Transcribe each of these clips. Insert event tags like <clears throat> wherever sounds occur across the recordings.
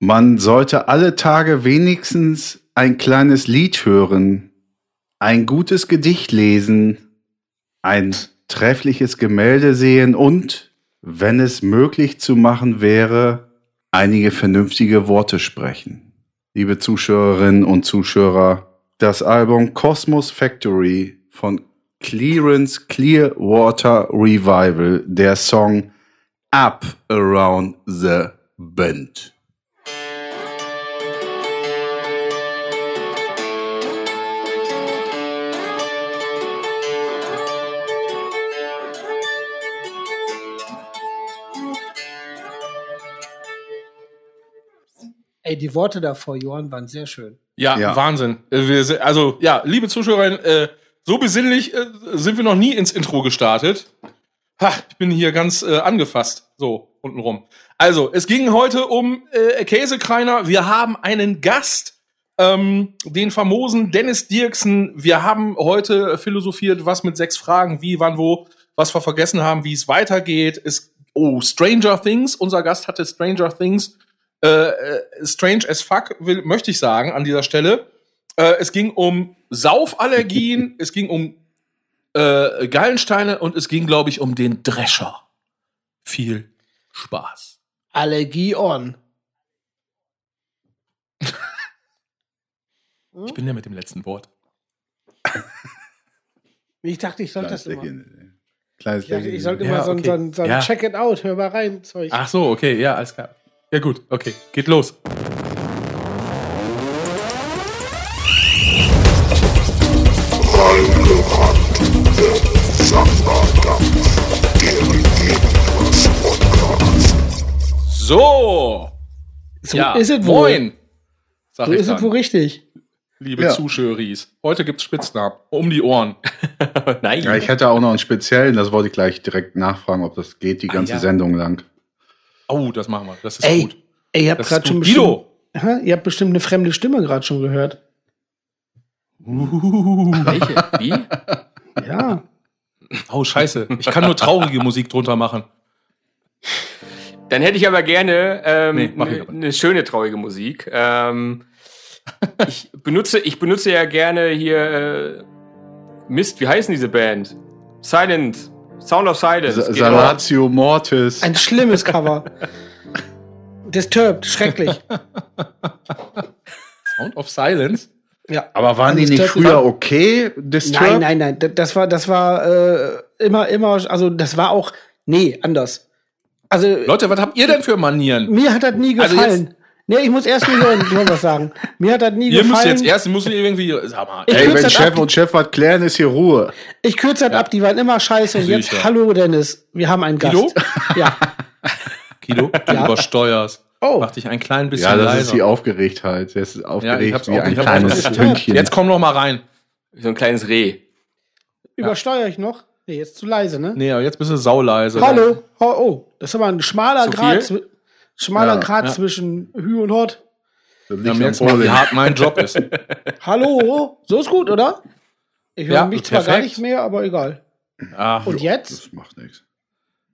Man sollte alle Tage wenigstens ein kleines Lied hören, ein gutes Gedicht lesen, ein treffliches Gemälde sehen und, wenn es möglich zu machen wäre, einige vernünftige Worte sprechen. Liebe Zuschauerinnen und Zuschauer, das Album Cosmos Factory von Clearance Clearwater Revival, der Song Up Around the Bend. Ey, die Worte davor, Johann, waren sehr schön. Ja, Ja. Wahnsinn. Äh, Wir, sind- also, ja, liebe Zuschauerinnen, äh, so besinnlich äh, sind wir noch nie ins Intro gestartet. Ha, ich bin hier ganz äh, angefasst. So, untenrum. Also, es ging heute um äh, Käsekreiner. Wir haben einen Gast, ähm, den famosen Dennis Dirksen. Wir haben heute philosophiert, was mit sechs Fragen, wie, wann, wo, was wir vergessen haben, wie es weitergeht. Es, oh, Stranger Things. Unser Gast hatte Stranger Things äh, äh, strange as fuck, will, möchte ich sagen an dieser Stelle. Äh, es ging um Saufallergien, <laughs> es ging um äh, Gallensteine und es ging, glaube ich, um den Drescher. Viel Spaß. Allergie on. <laughs> Ich bin ja mit dem letzten Wort. <laughs> Ich dachte, ich sollte das Kleines immer. Lächeln. Kleines Ich dachte, ich sollte Ja, immer so ein, okay. so ein, so ein Ja. Check it out, hör mal rein, Zeug. Ach so, okay, ja, alles klar. Ja gut, okay, geht los. So, so ja, ist es wohl. moin, sag So ich ist es wohl richtig. liebe Ja. Zuschaueris. Heute gibt's Spitznamen um die Ohren. <laughs> Nein. Ja, ich hätte auch noch einen speziellen, das wollte ich gleich direkt nachfragen, ob das geht die Ah, ganze ja. Sendung lang. Oh, das machen wir. Das ist Ey, gut. ey, ihr habt gerade schon bestimmt, Guido. Aha, ihr habt bestimmt eine fremde Stimme gerade schon gehört. Uh, Welche? Wie? Ja. oh, scheiße. Ich kann nur traurige Musik drunter machen. Dann hätte ich aber gerne ähm, Nee, mach ich eine aber. ne schöne traurige Musik. Ähm, ich benutze, ich benutze ja gerne hier äh, Mist. Wie heißen diese Band? Silent, Sound of Silence. Sa-. Salatio Mortis. Ein schlimmes Cover. Disturbed, schrecklich. <laughs> Sound of Silence. Ja. Aber waren die Ein nicht früher okay? Disturbed? Nein, nein, nein. Das war, das war äh, immer, immer, also das war auch, nee, anders. Also Leute, was habt ihr denn für Manieren? mir hat das nie Also gefallen. Nee, ich muss erst mal hören, ich muss was sagen. Mir hat das nie Ihr müsst gefallen. jetzt erst, ihr müsst irgendwie, sag mal, Ich Ey, kürze wenn das Chef ab. und Chef was klären, ist hier Ruhe. Ich kürze das ab, die waren immer scheiße. Und jetzt, Sicher. hallo Dennis, wir haben einen Gast. <laughs> Guido? Ja. Kilo, du Ja. übersteuerst. Oh. Mach dich ein klein bisschen Ja, das leiser. ist die Aufgeregtheit. Der ist aufgeregt hab's wie auch- ein kleines Hündchen. Jetzt komm noch mal rein. So ein kleines Reh. Übersteuere ich noch? Nee, jetzt zu leise, ne? Nee, aber jetzt bist du sauleise. Hallo. Oh, oh, das ist aber ein schmaler viel? Schmaler Ja, Grad ja. zwischen Hü und Hot. Da merkst du mal, wie hart mein Job ist. <laughs> Hallo, so ist gut, oder? Ich höre Ja, mich zwar gar nicht mehr, aber egal. Ach, Und jetzt? Das macht nichts.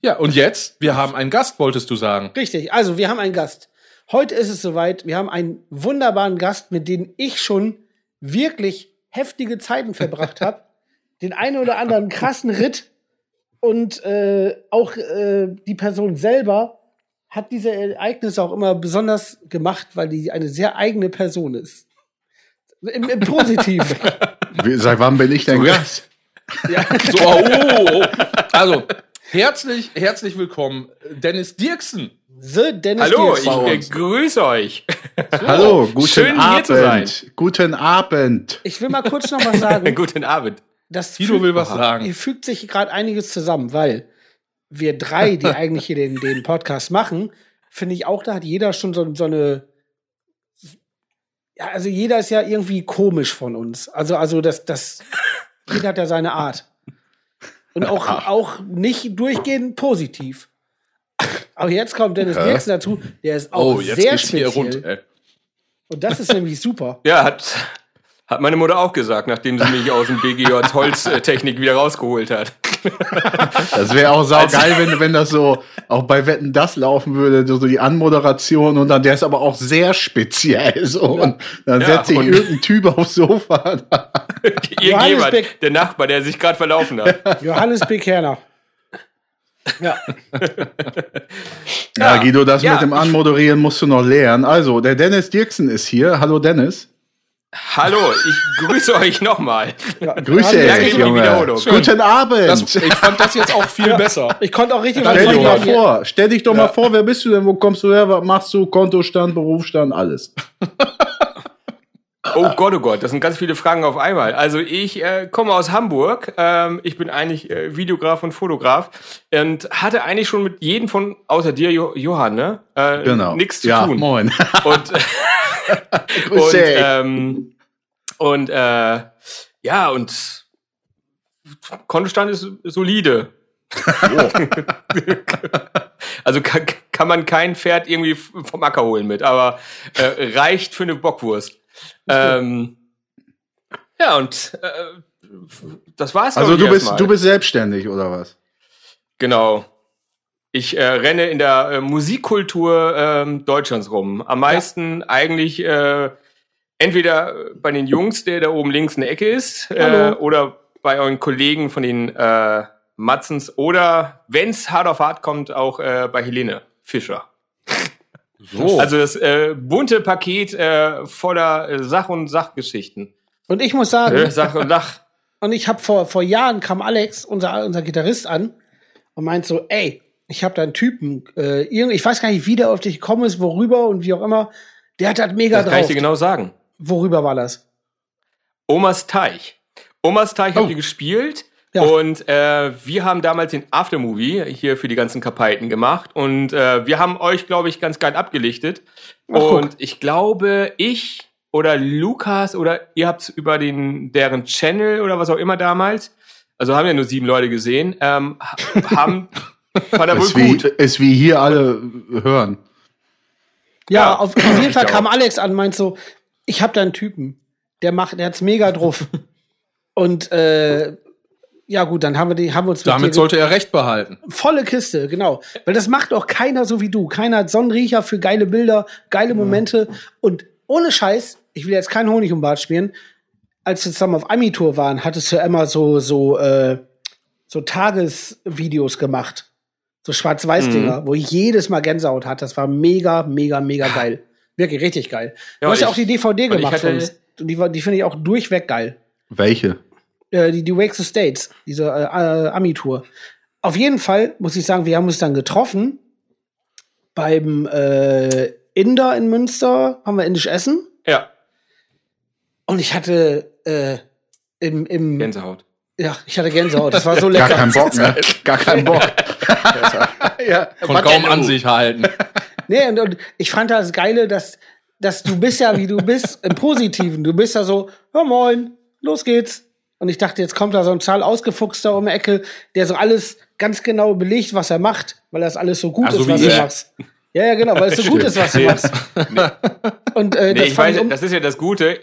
ja, und jetzt? Wir haben einen Gast, wolltest du sagen. Richtig, also wir haben einen Gast. Heute ist es soweit. Wir haben einen wunderbaren Gast, mit dem ich schon wirklich heftige Zeiten verbracht habe. <laughs> Den einen oder anderen krassen Ritt. Und äh, auch äh, die Person selber hat diese Ereignisse auch immer besonders gemacht, weil die eine sehr eigene Person ist. Im, im Positiven. <laughs> Wie, seit wann bin ich denn So, ja. Gast? ja. So, oh, oh, oh. Also, herzlich, herzlich willkommen, Dennis Dirksen. The Dennis Hallo, Diaz ich grüße euch. <laughs> Hallo, guten schön, hier Abend. zu sein. Guten Abend. Ich will mal kurz noch was sagen. <laughs> Guten Abend. Das Guido will was Hier sagen. fügt sich gerade einiges zusammen, weil wir drei, die eigentlich hier den, den Podcast machen, finde ich auch, da hat jeder schon so, so eine. Ja, also jeder ist ja irgendwie komisch von uns. Also, also das, das, jeder hat ja seine Art. Und auch, auch nicht durchgehend positiv. Aber jetzt kommt Dennis Ja. Dirksen dazu, der ist auch Oh, jetzt sehr speziell. rund, ey. Und das ist nämlich super. Ja, hat, Hat meine Mutter auch gesagt, nachdem sie mich aus dem BGJ Holztechnik wieder rausgeholt hat. Das wäre auch saugeil, wenn, wenn das so auch bei Wetten das laufen würde, so, die Anmoderation und dann der ist aber auch sehr speziell so und dann Ja, setzt sich und- irgendein Typ aufs Sofa. <laughs> Irgendjemand, Beck. der Nachbar, der sich gerade verlaufen hat. Johannes <laughs> B. Kerner. Ja. Ja, Guido, das Ja, mit dem ich- Anmoderieren musst du noch lernen. Also, der Dennis Dirksen ist hier. Hallo Dennis. Hallo, ich grüße euch nochmal. ja. Grüße, Ja, Danke für die Junge. Wiederholung. Guten Abend. Das, ich fand das jetzt auch viel besser. Ich konnte auch richtig Stell was dich mal vor, stell dich doch mal vor, wer bist du denn, wo kommst du her, was machst du, Kontostand, Berufsstand, alles. Oh Gott, oh Gott, das sind ganz viele Fragen auf einmal. Also ich äh, komme aus Hamburg. Ähm, ich bin eigentlich äh, Videograf und Fotograf und hatte eigentlich schon mit jedem von, außer dir, jo Johann, ne? Äh, Genau. Nichts zu ja, tun. moin. Und, <laughs> <laughs> und, ähm, und äh, ja, und Kontostand ist solide. <laughs> also kann, kann man kein Pferd irgendwie vom Acker holen mit, aber äh, reicht für eine Bockwurst. Ähm, ja, und äh, das war's. Also du bist, du bist selbstständig, oder was? Genau. Ich äh, renne in der äh, Musikkultur ähm, Deutschlands rum. Am meisten eigentlich äh, entweder bei den Jungs, der da oben links in der Ecke ist, äh, oder bei euren Kollegen von den äh, Matzens oder, wenn's hart auf hart kommt, auch äh, bei Helene Fischer. So. Also das äh, bunte Paket äh, voller äh, Sach- und Sachgeschichten. Und ich muss sagen, Äh, Sach und Sach. <laughs> Und ich habe vor, vor Jahren kam Alex, unser, unser Gitarrist, an und meint so, ey, ich habe da einen Typen, äh, irgend, ich weiß gar nicht, wie der auf dich gekommen ist, worüber und wie auch immer. Der hat das mega Das kann ich drauf. dir genau sagen. Worüber war das? Omas Teich. Omas Teich Oh. habt ihr gespielt. Ja. Und äh, wir haben damals den Aftermovie hier für die ganzen Kapeiten gemacht. Und äh, wir haben euch, glaube ich, ganz geil abgelichtet. Ach, guck. und ich glaube, ich oder Lukas oder ihr habt über den deren Channel oder was auch immer damals, also haben ja nur sieben Leute gesehen, ähm, ha- haben <laughs> war wohl Ist wie, gut. ist wie hier alle hören. Ja, Ja, auf, auf jeden Fall kam Alex an und meint so, ich habe da einen Typen, der macht, der hat's mega drauf. <laughs> und äh, ja gut, dann haben wir die, haben wir uns mit Damit sollte er recht behalten. volle Kiste, genau. Weil das macht auch keiner so wie du. Keiner hat Sonnenriecher für geile Bilder, geile Momente. Und ohne Scheiß, ich will jetzt keinen Honig um den Bart spielen, als wir zusammen auf Ami-Tour waren, hattest du immer so, so, äh, so Tagesvideos gemacht. So Schwarz-Weiß-Dinger, wo ich jedes Mal Gänsehaut hatte. Das war mega, mega, mega geil. Wirklich richtig geil. Ja, du hast ja auch die DVD gemacht hatte- uns. Und Die, die finde ich auch durchweg geil Welche? äh, die, die Wakes the States, diese äh, äh, Ami-Tour. Auf jeden Fall muss ich sagen, wir haben uns dann getroffen beim äh, Inder in Münster, haben wir indisch essen Ja, und ich hatte äh, im, im Gänsehaut. ja, ich hatte Gänsehaut. Das war so Gar lecker. keinen Bock, ne? <laughs> Gar keinen Bock. <laughs> ja, Konnte kaum an sich halten. Nee, und, und ich fand das Geile, dass, dass du bist ja, wie du bist, im Positiven. Du bist ja so, ja moin, los geht's. Und ich dachte, jetzt kommt da so ein Zahl ausgefuchster um die Ecke, der so alles ganz genau belegt, was er macht, weil das alles so gut Also ist, was du machst. Ja, ja, genau, weil es so gut ist, was du Nee. machst. Und äh, Nee, das ich weiß, ich um, das ist ja das Gute.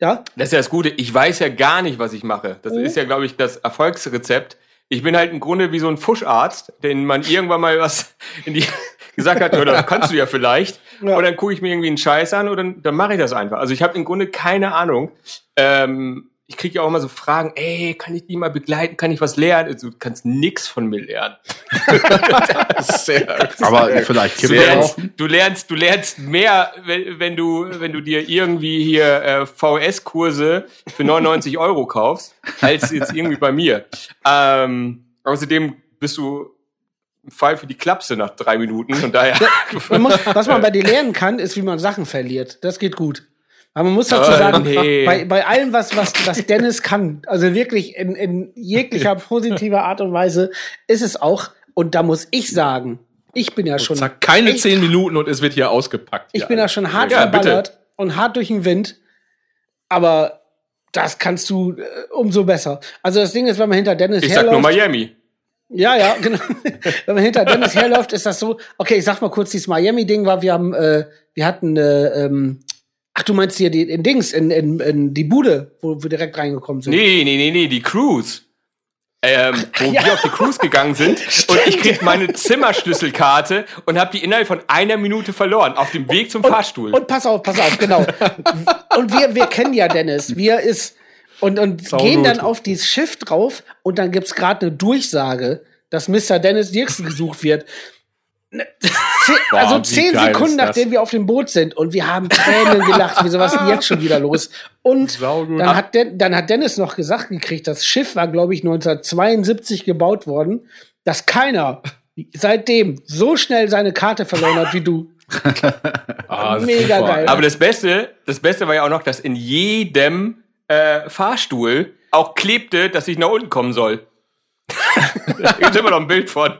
ja, Das ist ja das Gute. Ich weiß ja gar nicht, was ich mache. Das Mhm. ist ja, glaube ich, das Erfolgsrezept. Ich bin halt im Grunde wie so ein Fuscharzt, den man irgendwann mal was in die <laughs> gesagt hat, das kannst du ja vielleicht. Ja. Und dann gucke ich mir irgendwie einen Scheiß an und dann, dann mache ich das einfach. Also ich habe im Grunde keine Ahnung. Ähm, ich kriege ja auch immer so Fragen, ey, kann ich die mal begleiten? Kann ich was lernen? Also, du kannst nix von mir lernen. <laughs> Aber vielleicht Du er lernst, du lernst, du lernst mehr, wenn, wenn du, wenn du dir irgendwie hier äh, VS-Kurse für 99 Euro kaufst, als jetzt irgendwie bei mir. Ähm, außerdem bist du ein Fall für die Klapse nach drei Minuten und daher. <laughs> man muss, was man bei dir lernen kann, ist, wie man Sachen verliert. Das geht gut. Aber man muss dazu sagen, nee. bei, bei allem, was, was, was Dennis kann, also wirklich in, in jeglicher positiver Art und Weise, ist es auch, und da muss ich sagen, ich bin ja schon, Zack, keine echt- zehn Minuten und es wird hier ausgepackt. ich hier. bin ja schon hart Ja, bitte. verballert und hart durch den Wind, aber das kannst du äh, umso besser. Also das Ding ist, wenn man hinter Dennis Ich sag nur herläuft, Miami. ja, ja, genau. <laughs> Wenn man hinter Dennis herläuft, ist das so. Okay, ich sag mal kurz, dieses Miami-Ding war, wir haben, äh, wir hatten, äh, ähm, Ach, du meinst hier die, in Dings, in, in, in die Bude, wo wir direkt reingekommen sind. Nee, nee, nee, nee, die Cruise. Ähm, wo ja. wir auf die Cruise gegangen sind <laughs> und ich krieg meine Zimmerschlüsselkarte und habe die innerhalb von einer Minute verloren auf dem Weg zum Fahrstuhl. Und pass auf, pass auf, genau. <laughs> und wir, wir kennen ja Dennis. Wir ist und, und Sau gehen gut. dann auf dieses Schiff drauf und dann gibt's gerade eine Durchsage, dass Mr. Dennis Dirksen gesucht wird. Ne, zehn, Boah, also zehn Sekunden, nachdem wir auf dem Boot sind und wir haben Tränen gelacht. Wieso was ist denn jetzt schon wieder los? Und dann hat, Den, dann hat Dennis noch gesagt gekriegt, das Schiff war, glaube ich, 1972 gebaut worden, dass keiner seitdem so schnell seine Karte verloren hat wie du. <laughs> Ist Mega geil. Aber das Beste, das Beste war ja auch noch, dass in jedem äh, Fahrstuhl auch klebte, dass ich nach unten kommen soll. Da gibt immer noch ein Bild von.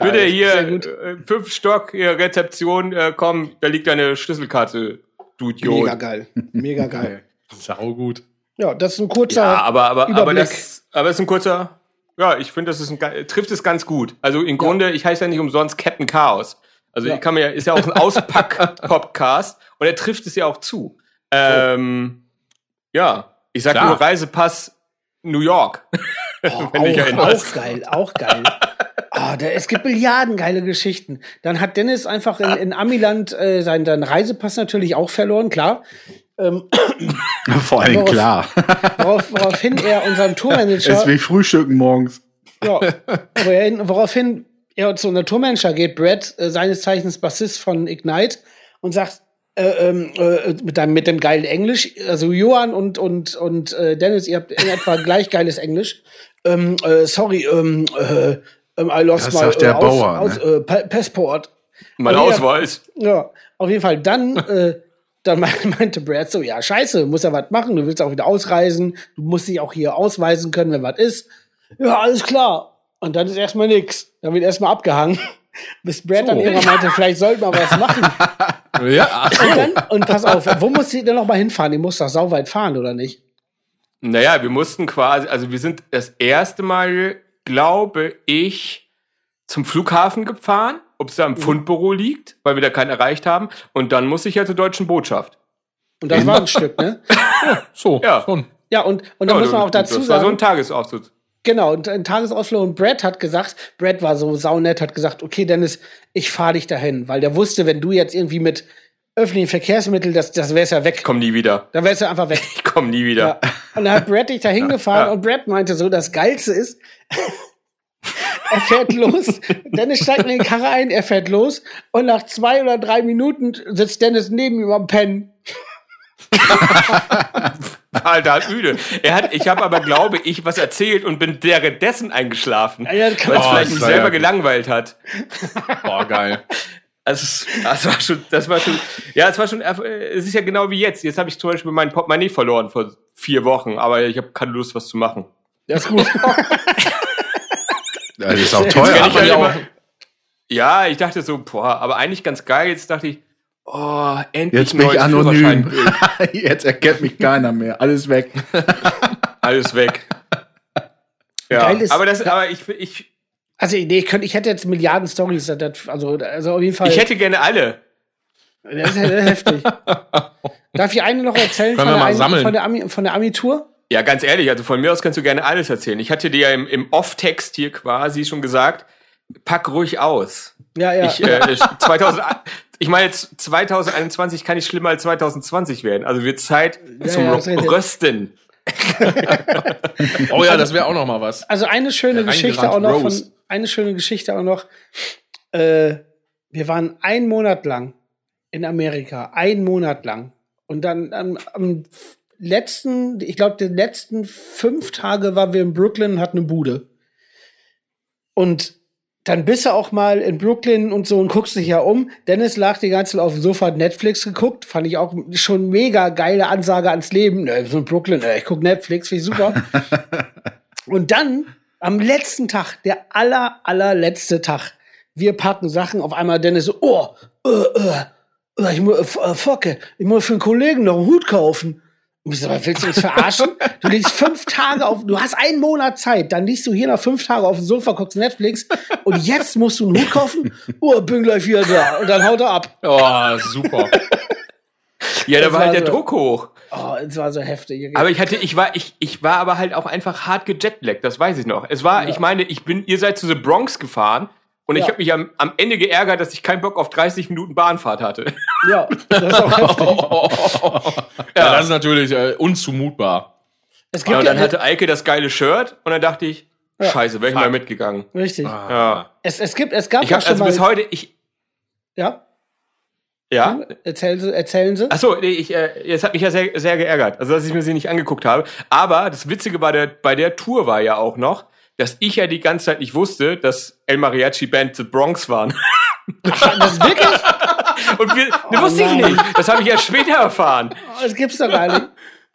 Bitte hier, äh, fünf Stock, hier, Rezeption, äh, komm, da liegt deine Schlüsselkarte, du Idiot. Mega geil. Mega <laughs> geil. Sau gut. Ja, das ist ein kurzer. Ja, aber, aber, aber das, aber das ist ein kurzer, ja, ich finde, das ist ein, trifft es ganz gut. Also im Grunde, ich heiße ja nicht umsonst Captain Chaos. Also Ja. ich kann mir, ja- ist ja auch ein Auspack-Podcast <laughs> und er trifft es ja auch zu. Ähm, ja, ich sag Klar. nur Reisepass New York. <laughs> Oh, <laughs> wenn auch, auch geil, auch <laughs> geil. Ah, da, es gibt Milliarden geile Geschichten. Dann hat Dennis einfach in, in Amiland äh, seinen, seinen Reisepass natürlich auch verloren, klar. Ähm, <laughs> Vor allem Worauf- klar. worauf, woraufhin er unserem Tourmanager, ist wie Frühstücken morgens. ja, woraufhin, woraufhin er zu unserem Tourmanager geht, Brad, äh, seines Zeichens Bassist von Ignite, und sagt, äh, ähm, äh, mit, deinem, mit dem geilen Englisch, also Johann und, und, und äh, Dennis, ihr habt in etwa gleich geiles Englisch. Ähm, äh, sorry, ähm, äh, ähm, I lost Das my sagt der äh, aus, Bauer, aus, ne? äh, Pa- Passport. Mein ja. Ausweis. Ja, auf jeden Fall. Dann, <laughs> äh, dann me- <laughs> meinte Brad so, ja, scheiße, muss ja was machen, du willst auch wieder ausreisen, du musst dich auch hier ausweisen können, wenn was ist. Ja, alles klar. Und dann ist erstmal nix. Dann wird erstmal abgehangen. <laughs> Bis Brad dann So. irgendwann meinte, vielleicht sollten wir was machen. Ja, ach so. Und, dann, und pass auf, wo muss sie denn noch mal hinfahren? Die muss doch sauweit fahren, oder nicht? Naja, wir mussten quasi, also wir sind das erste Mal, glaube ich, zum Flughafen gefahren, ob es da im Fundbüro liegt, weil wir da keinen erreicht haben. Und dann musste ich ja zur deutschen Botschaft. Und das war ein Stück, ne? <laughs> So, Ja. schon. Ja, und, und dann Ja, muss man auch dazu das war so ein sagen, Tagesauftritt. genau, und ein Tagesausflug und Brad hat gesagt, Brad war so saunett, hat gesagt, okay, Dennis, ich fahre dich dahin, weil der wusste, wenn du jetzt irgendwie mit öffentlichen Verkehrsmitteln, das, das wär's ja weg. Ich komm nie wieder. Dann wär's ja einfach weg. <laughs> Ich komm nie wieder. Ja. Und dann hat Brad dich da <laughs> hingefahren Ja. und Brad meinte so, das Geilste ist, <laughs> er fährt los, Dennis steigt in die Karre ein, er fährt los und nach zwei oder drei Minuten sitzt Dennis neben ihm am Pennen. Alter, halt müde. Er hat, ich habe aber, glaube ich, was erzählt und bin währenddessen eingeschlafen. Ja, ja, weil es Oh, vielleicht mich selber ja- gelangweilt hat. Boah, geil. Also, das war schon, das war schon, ja, es war schon, es ist ja genau wie jetzt. Jetzt habe ich zum Beispiel mein Portemonnaie verloren vor vier Wochen, aber ich habe keine Lust, was zu machen. Das ist gut. Das ist auch teuer. ich ja ja immer, ja, ich dachte so, boah, aber eigentlich ganz geil. Jetzt dachte ich, oh, endlich Jetzt bin ich anonym. <laughs> Jetzt erkennt mich keiner mehr. Alles weg. Alles weg. Ja, Geil ist- aber das, aber ich, ich, Also, nee, ich, könnte, ich hätte jetzt Milliarden Stories. Also, also auf jeden Fall. ich hätte gerne alle. das ist ja heftig. <laughs> Darf ich eine noch erzählen Können von wir der, mal Ami- sammeln. von der, Ami, von der Ami-Tour? Ja, ganz ehrlich, also von mir aus kannst du gerne alles erzählen. Ich hatte dir ja im, im Off-Text hier quasi schon gesagt, pack ruhig aus. Ja, ja. Ich, äh, 2000, ich meine, jetzt 2021 kann nicht schlimmer als 2020 werden. Also wird Zeit Ja, zum ja. Rösten. <laughs> Oh ja, das wäre auch noch mal was. Also eine schöne Geschichte auch noch von, eine schöne Geschichte auch noch. Äh, wir waren einen Monat lang in Amerika, einen Monat lang. Und dann am, am letzten, ich glaube, die letzten fünf Tage waren wir in Brooklyn und hatten eine Bude. Und dann bist du auch mal in Brooklyn und so und guckst dich ja um. Dennis lag die ganze Zeit auf dem Sofa, hat Netflix geguckt. Fand ich auch schon mega geile Ansage ans Leben. Ne, so in Brooklyn, ne, ich guck Netflix, ich super. <laughs> Und dann am letzten Tag, der aller, allerletzte Tag, wir packen Sachen, auf einmal Dennis so, oh, äh, äh, ich muss, äh, Focke, ich muss für einen Kollegen noch einen Hut kaufen. Willst du uns verarschen? Du liegst fünf Tage auf, du hast einen Monat Zeit, dann liegst du hier noch fünf Tage auf dem Sofa, guckst Netflix und jetzt musst du einen Hut kaufen? Oh, bin gleich wieder da. Und dann haut er ab. Oh, super. Ja, da Das war halt war der so- Druck hoch. Oh, es war so heftig. Aber ich hatte, ich war, ich, ich war aber halt auch einfach hart gejetlaggt, das weiß ich noch. Es war, Ja. ich meine, ich bin, ihr seid zu The Bronx gefahren und ich Ja. habe mich am, am Ende geärgert, dass ich keinen Bock auf 30 Minuten Bahnfahrt hatte. ja, das ist auch <laughs> heftig. ja, das ist natürlich äh, unzumutbar. Es Ja, gibt und ja, dann hatte Eike das geile Shirt und dann dachte ich, Ja. scheiße, wäre ich mal mitgegangen. richtig. Ja. Es, es gibt, es gab Ich schon also mal. bis heute, ich, ja, ja, erzählen Sie, erzählen Sie. Achso, nee, ich, äh, es hat mich ja sehr, sehr geärgert, also dass ich mir sie nicht angeguckt habe. Aber das Witzige bei der, bei der Tour war ja auch noch, dass ich ja die ganze Zeit nicht wusste, dass El Mariachi Band The Bronx waren. Das ist wirklich? <laughs> Und wir, ne, wusste ich nicht. Das habe ich ja später erfahren. Oh, Das gibt's doch gar nicht.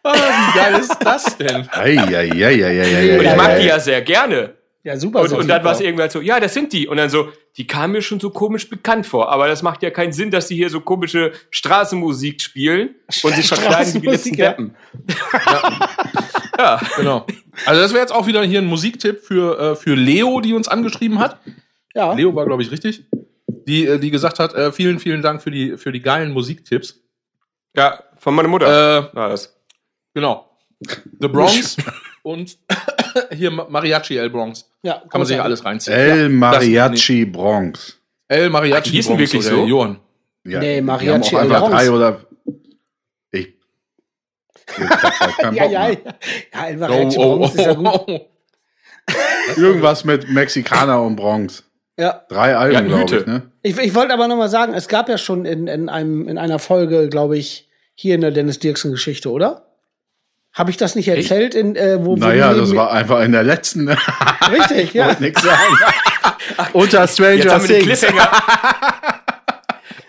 Ah, wie geil ist das denn? Eieieiei. Und Ja, ich mag die ja. sehr gerne. Ja, super. Und, so und dann war es irgendwann so, ja, das sind die. Und dann so, die kamen mir schon so komisch bekannt vor. Aber das macht ja keinen Sinn, dass die hier so komische Straßenmusik spielen und sich verkleiden wie die letzten ja. Deppen. ja. Genau. Also das wäre jetzt auch wieder hier ein Musiktipp für, äh, für Leo, die uns angeschrieben hat. Ja, Leo war, glaube ich, richtig. Die, äh, die gesagt hat, äh, vielen, vielen Dank für die, für die geilen Musiktipps. ja, von meiner Mutter. Äh, war das. genau. The Bronx <laughs> und <coughs> hier Ma- Mariachi El Bronx. ja, Kann man sich ja alles reinziehen. El Mariachi Bronx. El Mariachi Ach, die hießen Bronx wirklich so? Johann. Ja, Nee, Mariachi El Bronx. drei oder. Ich. Ich hab halt keinen Ja, <laughs> ja, ja. Ja, El Oh, Mariachi oh, Bronx ist ja gut. oh, oh. <laughs> Irgendwas mit Mexikaner und Bronx. Ja. Drei Ja, Alben, glaube Hüte. ich, ne? Ich, ich wollte aber noch mal sagen, es gab ja schon in, in, einem, in einer Folge, glaube ich, hier in der Dennis Dirksen-Geschichte, oder? Habe ich das nicht erzählt? In, äh, wo, Naja, das war einfach in der letzten. Richtig, <laughs> ja. Wollte nix sagen. Unter Stranger Jetzt haben wir den Things. Cliffhanger.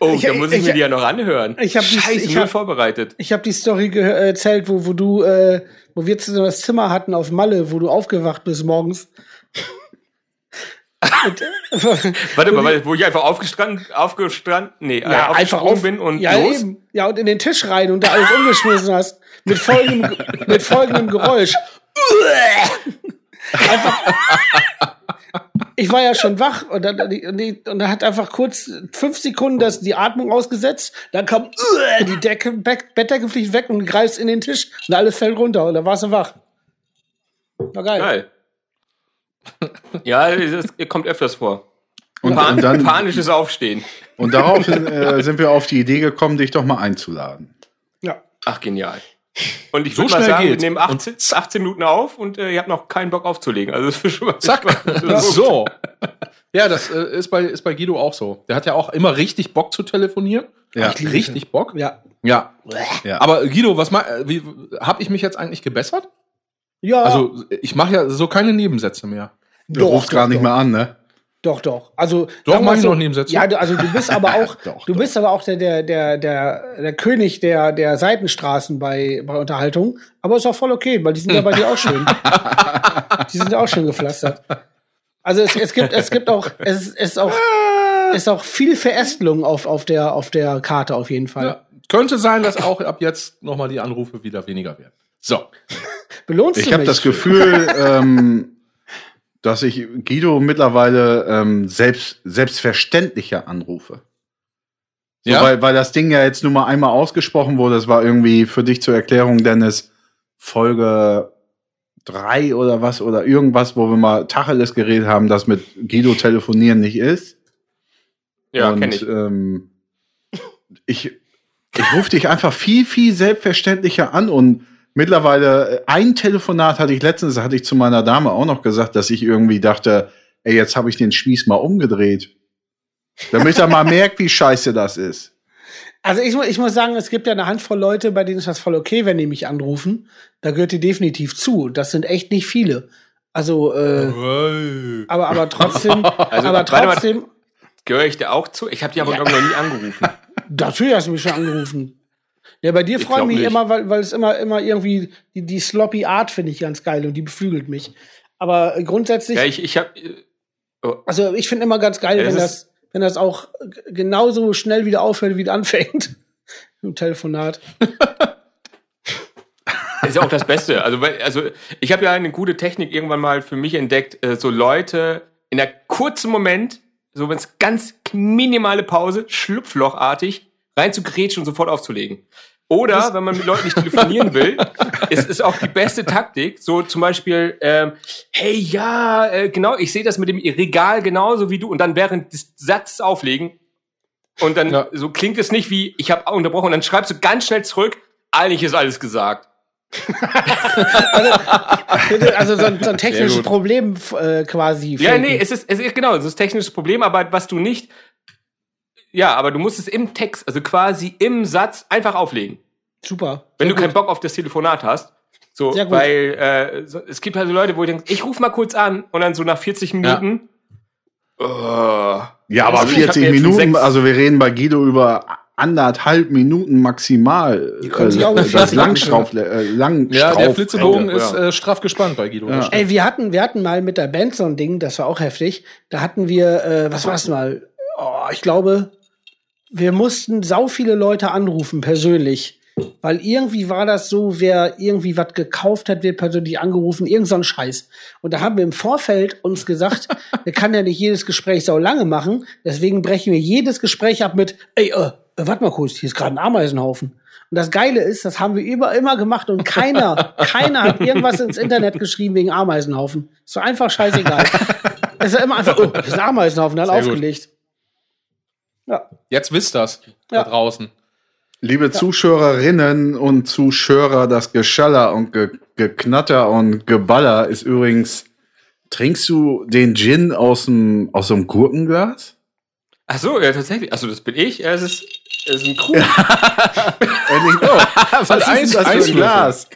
Oh, Ich- da muss ich, ich- mir die ja noch anhören. Ich hab die- Scheiße, ich null hab- vorbereitet. Ich habe die Story äh, erzählt, wo, wo du, äh, wo wir zusammen das Zimmer hatten auf Malle, wo du aufgewacht bist morgens. <laughs> Äh, Warte mal, wo ich einfach aufgestanden, aufgestanden, nee, äh, ja, einfach aufgesprungen auf, bin und ja, los. Eben. Ja, und in den Tisch rein und da alles umgeschmissen hast. Mit folgendem, mit folgendem Geräusch. <laughs> Einfach. Ich war ja schon wach und dann, und dann hat einfach kurz fünf Sekunden das, die Atmung ausgesetzt. Dann kam die Decke, Bett, Bettdecke fliegt weg und greifst in den Tisch und alles fällt runter und dann warst du wach. War geil. Geil. <laughs> Ja, das kommt öfters vor. Und, Pan und, dann, panisches Aufstehen. und daraufhin äh, sind wir auf die Idee gekommen, dich doch mal einzuladen. Ja. Ach, genial. Und ich So würde mal schnell sagen, geht's. wir nehmen 18, 18 Minuten auf und äh, ihr habt noch keinen Bock aufzulegen. Also das ist schon mal Zack. Ja. <laughs> so. Ja, das äh, ist, bei, ist bei Guido auch so. Der hat ja auch immer richtig Bock zu telefonieren. Ja. Hat richtig Bock. Ja. Ja. Ja. Aber Guido, was ma äh, wie habe ich mich jetzt eigentlich gebessert? Ja. Also, ich mache ja so keine Nebensätze mehr. Du rufst gar nicht mehr an, ne? Doch, doch. Also Doch, mach ich so, noch Nebensätze. Ja, du, also du bist aber auch, <laughs> Doch, du doch. bist aber auch der der der der, der König der der Seitenstraßen bei bei Unterhaltung. Aber ist auch voll okay, weil die sind ja bei dir auch schön. <laughs> die sind ja auch schön gepflastert. Also es, es gibt es gibt auch es ist, es ist auch es ist auch viel Verästelung auf auf der auf der Karte auf jeden Fall. Ja. Könnte sein, dass auch ab jetzt nochmal die Anrufe wieder weniger werden. So. Belohnst Ich du habe das Gefühl, ähm, dass ich Guido mittlerweile ähm, selbst, selbstverständlicher anrufe. So, Ja? weil, weil das Ding ja jetzt nur mal einmal ausgesprochen wurde. Das war irgendwie für dich zur Erklärung, Dennis, Folge drei oder was oder irgendwas, wo wir mal Tacheles geredet haben, dass mit Guido telefonieren nicht ist. Ja, kenne ich. Ähm, ich ich rufe dich einfach viel, viel selbstverständlicher an und mittlerweile äh, ein Telefonat hatte ich letztens, hatte ich zu meiner Dame auch noch gesagt, dass ich irgendwie dachte, ey, jetzt habe ich den Spieß mal umgedreht. Damit er mal <laughs> merkt, wie scheiße das ist. Also ich, ich muss sagen, es gibt ja eine Handvoll Leute, bei denen ist das voll okay, wenn die mich anrufen. Da gehört die definitiv zu. Das sind echt nicht viele. Also, äh, aber, aber trotzdem, <laughs> Also, aber trotzdem, Gehöre ich dir auch zu? Ich habe die aber, glaube ich, noch nie angerufen. <laughs> natürlich hast du mich schon angerufen. Ja, bei dir freue ich mich nicht. immer, weil, weil es immer, immer irgendwie, die, die sloppy Art finde ich ganz geil und die beflügelt mich. Aber äh, grundsätzlich, Ja, ich, ich habe. also ich finde immer ganz geil, Ja, das wenn das, wenn das auch genauso schnell wieder aufhört, wie es anfängt. <laughs> Im Telefonat. Das ist ja auch das Beste. Also, also ich habe ja eine gute Technik irgendwann mal für mich entdeckt, äh, so Leute in einer kurzen Moment, so wenn es ganz minimale Pause, schlupflochartig reinzugrätschen und sofort aufzulegen. Oder, wenn man mit Leuten nicht telefonieren will, <laughs> ist es auch die beste Taktik. So zum Beispiel, ähm, hey, ja, äh, genau, ich sehe das mit dem Regal genauso wie du. Und dann während des Satzes auflegen. Und dann Ja. so klingt es nicht wie, ich habe unterbrochen. Und dann schreibst du ganz schnell zurück, eigentlich ist alles gesagt. Also so ein, so ein technisches. Problem äh, quasi. Ja, nee, es ist, es ist genau, es ist ein technisches Problem, aber was du nicht. Ja, aber du musst es im Text, also quasi im Satz einfach auflegen. Super. Wenn du keinen gut. Bock auf das Telefonat hast. So, Sehr gut. weil äh, so, es gibt also Leute, wo ich denke, ich rufe mal kurz an und dann so nach 40 Minuten. Oh, Ja, aber Also ich hab 40 mir jetzt schon Minuten, also wir reden bei Guido über anderthalb Minuten maximal. Die können sich auch äh, mit das 40 Langstrauf, äh, Langstrauf. Ja, der Flitzebogen Ja. ist äh, straff gespannt bei Guido. Ja. Ey, wir hatten, wir hatten mal mit der Band so ein Ding, das war auch heftig. Da hatten wir, äh, was war's mal? Oh, ich glaube, wir mussten sau viele Leute anrufen, persönlich. Weil irgendwie war das so, wer irgendwie was gekauft hat, wird persönlich angerufen, irgend so ein Scheiß. Und da haben wir im Vorfeld uns gesagt, <laughs> wir kann ja nicht jedes Gespräch sau lange machen, deswegen brechen wir jedes Gespräch ab mit, ey, äh, warte mal kurz, hier ist gerade ein Ameisenhaufen. Und das Geile ist, das haben wir über, immer gemacht und keiner, <laughs> keiner hat irgendwas ins Internet geschrieben wegen Ameisenhaufen. Ist doch einfach scheißegal. <laughs> es ist immer einfach, oh, das ist ein Ameisenhaufen, dann Sehr gut. Ja. Jetzt wisst das Ja. da draußen. Liebe Zuschauerinnen und Zuschauer, das Geschaller und Ge Geknatter und Geballer ist übrigens. Trinkst du den Gin aus dem aus dem Gurkenglas? Ach so, ja, tatsächlich. Also das bin ich. Ja, Es ist, es ist ein Krug. <laughs> Was ist ist das für ein. Glas?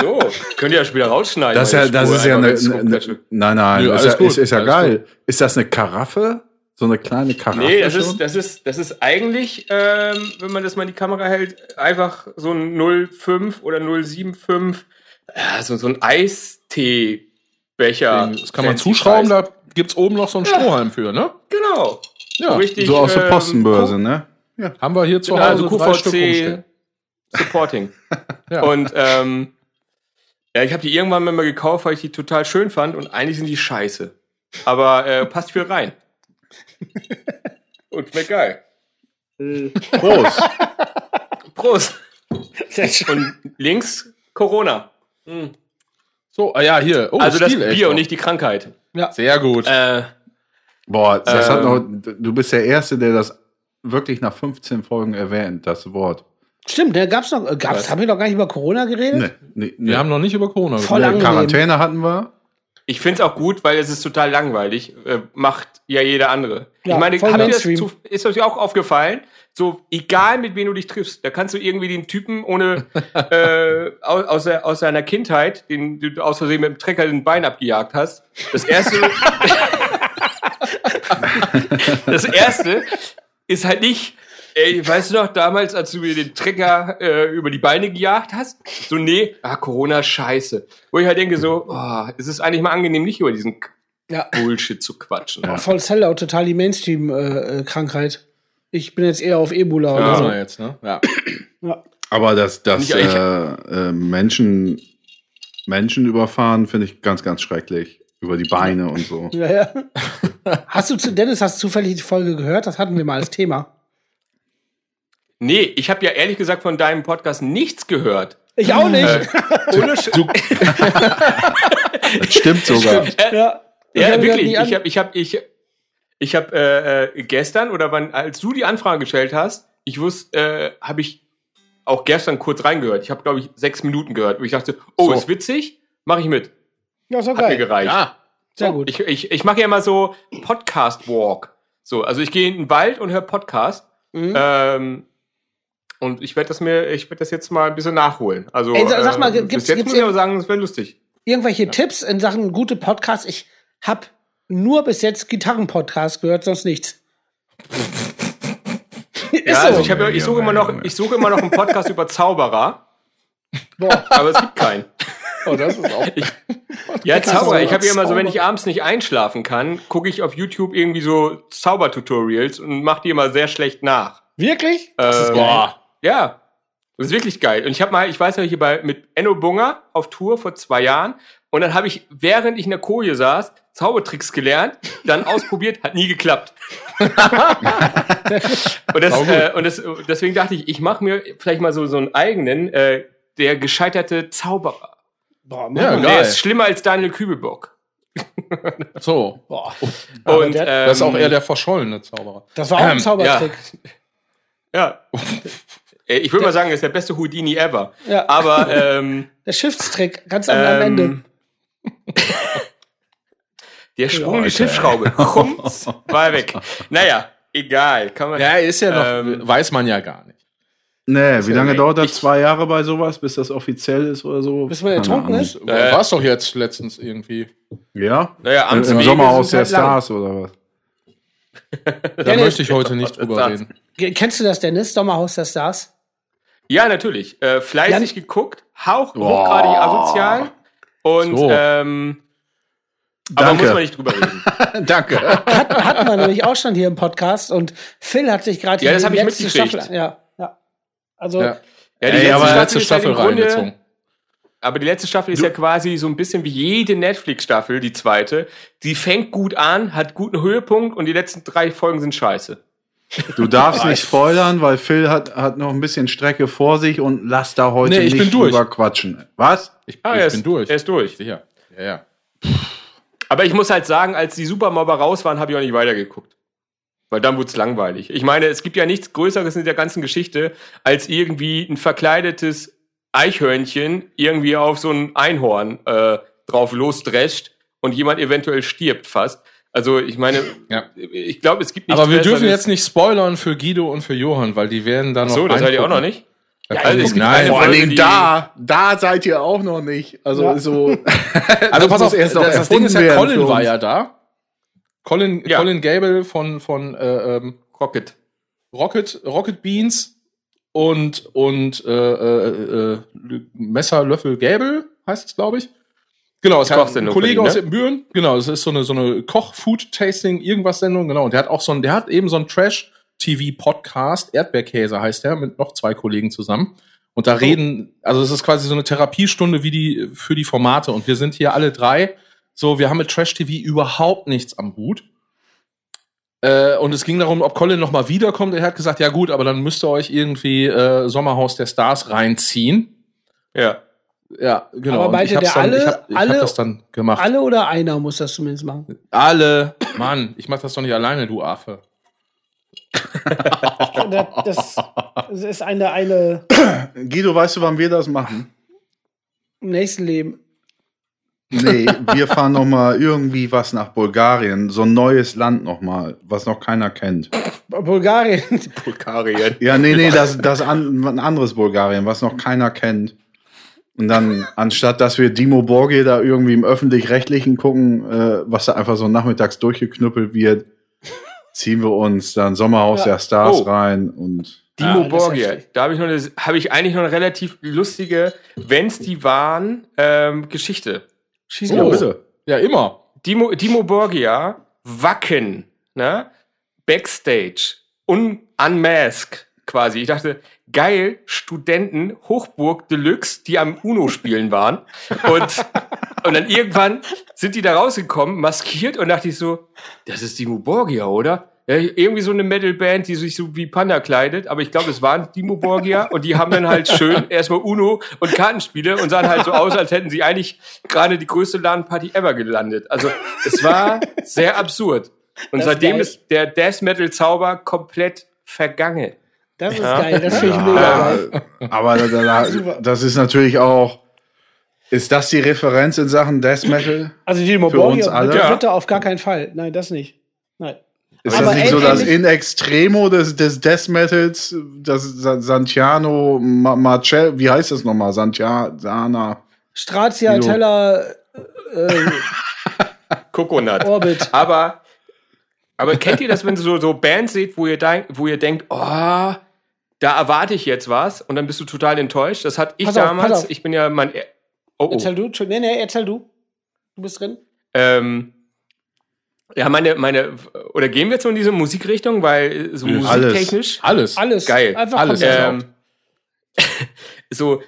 so, könnt ihr ja später rausschneiden. Das ist ja, das ist ja eine, eine, nein, nein, Nö, das ist, ja, gut, ist, ist ja alles geil. Ist das eine Karaffe? So eine kleine Karaffe? Nee, das ist, das ist, das ist eigentlich, ähm, wenn man das mal in die Kamera hält, einfach so ein 05 oder 075, ja, so, so ein Eisteebecher. Das kann man zuschrauben, da gibt's oben noch so einen Strohhalm für, ne? Genau. Ja, richtig. so aus der ähm, Postenbörse, ne? Haben wir hier zu Genau, Hause also drei Stück QVC. Supporting. <laughs> Ja. Und ähm, ja, ich habe die irgendwann mal gekauft, weil ich die total schön fand und eigentlich sind die scheiße. Aber äh, passt viel rein. Und schmeckt geil. Prost. Prost. Schön. Und links Corona. So, ah ja, hier. Oh, also das Stil, echt Bier noch. und nicht die Krankheit. Sehr gut. Äh, Boah, das hat Ähm. noch, du bist der Erste, der das wirklich nach 15 Folgen erwähnt, das Wort. Stimmt, ne, gab's noch, äh, gab's, haben wir doch gar nicht über Corona geredet? Nee, nee, wir haben noch nicht über Corona Voll gesprochen. angenehm. Quarantäne hatten wir. Ich finde es auch gut, weil es ist total langweilig. Äh, macht ja jeder andere. Ja, ich meine, ihr das zu, ist euch auch aufgefallen? So, egal mit wem du dich triffst, da kannst du irgendwie den Typen ohne <laughs> äh, aus, aus seiner Kindheit, den du aus Versehen mit dem Trecker den Bein abgejagt hast. Das erste. <laughs> <laughs> das erste ist halt nicht, ey, weißt du noch, damals, als du mir den Trecker äh, über die Beine gejagt hast? So, nee, ah, Corona, scheiße. Wo ich halt denke, so, oh, es ist eigentlich mal angenehm, nicht über diesen Ja. Bullshit zu quatschen. Voll Sellout, total die Mainstream-Krankheit. ich bin jetzt eher auf Ebola oder Ja, so. jetzt, ne? Ja. Ja. Aber das, das Nicht eigentlich- äh, äh, Menschen, Menschen überfahren finde ich ganz, ganz schrecklich. Über die Beine und so. Ja, ja. hast du zu, Dennis, hast du zufällig die Folge gehört? Das hatten wir mal als Thema. Nee, ich habe ja ehrlich gesagt von deinem Podcast nichts gehört. Ich auch nicht. Ohne Sch <laughs> Das stimmt sogar. ja. Ich Ja, mir wirklich. Ich habe ich hab, ich, ich hab, äh, äh, gestern oder wann, als du die Anfrage gestellt hast, ich wusste, äh, habe ich auch gestern kurz reingehört. Ich habe, glaube ich, sechs Minuten gehört. Und ich dachte, oh, So. ist witzig, mache ich mit. ja, ist doch Hat mir geil. gereicht. Ja. Sehr gut. Ich, ich, ich mache ja immer so Podcast-Walk. So, also ich gehe in den Wald und höre Podcast. Mhm. Ähm, und ich werde das mir, ich werde das jetzt mal ein bisschen nachholen. Also Ey, sag- sag mal, äh, gibt's- bis jetzt gibt's muss ich aber sagen, das wäre lustig. Irgendwelche Tipps in Sachen gute Podcasts? Ich habe nur bis jetzt Gitarren-Podcasts gehört, sonst nichts. <laughs> Ist Ja, so. also ich, hab, ja- ich suche immer noch, ich suche immer noch einen Podcast über Zauberer, Boah. aber es gibt keinen. Oh, das ist auch. Ja, Zauberer. Ich habe ja immer so, wenn ich abends nicht einschlafen kann, gucke ich auf YouTube irgendwie so Zaubertutorials und mache die immer sehr schlecht nach. Wirklich? Ähm, Boah. Ja, das ist wirklich geil. Und ich habe mal, ich weiß ja hier bei mit Enno Bunger auf Tour vor zwei Jahren Und dann habe ich, während ich in der Koje saß, Zaubertricks gelernt, dann <laughs> ausprobiert, hat nie geklappt. <laughs> und, das, äh, und das, deswegen dachte ich, ich mache mir vielleicht mal so, so einen eigenen, äh, der gescheiterte Zauberer. Boah, Ja. Und der geil. ist schlimmer als Daniel Kübelbock. <laughs> So. Boah. Und der, ähm, Das ist auch eher der verschollene Zauberer. das war auch ein ähm, Zaubertrick. Ja. Äh, Ich würde mal sagen, er ist der beste Houdini ever. Ja. Aber <laughs> ähm, Der Schiffstrick, ganz am, am Ende. ähm, der <laughs> Sprung die Alter. Schiffsschraube, Krumms, war er weg. Naja, egal. Kann man, Ja, ist ja noch, Ähm, weiß man ja gar nicht. Nee, wie ja lange nicht- dauert das? Zwei Jahre bei sowas, bis das offiziell ist oder so? Bis man ertrunken ist? Äh, War es doch jetzt letztens irgendwie. Ja? naja, Im, Amts Im Wege Sommerhaus sind der halt lang. Stars oder was? <laughs> Da Dennis- möchte ich heute nicht drüber reden. Kennst du das, Dennis? Sommerhaus der Stars? Ja, natürlich. Äh, fleißig Jan- geguckt, hauch, hochgradig asozial. Und So. ähm, aber Danke. muss man nicht drüber reden. <laughs> Danke. Hat, hatten wir nämlich auch schon hier im Podcast und Phil hat sich gerade Ja, das die hab ich letzte. Staffel. Ja, ja. Also, Ja. Ja, Ey, aber letzte ist halt Staffel im Grunde- reingezogen. Aber die letzte Staffel ist ja quasi so ein bisschen wie jede Netflix-Staffel, die zweite. Die fängt gut an, hat guten Höhepunkt und die letzten drei Folgen sind scheiße. Du darfst nicht spoilern, weil Phil hat, hat noch ein bisschen Strecke vor sich und lass da heute Nee, ich nicht bin durch. drüber quatschen. Was? Ich, Ah, ich er bin ist, durch. Er ist durch. Sicher. Ja, ja. Aber ich muss halt sagen, als die Supermobber raus waren, habe ich auch nicht weitergeguckt. Weil dann wurde es langweilig. Ich meine, es gibt ja nichts Größeres in der ganzen Geschichte, als irgendwie ein verkleidetes Eichhörnchen irgendwie auf so ein Einhorn äh, drauf losdrescht und jemand eventuell stirbt fast. Also ich meine, Ja. ich glaube, es gibt nichts Aber wir dürfen jetzt nicht spoilern für Guido und für Johann, weil die werden dann noch. So, das seid ihr auch noch nicht? Da Ja, kann ich nein, Vor allen Folge, Dingen die- da, da seid ihr auch noch nicht. Also Ja. so. <laughs> <laughs> Also pass auf, erst noch das, das Ding ist ja, Colin war ja da. Colin, Ja. Colin Gable von, von äh, ähm, Rocket. Rocket, Rocket Beans und, und äh, äh, äh, Messer, Löffel, Gable heißt es, glaube ich. Genau, es hat ein Kollege von ihm, aus ne? Ibbenbüren. Genau, es ist so eine, so eine Koch-Food-Tasting, irgendwas Sendung, genau. Und der hat auch so ein, der hat eben so einen Trash-TV-Podcast, Erdbeerkäse heißt der, mit noch zwei Kollegen zusammen. Und da reden, also es ist quasi so eine Therapiestunde wie die, für die Formate. Und wir sind hier alle drei. So, wir haben mit Trash-TV überhaupt nichts am Hut. Äh, und es ging darum, ob Colin noch mal wiederkommt. Er hat gesagt, ja gut, aber dann müsst ihr euch irgendwie äh, Sommerhaus der Stars reinziehen. Ja. Ja, genau. Aber meinte der dann, alle- ich hab, ich alle- hab das dann gemacht. alle oder einer muss das zumindest machen. Alle. Mann, ich mach das doch nicht alleine, du Affe. <laughs> Das, das ist eine, eine Guido, weißt du, wann wir das machen? im nächsten Leben. Nee, wir fahren noch mal irgendwie was nach Bulgarien. So ein neues Land noch mal, was noch keiner kennt. Bulgarien. Bulgarien. Ja, nee, nee, das, das an, ein anderes Bulgarien, was noch keiner kennt. Und dann, anstatt dass wir Dimo Borgir da irgendwie im Öffentlich-Rechtlichen gucken, äh, was da einfach so nachmittags durchgeknüppelt wird, ziehen wir uns dann Sommerhaus Ja. der Stars Oh. rein und Dimo ist Borgia. Da habe ich noch eine, habe ich eigentlich noch eine relativ lustige, wenn's die waren, ähm, Geschichte. Schieß Oh. bitte. Ja, immer. Dimo, Dimo Borgia, Wacken, ne? Backstage, un unmasked quasi. Ich dachte, geil, Studenten, Hochburg Deluxe, die am Uno spielen waren. Und, <laughs> und dann irgendwann sind die da rausgekommen, maskiert und dachte ich so, das ist Dimo Borgia, oder? Ja, irgendwie so eine Metalband, die sich so wie Panda kleidet, aber ich glaube, es waren Dimo Borgia und die haben dann halt schön erstmal Uno und Kartenspiele und sahen halt so aus, als hätten sie eigentlich gerade die größte LAN-Party ever gelandet. Also es war sehr absurd. Und Das seitdem ist der Death Metal Zauber komplett vergangen. Das ist Ja. geil. Das finde ich mega geil. Aber da, da, <laughs> das ist natürlich auch. Ist das die Referenz in Sachen Death Metal? Also die Für uns Borgia alle? bitte, Ja. bitte auf gar keinen Fall. Nein, das nicht. Nein. Ist Aber das nicht so das in extremo des, des Death Metals, das Sa- Santiano Ma Marcel, wie heißt das nochmal? Santiana. Strazia. Teller, äh, <laughs> Coconut. Orbit. Aber, aber kennt ihr das, wenn ihr so, so Bands seht, wo ihr, denk, wo ihr denkt, oh, da erwarte ich jetzt was und dann bist du total enttäuscht? Das hatte ich Pass auf, damals. pass auf. Ich bin ja mein. Oh, oh. Erzähl du. Entschuldigung. Nee, nee, erzähl du. Du bist drin. Ähm, ja, meine, meine, oder gehen wir jetzt so in diese Musikrichtung, weil äh, so Alles. musiktechnisch, Alles. Alles. Geil. Einfach Alles. ähm, <laughs> so,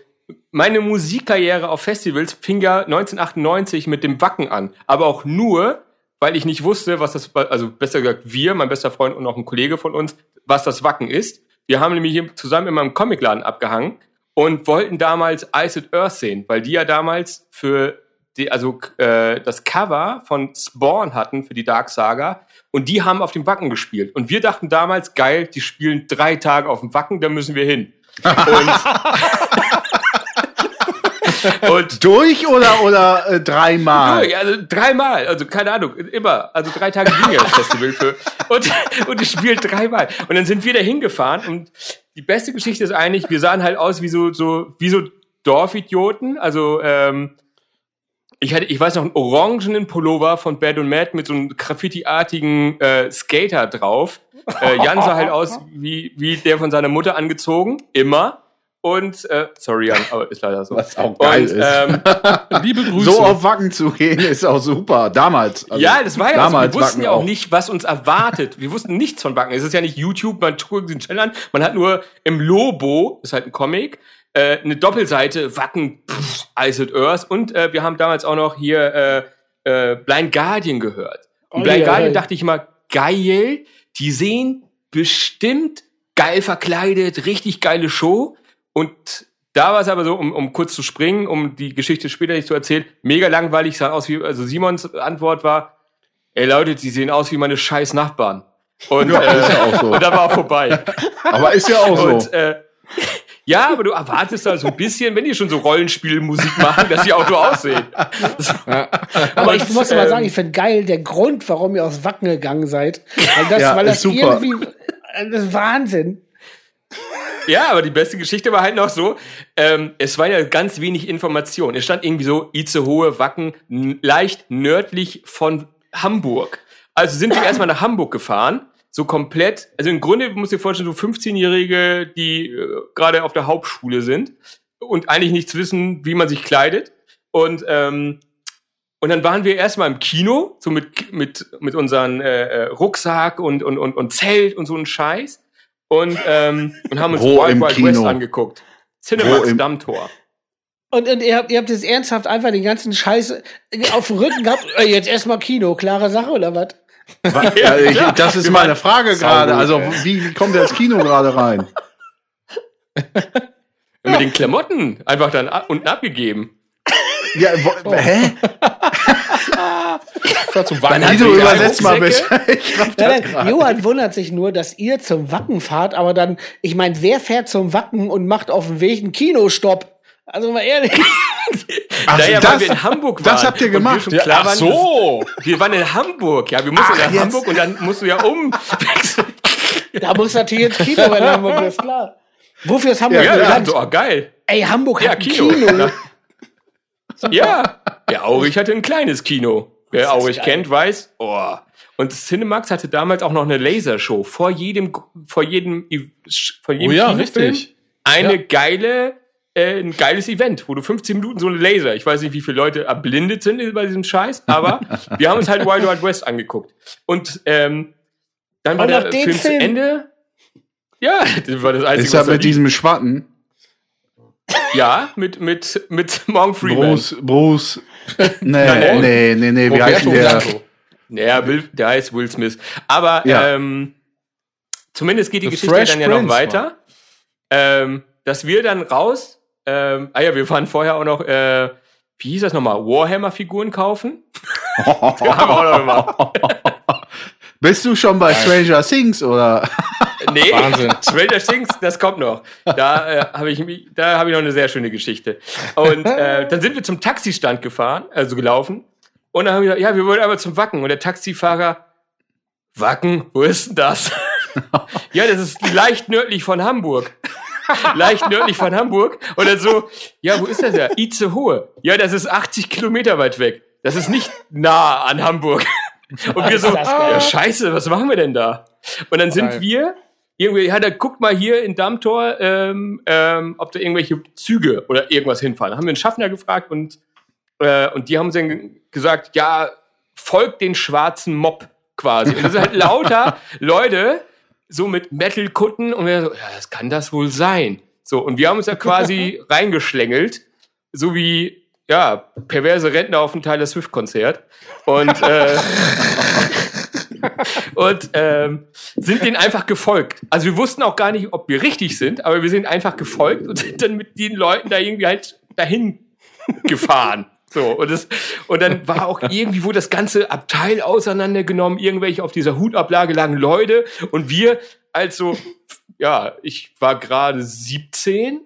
meine Musikkarriere auf Festivals fing ja 1998 mit dem Wacken an. Aber auch nur, weil ich nicht wusste, was das, also besser gesagt wir, mein bester Freund und auch ein Kollege von uns, was das Wacken ist. Wir haben nämlich zusammen in meinem Comicladen abgehangen und wollten damals Ice at Earth sehen, weil die ja damals für die, also äh, das Cover von Spawn hatten für die Dark Saga und die haben auf dem Wacken gespielt. Und wir dachten damals, geil, die spielen drei Tage auf dem Wacken, da müssen wir hin. <laughs> Und <laughs> <laughs> Und durch oder, oder äh, dreimal? Durch, also dreimal, also keine Ahnung, immer. Also drei Tage ging ja das Festival für. Und, und ich spiele dreimal. Und dann sind wir da hingefahren und die beste Geschichte ist eigentlich, wir sahen halt aus wie so, so, wie so Dorfidioten. Also, ähm, ich hatte, ich weiß noch, einen orangenen Pullover von Bad und Mad mit so einem Graffiti-artigen äh, Skater drauf. Äh, Jan sah halt aus <laughs> wie, wie der von seiner Mutter angezogen, immer. Und, äh, sorry Jan, aber ist leider so. Was auch geil und, ist. Ähm, Liebe <laughs> Grüße. So auf Wacken zu gehen, ist auch super. Damals. also ja, das war ja so. Wir damals wussten Wacken ja auch nicht, was uns erwartet. Wir wussten nichts von Wacken. Es ist ja nicht YouTube, man guckt den Channel an. Man hat nur im Lobo, ist halt ein Comic, äh, eine Doppelseite, Wacken, pff, Ice at Earth. Und äh, wir haben damals auch noch hier äh, äh, Blind Guardian gehört. Und Oh, Blind ja, Guardian ja. dachte ich mal, geil, die sehen bestimmt geil verkleidet, richtig geile Show. Und da war es aber so, um, um kurz zu springen, um die Geschichte später nicht zu erzählen, mega langweilig, sah aus wie, also Simons Antwort war, ey Leute, die sehen aus wie meine scheiß Nachbarn. Und, Ja, äh, ist ja auch so. und da war vorbei. <laughs> Aber ist ja auch so. Und äh, ja, aber du erwartest da so ein bisschen, wenn die schon so Rollenspielmusik machen, dass die auch so aussehen. Aber ich muss mal ähm, sagen, ich finde geil der Grund, warum ihr aus Wacken gegangen seid. Weil das, Ja, weil das ist super. irgendwie, äh, das ist Wahnsinn. Ja, aber die beste Geschichte war halt noch so, ähm, es war ja ganz wenig Information. Es stand irgendwie so, Itzehoe, Wacken, leicht nördlich von Hamburg. Also sind wir erstmal nach Hamburg gefahren, so komplett, also im Grunde du dir vorstellen, so 15-Jährige, die äh, gerade auf der Hauptschule sind und eigentlich nichts wissen, wie man sich kleidet. Und, ähm, und dann waren wir erstmal im Kino, so mit, mit, mit unseren äh, äh, Rucksack und, und, und, und Zelt und so ein Scheiß. Und, ähm, und haben uns Wo Wild im Wild Kino? West angeguckt. Cinemax Dammtor. Und, und ihr habt, ihr habt jetzt ernsthaft einfach den ganzen Scheiß auf dem Rücken gehabt. Äh, jetzt erstmal Kino, klare Sache oder was? <laughs> Ja, ich, klar. das ist meine Frage gerade. Also, wie, wie kommt der ins Kino gerade rein? Mit den Klamotten einfach dann ab, unten abgegeben. Ja, wo, hä? Das war zum Man Wacken. Wie du übersetzt mal Ja, das dann, gerade. Johann wundert sich nur, dass ihr zum Wacken fahrt, aber dann, ich meine, wer fährt zum Wacken und macht auf dem Weg einen Kinostopp? Also mal ehrlich. Ach, naja, das- weil wir in Hamburg waren. das habt ihr wir gemacht? schon Ja, ach waren, so. Wir waren in Hamburg, ja. Wir mussten Ach, nach jetzt. Hamburg und dann musst du ja um. <laughs> Da muss natürlich ins Kino, wenn Hamburg ist, klar. Wofür ist Hamburg ja, wir bekannt? dachten, oh, geil. Ey, Hamburg Ja, hat ein Kino. Kino. Ja. <laughs> Ja, Aurich hatte ein kleines Kino. Wer Aurich geil. kennt, weiß, oh. Und Cinemax hatte damals auch noch eine Lasershow vor jedem, vor jedem, vor jedem Oh ja, Kinofilm. richtig. Eine Ja. geile, äh, ein geiles Event, wo du 15 Minuten so eine Laser, ich weiß nicht, wie viele Leute erblindet sind bei diesem Scheiß, aber <laughs> wir haben uns halt Wild Wild West angeguckt. Und ähm, dann war Und der Film zu Ende. Ja, <laughs> das war das Einzige, Ist das da mit diesem Schwatten? Ja, mit, mit, mit Morgan Freeman. Bruce, Bruce. Nee, Nein, nee, nee, nee, wie heißt der? Blanco. Ja, Will, der heißt Will Smith. Aber Ja. ähm, zumindest geht die The Geschichte Fresh dann ja noch Prince, weiter. Ähm, dass wir dann raus, ähm, ah ja, wir waren vorher auch noch, äh, wie hieß das nochmal, Warhammer-Figuren kaufen. <laughs> <laughs> haben wir auch noch gemacht. <laughs> Bist du schon bei Stranger Things oder? <laughs> Nee, Wahnsinn. Stranger Things, das kommt noch. Da äh, habe ich, mich- da habe ich noch eine sehr schöne Geschichte. Und äh, dann sind wir zum Taxistand gefahren, also gelaufen. Und dann haben wir gesagt, ja, wir wollen aber zum Wacken. Und der Taxifahrer, Wacken, wo ist denn das? <laughs> ja, das ist leicht nördlich von Hamburg. leicht nördlich von Hamburg. Und dann so, ja, wo ist das ja? Itzehoe. Ja, das ist 80 Kilometer weit weg. Das ist nicht nah an Hamburg. <laughs> Und wir so, ja, scheiße, was machen wir denn da? Und dann sind Geil. wir irgendwie, ja, da guckt mal hier in Dammtor, ähm, ähm, ob da irgendwelche Züge oder irgendwas hinfahren. Da haben wir einen Schaffner gefragt und, äh, und die haben uns dann gesagt, ja, folgt den schwarzen Mob quasi. Und das sind halt <laughs> lauter Leute, so mit Metal-Kutten und wir so, ja, das kann das wohl sein. So, und wir haben uns ja quasi <laughs> reingeschlängelt, so wie, ja, perverse Rentner auf ein Teil des Swift-Konzert. Und, äh, <laughs> und ähm, sind denen einfach gefolgt. Also wir wussten auch gar nicht, ob wir richtig sind, aber wir sind einfach gefolgt und sind dann mit den Leuten da irgendwie halt dahin gefahren. So, und, das, und dann war auch irgendwie, wo das ganze Abteil auseinandergenommen, irgendwelche auf dieser Hutablage lagen Leute und wir, also, ja, ich war gerade 17,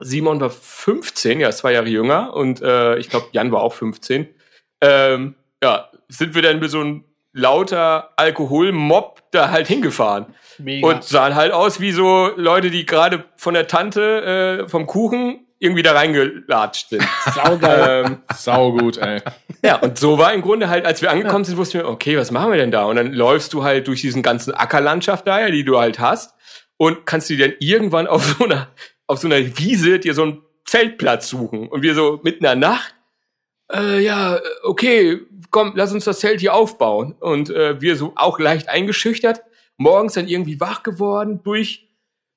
Simon war 15, ja, zwei Jahre jünger und äh, ich glaube, Jan war auch 15. Ähm, ja, sind wir dann mit so einem lauter Alkoholmob da halt hingefahren. Mega. Und sahen halt aus wie so Leute, die gerade von der Tante äh, vom Kuchen irgendwie da reingelatscht sind. <laughs> Saugeil. ähm, Sau gut, ey. ja, und so war im Grunde halt, als wir angekommen sind, wussten wir, okay, was machen wir denn da? Und dann läufst du halt durch diesen ganzen Ackerlandschaft da, ja, die du halt hast, und kannst dir dann irgendwann auf so einer, auf so einer Wiese dir so einen Zeltplatz suchen. Und wir so mitten in der Nacht, äh, ja, okay, komm, lass uns das Zelt hier aufbauen. Und äh, wir so auch leicht eingeschüchtert, morgens dann irgendwie wach geworden durch,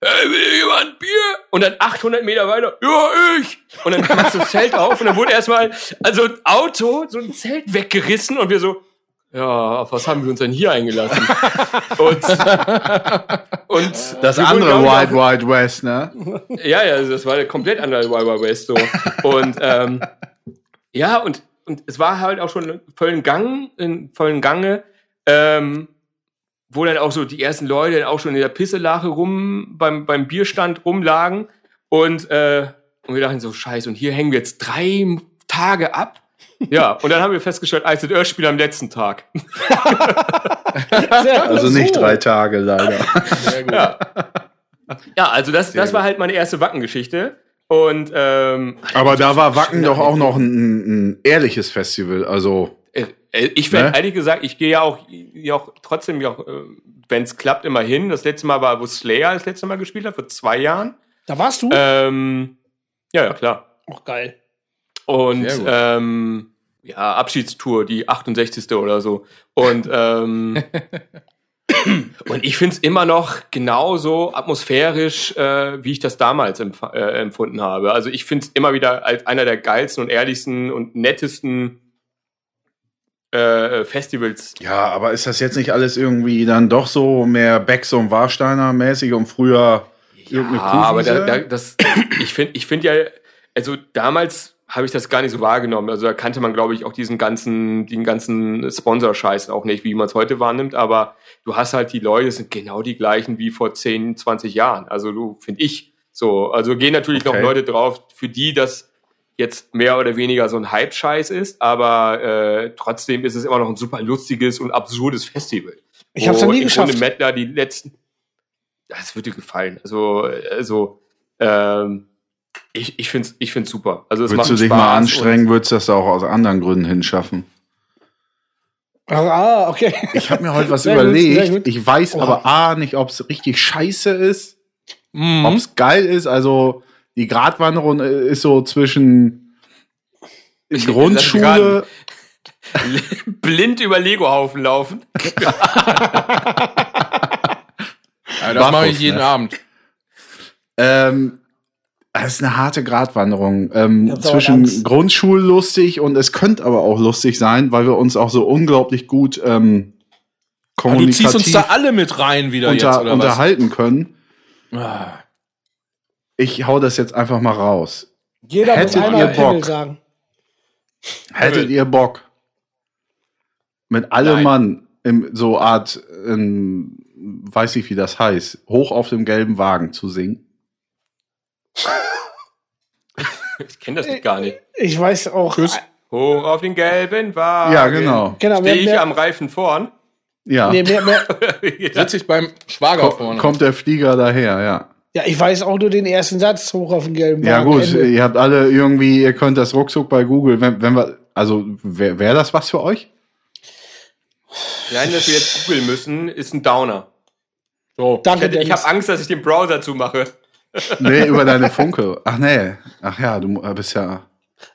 hey, will jemand Bier? Und dann 800 Meter weiter, ja, ich. Und dann du das Zelt auf und dann wurde erstmal, also Auto, so ein Zelt weggerissen und wir so, ja, auf was haben wir uns denn hier eingelassen? und, und Das andere Wild Wild West, ne? ja, ja, das war der komplett andere Wild Wild West so. Und ähm, ja, und, und es war halt auch schon in vollen Gang, in vollen Gange, ähm, wo dann auch so die ersten Leute dann auch schon in der Pisselache rum beim, beim Bierstand rumlagen. Und, äh, und wir dachten so, scheiße, und hier hängen wir jetzt drei Tage ab. Ja, und dann haben wir festgestellt, Ice Earth Spiel am letzten Tag. <laughs> Also nicht drei Tage leider. Sehr gut. Ja, ja also das, Sehr das war halt meine erste Wackengeschichte. Und ähm, Aber da war Wacken doch auch noch ein, ein ehrliches Festival. Also, Äh, äh, Ich werde Ne? ehrlich gesagt, ich gehe ja auch, ja auch trotzdem, ja, wenn es klappt, immer hin. Das letzte Mal war, wo Slayer das letzte Mal gespielt hat, vor zwei Jahren. Da warst du? Ähm, ja, ja, klar. Auch geil. Und ähm, ja, Abschiedstour, die 68. oder so. Und, ähm, <laughs> und ich finde es immer noch genauso atmosphärisch, äh, wie ich das damals empf äh, empfunden habe. Also ich finde es immer wieder als einer der geilsten und ehrlichsten und nettesten äh, Festivals ja, aber ist das jetzt nicht alles irgendwie dann doch so mehr Becks und Warsteiner mäßig und früher irgendeine Ja, aber da, da, das, ich finde ich find ja, also damals habe ich das gar nicht so wahrgenommen. Also da kannte man, glaube ich, auch diesen ganzen, den ganzen Sponsor-Scheiß auch nicht, wie man es heute wahrnimmt. Aber du hast halt die Leute, sind genau die gleichen wie vor 10, 20 Jahren. Also du, finde ich, so. Also gehen natürlich noch Okay. Leute drauf, für die das jetzt mehr oder weniger so ein Hype-Scheiß ist, aber äh, trotzdem ist es immer noch ein super lustiges und absurdes Festival. Ich hab's noch Wo nie geschafft. Grunde Mettler die letzten. Das wird dir gefallen. Also, also ähm, ich, ich finde es ich find's super. Also, es Würdest du dich Spaß mal anstrengen, würdest du das auch aus anderen Gründen hinschaffen. Ah, okay. Ich habe mir heute was <laughs> Sehr überlegt. gut. Ich weiß Oha. aber A, nicht, ob es richtig scheiße ist, Mhm. ob es geil ist. Also die Gratwanderung äh, ist so zwischen Ich- Grundschule. Und <laughs> blind über Lego-Haufen laufen. <laughs> Ja, das mache ich jeden ne? Abend. Ähm, das ist eine harte Gratwanderung. Ähm, zwischen. Grundschullustig und es könnte aber auch lustig sein, weil wir uns auch so unglaublich gut ähm, Aber du ziehst uns kommunikativ da alle mit rein wieder unter, jetzt, oder was? unterhalten können. Ah. Ich hau das jetzt einfach mal raus. Jeder Hättet muss einmal ihr Himmel Bock? sagen. Hättet ihr Bock, mit allem Nein. Mann im so Art, ähm, weiß ich wie das heißt, hoch auf dem gelben Wagen zu singen? <laughs> Ich kenne das Lied gar nicht. Ich weiß auch. Tschüss. Hoch auf den gelben Wagen. Ja, genau. Genau, Stehe ich mehr, am Reifen vorn. Ja, nee, mehr, mehr, <laughs> Sitze ich beim Schwager Ko vorne. kommt der Flieger daher, ja. ja, ich weiß auch nur den ersten Satz hoch auf den gelben Ja Wagen. gut, Ende. ihr habt alle irgendwie, ihr könnt das ruckzuck bei Google, wenn, wenn wir, also wäre wär das was für euch? Nein, dass wir jetzt googeln müssen, ist ein Downer. So. Ich, Danke, hätte- ich Dennis. habe Angst, dass ich den Browser zumache. Nee, über deine Funke. Ach nee, ach ja, du bist ja,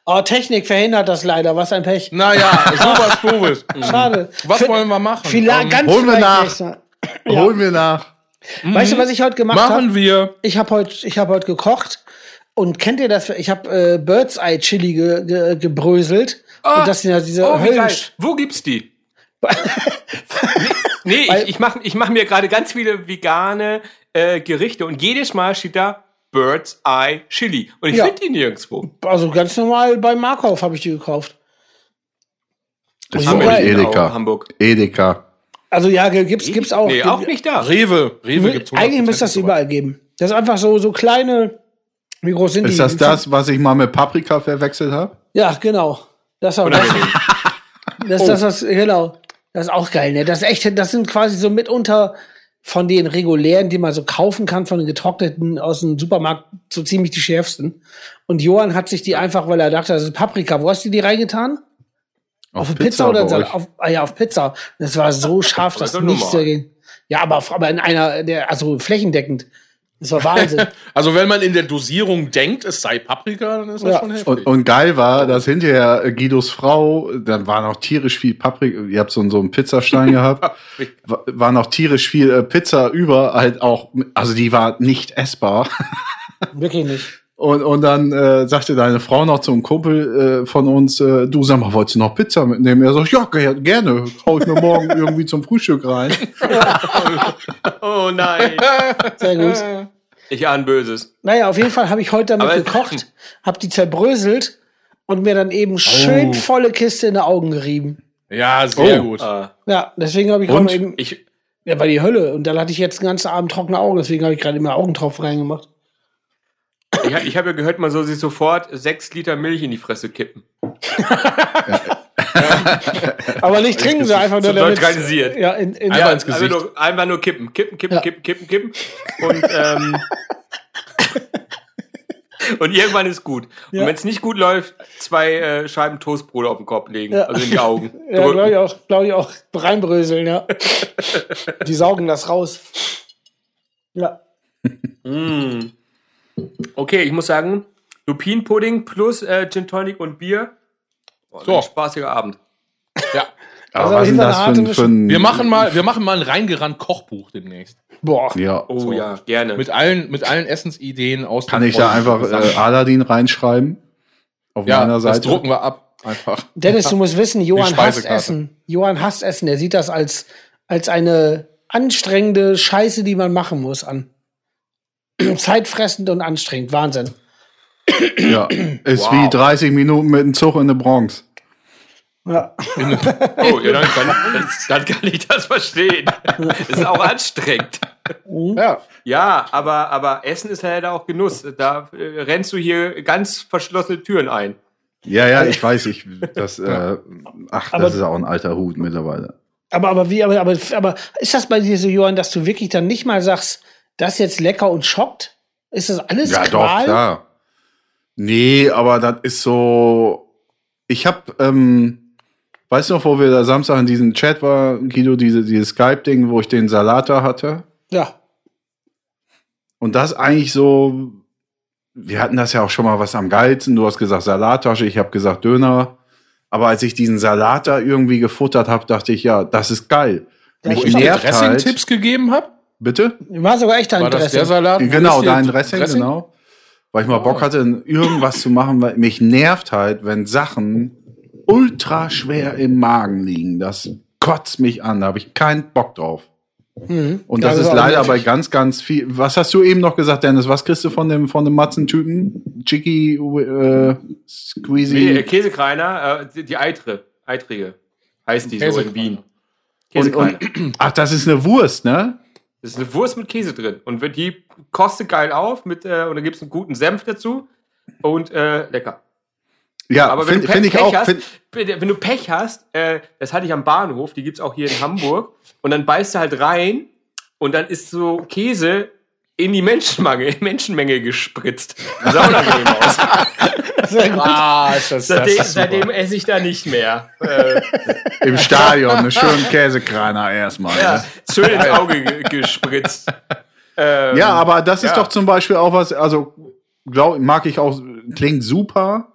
Oh, Technik verhindert das leider. Was ein Pech. Naja, sowas <laughs> Doofes. Mhm. <laughs> Schade. Was V- wollen wir machen? Vielleicht, Ähm, ganz holen wir nach. Ja. hol mir nach. Weißt du, was ich heute gemacht habe? Machen wir. Ich habe heute, ich habe heute gekocht und kennt ihr das? Ich habe äh, Bird's Eye Chili ge, ge, gebröselt Ah, und das sind ja diese oh, wie geil. Höllensch- Wo gibt's die? <laughs> nee, Weil- ich, ich mache ich mach mir gerade ganz viele vegane äh, Gerichte und jedes Mal steht da Bird's Eye Chili. Und ich Ja. finde die nirgendwo. Also ganz normal bei Markov habe ich die gekauft. Das ist in Edeka. Hamburg. Edeka. Also ja, gibt's gibt's auch. Nee, auch nicht da. Rewe. Rewe gibt's Eigentlich müsste das 100% überall geben. Das ist einfach so so kleine. Wie groß sind die? Ist das das, was ich mal mit Paprika verwechselt habe? Ja, genau. Das auch. Das, das, das, das, genau. Das ist auch geil, ne? Das ist echt, das sind quasi so mitunter von den regulären, die man so kaufen kann, von den getrockneten aus dem Supermarkt, so ziemlich die schärfsten. Und Johann hat sich die einfach, weil er dachte, das ist Paprika. Wo hast du die reingetan? Auf, Pizza, Pizza oder bei Sal- euch. auf, ah ja, auf Pizza. Das war so <laughs> scharf, dass nichts dagegen. Ja, aber, auf- aber in einer, der, also flächendeckend. Das war Wahnsinn. <laughs> Also wenn man in der Dosierung denkt, es sei Paprika, dann ist das Ja. schon heftig. Und, und geil war, dass hinterher äh, Guidos Frau, dann war noch tierisch viel Paprika, ihr habt so, so einen Pizzastein <laughs> gehabt, wa- war noch tierisch viel äh, Pizza über, halt auch, also die war nicht essbar. <laughs> Wirklich nicht. Und, und dann äh, sagte deine Frau noch zum Kumpel äh, von uns, äh, du sag mal, wolltest du noch Pizza mitnehmen? Er sagt, ja, ge- gerne, hau ich mir morgen <laughs> irgendwie zum Frühstück rein. <laughs> Oh nein. Sehr gut. Ich ahne Böses. Naja, auf jeden Fall habe ich heute damit Aber- gekocht, habe die zerbröselt und mir dann eben schön Oh. volle Kiste in die Augen gerieben. Ja, sehr Oh. gut. Ja, deswegen habe ich Und? heute eben, ich, ja, war die Hölle. Und dann hatte ich jetzt den ganzen Abend trockene Augen, deswegen habe ich gerade immer Augentropfen reingemacht. Ich, ich habe ja gehört, man soll sich sofort sechs Liter Milch in die Fresse kippen. <laughs> Aber nicht trinken sie einfach nur so damit. neutralisiert. Ja, in, in, Einfach ja, ins Gesicht. Einfach nur, einfach nur kippen, kippen, kippen, Ja. kippen, kippen, kippen. Und, ähm, <laughs> und irgendwann ist gut. Ja. Und wenn es nicht gut läuft, zwei äh, Scheiben Toastbrot auf den Kopf legen, Ja. also in die Augen. <laughs> ja glaube ich auch, glaube ich auch, reinbröseln, ja. die saugen das raus. Ja. Mm. Okay, ich muss sagen, Lupinenpudding plus äh, Gin Tonic und Bier. Oh, So. Ein spaßiger Abend. Ja. <laughs> Also Aber was ist das für ein, für ein Wir machen mal, wir machen mal ein reingerannt Kochbuch demnächst. Boah. ja, Oh So. ja, gerne. Mit allen, mit allen Essensideen aus kann ich da einfach äh. Aladdin reinschreiben? Auf ja, meiner das Seite. drucken wir ab. Einfach. Dennis, du musst wissen, Johann hasst. Essen. Johann hasst Essen. Er sieht das als, als eine anstrengende Scheiße, die man machen muss an. <clears throat> Zeitfressend und anstrengend. Wahnsinn. Ja, ist Wow. wie 30 Minuten mit dem Zug in der Bronx. Ja. <laughs> Oh, ja, dann, kann, dann, dann kann ich das verstehen. <laughs> ist auch anstrengend. Ja. Ja, aber, aber Essen ist halt auch Genuss. Da äh, rennst du hier ganz verschlossene Türen ein. Ja, ja, ich weiß, ich, das, äh, ach, Aber- das ist auch ein alter Hut mittlerweile. Aber, aber wie, aber, aber, aber ist das bei dir so, Johann, dass du wirklich dann nicht mal sagst, das jetzt lecker und schockt? Ist das alles Ja, doch, Qual? klar. Nee, aber das ist so, ich hab, ähm, weißt du noch, wo wir da Samstag in diesem Chat war, Guido, diese, dieses Skype-Ding, wo ich den Salat da hatte? Ja. Und das eigentlich so, wir hatten das ja auch schon mal was am geilsten. Du hast gesagt Salattasche, ich habe gesagt Döner. Aber als ich diesen Salat da irgendwie gefuttert habe, dachte ich, ja, das ist geil. Ja, Mich wo ich dir halt. Dressing-Tipps gegeben habe? Bitte? War sogar echt dein War das Interesse. der Salat? Genau, dein Dressing, genau. Weil ich mal Oh. Bock hatte, irgendwas zu machen, weil mich nervt halt, wenn Sachen ultra schwer im Magen liegen. Das kotzt mich an, da habe ich keinen Bock drauf. Mhm. Und Ja, das ist leider nervig. bei ganz, ganz viel. Was hast du eben noch gesagt, Dennis? Was kriegst du von dem, von dem Matzen-Typen? Chicky, äh, Squeezy? Nee, äh, Käsekreiner, äh, die, Eitre, Eitrige heißt die so in. Wien. und, Käsekreiner. und, ach, das ist eine Wurst, ne? Das ist eine Wurst mit Käse drin. Und die kostet geil auf mit, äh, und dann gibt es einen guten Senf dazu. Und äh, lecker. Ja, Aber wenn finde du find Pech ich auch. hast, Find, wenn du Pech hast, äh, das hatte ich am Bahnhof, die gibt's auch hier in Hamburg, und dann beißt du halt rein und dann ist so Käse in die Menschenmenge, Menschenmenge gespritzt. Das sah unangenehm aus. <laughs> Sehr gut. Ah, ist das, Seitdem, das seitdem esse ich da nicht mehr. Äh, Im Stadion, eine schöne Käsekreiner erstmal. ja, ne? schön ins <laughs> Auge ge gespritzt. Ähm, Ja, aber das ist ja. doch zum Beispiel auch was, also glaub, mag ich auch, klingt super,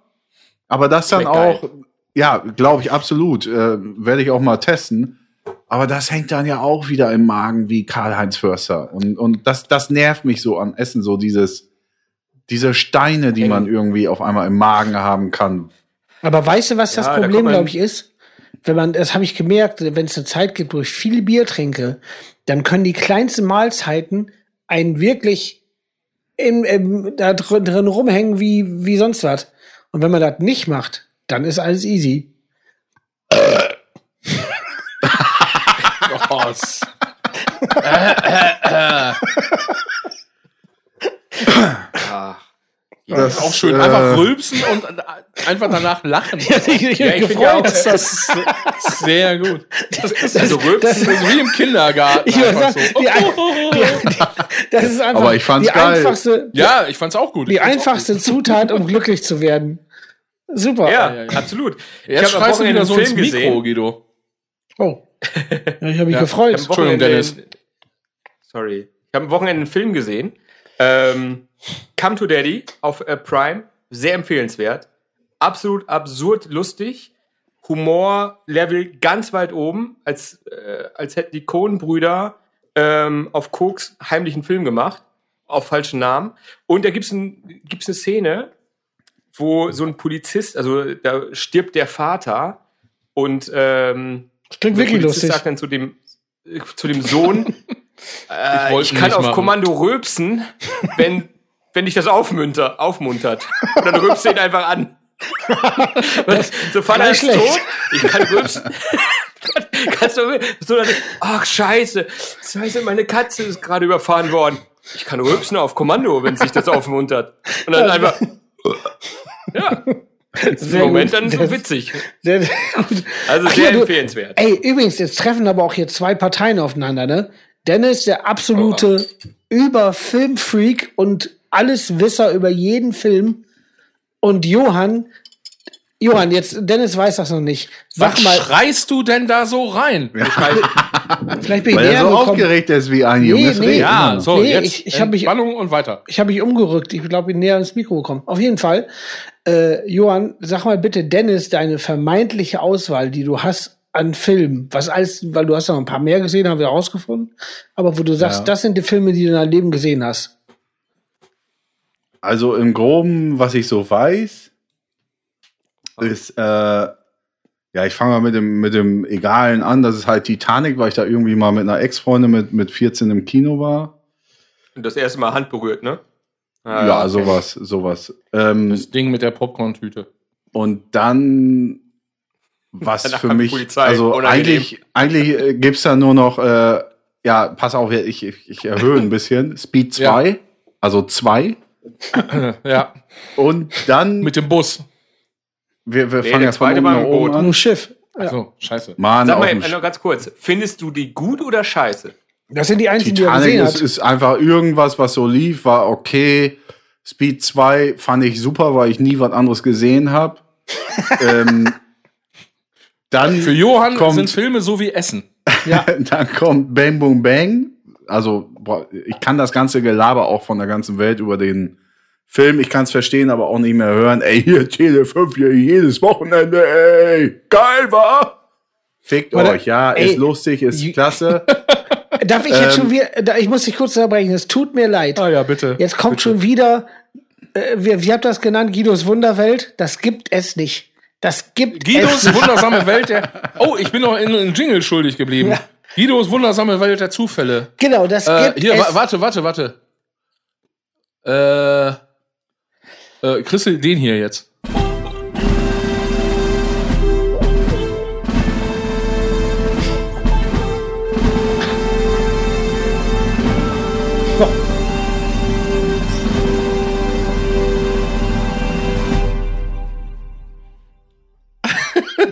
aber das dann Schmeckt auch, ja, glaube ich absolut, äh, werde ich auch mal testen. Aber das hängt dann ja auch wieder im Magen wie Karl-Heinz Förster. Und, und das, das nervt mich so an Essen, so dieses, diese Steine, die man irgendwie auf einmal im Magen haben kann. Aber weißt du, was das Ja, da Problem, man- glaube ich, ist? Wenn man, das habe ich gemerkt, wenn es eine Zeit gibt, wo ich viel Bier trinke, dann können die kleinsten Mahlzeiten einen wirklich in, im, da drin, drin rumhängen wie, wie sonst was. Und wenn man das nicht macht, dann ist alles easy. Oh, s- Ah. Das auch schön. äh, Einfach rülpsen und äh, einfach danach lachen. ich hab mich Ja, ich finde gefreut, ja auch, Das ist sehr gut. Das ist, Also das rülpsen. ist wie im Kindergarten. Ich wollte einfach sagen, so. die, ein- die, die, <laughs> das ist einfach Aber ich fand's die geil. einfachste, Ja, ich fand's auch gut. die Ich einfachste Zutat, um glücklich zu werden. Super. Ja, ja, ja. absolut. gut. Jetzt hab am schreist du Wochenende wieder so einen ins Film Mikro, gesehen. Guido. Oh. Ja, ich habe mich Ja. gefreut. Ich hab Entschuldigung, Dennis. Sorry. Ich habe am Wochenende einen Film gesehen. Ähm, Come to Daddy auf äh, Prime. Sehr empfehlenswert. Absolut absurd lustig. Humorlevel ganz weit oben, als, äh, als hätten die Coen-Brüder ähm, auf Koks heimlichen Film gemacht. Auf falschen Namen. Und da gibt's ein, gibt's eine Szene, wo so ein Polizist, also da stirbt der Vater und ähm, Klingt wirklich Polizist lustig. sagt dann zu dem, äh, zu dem Sohn, <laughs> äh, wollte ich kann auf machen. Kommando rülpsen, wenn, wenn dich das aufmunter, aufmuntert. Und dann rülpst du ihn einfach an. <laughs> so Vater ist schlecht. tot, ich kann rülpsen. <laughs> Kannst du so dann, ach scheiße, scheiße, meine Katze ist gerade überfahren worden. Ich kann rülpsen auf Kommando, wenn sich das aufmuntert. Und dann einfach, ja, im Moment gut. dann so witzig. Sehr, sehr gut. Also Ach sehr ja, du- empfehlenswert. Ey, übrigens, jetzt treffen aber auch hier zwei Parteien aufeinander, ne? Dennis, der absolute Über-Filmfreak und alles Wisser über jeden Film. Und Johann, Johann, jetzt, Dennis weiß das noch nicht. Sag Was mal, schreist du denn da so rein? <laughs> vielleicht bin ich Weil er näher so gekommen. aufgeregt ist wie ein Nee, junges nee. Reh. Ja, so, Nee, jetzt ich- ich hab mich- und weiter. Ich habe mich umgerückt. Ich glaube, ich bin näher ins Mikro gekommen. Auf jeden Fall. Äh, Johann, sag mal bitte, Dennis, deine vermeintliche Auswahl, die du hast an Filmen, was alles, weil du hast noch ein paar mehr gesehen, haben wir herausgefunden, aber wo du sagst, Ja. das sind die Filme, die du in deinem Leben gesehen hast. Also im Groben, was ich so weiß, ist, äh, ja, ich fange mal mit dem, mit dem Egalen an. Das ist halt Titanic, weil ich da irgendwie mal mit einer Ex-Freundin mit, mit 14 im Kino war. Und das erste Mal Hand berührt, ne? Ah, ja, okay. sowas, sowas. Ähm, Das Ding mit der Popcorn-Tüte. und dann, was Danach für mich, Polizei. also Unangenehm. eigentlich, eigentlich äh, gibt's da nur noch, äh, ja, pass auf, ich, ich, ich erhöhe ein bisschen. Speed 2, also 2. Ja, Und dann, mit dem Bus. Wir, wir Nee, fangen ja zweite oben nach oben Boot. an. Nur Schiff. Ja. So, scheiße. Mann, Sag mal, äh, noch ganz kurz. Findest du die gut oder scheiße? Das sind die einzigen, die er Titanic gesehen ist, hat. ist einfach irgendwas, was so lief, war okay. Speed 2 fand ich super, weil ich nie was anderes gesehen habe. <laughs> ähm, dann, Für Johann kommt, sind Filme so wie Essen. <laughs> dann kommt Bang Boom Bang. Also, boah, ich kann das ganze Gelaber auch von der ganzen Welt über den Film, ich kann es verstehen, aber auch nicht mehr hören. Ey, hier Tele 5, hier jedes Wochenende, ey, geil war. Fickt Warte, euch, ja, ey, ist lustig, ist klasse. <laughs> Darf ich jetzt Ähm, schon wieder, da- ich muss dich kurz unterbrechen, es tut mir leid. Ah ja, bitte. Jetzt kommt bitte. schon wieder, äh, wie, wie habt ihr das genannt, Guidos Wunderwelt? Das gibt es nicht. Das gibt es Guidos nicht. wundersame <laughs> Welt der. Oh, ich bin noch in einem Jingle schuldig geblieben. Ja. Guidos wundersame Welt der Zufälle. Genau, das Äh, gibt hier, es. wa warte, warte, warte. Äh, äh, Christel, den hier jetzt.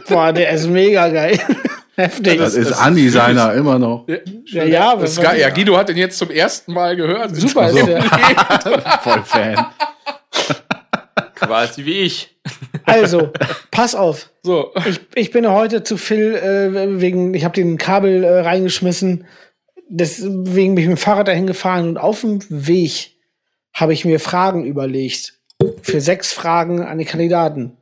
Boah, der ist mega geil. <laughs> Heftig. Das ist Andi seiner immer noch. ja, ja, Das ist geil. Ja, Guido hat den jetzt zum ersten Mal gehört. Super ist der. <laughs> Voll Fan. <laughs> Quasi wie ich. Also, pass auf. So. Ich, ich bin heute zu Phil äh, wegen, ich habe den Kabel äh, reingeschmissen. Deswegen bin ich mit dem Fahrrad dahin gefahren und auf dem Weg habe ich mir Fragen überlegt. Für sechs Fragen an die Kandidaten.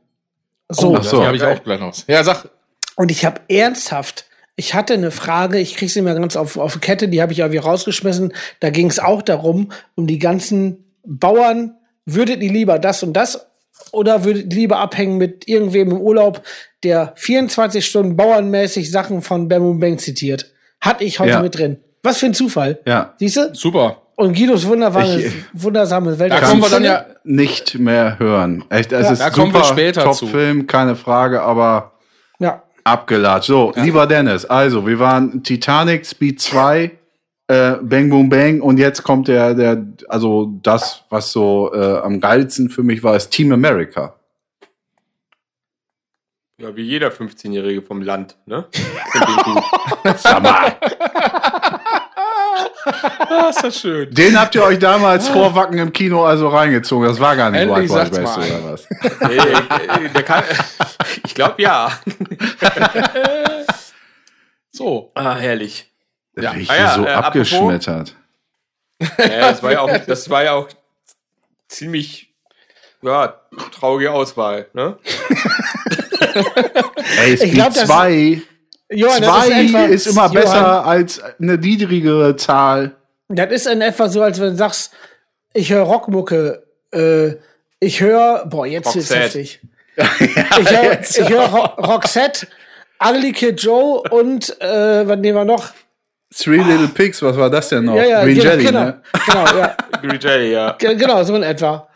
So. Oh, so. habe ich auch gleich noch. Ja, sag. Und ich habe ernsthaft, ich hatte eine Frage, ich kriege sie mir ganz auf, auf Kette, die habe ich irgendwie rausgeschmissen. Da ging es auch darum, um die ganzen Bauern. Würdet ihr lieber das und das oder würdet ihr lieber abhängen mit irgendwem im Urlaub, der 24 Stunden bauernmäßig Sachen von Bam Bang zitiert? Hatte ich heute Ja. mit drin. Was für ein Zufall. Ja. Siehst du? Super. Und Guidos wunderbare, Ich- wundersame Welt. Da kommen wir dann ja. Nicht mehr hören. Echt, es Ja. ist Da super, kommen wir später zu. Top-Film, keine Frage, aber Ja. abgelatscht. So, lieber Dennis, also, wir waren Titanic, Speed 2, äh, Bang Boom Bang und jetzt kommt der, der, also das, was so äh, am geilsten für mich war, ist Team America. Ja, wie jeder 15-Jährige vom Land, ne? <laughs> Sag mal. Ah, ist das schön. Den habt ihr euch damals vor Wacken im Kino also reingezogen. Das war gar nicht Endlich Wild Wild West oder was? Nee, äh, der kann, <laughs> ich glaube ja. <laughs> So. Ah, herrlich. Ja. Richtig Ah ja, so äh, abgeschmettert. <laughs> Ja, das war ja auch, das war ja auch ziemlich, ja, traurige Auswahl, ne? <laughs> Ey, Speed glaub, das- 2, Johann, das zwei in etwa- ist immer Johann, besser als eine niedrigere Zahl. Das ist in etwa so, als wenn du sagst, ich höre Rockmucke, äh, ich höre, boah, jetzt Roxette. heftig. <laughs> Ich höre ich hör Ro Roxette, Ugly Kid Joe und, äh, was nehmen wir noch? Three Little Pigs, was war das denn noch? Ja, ja, Green genau, Jelly, genau, ne? genau, ja. <laughs> Green Jelly, ja. Ge- Genau, so in etwa.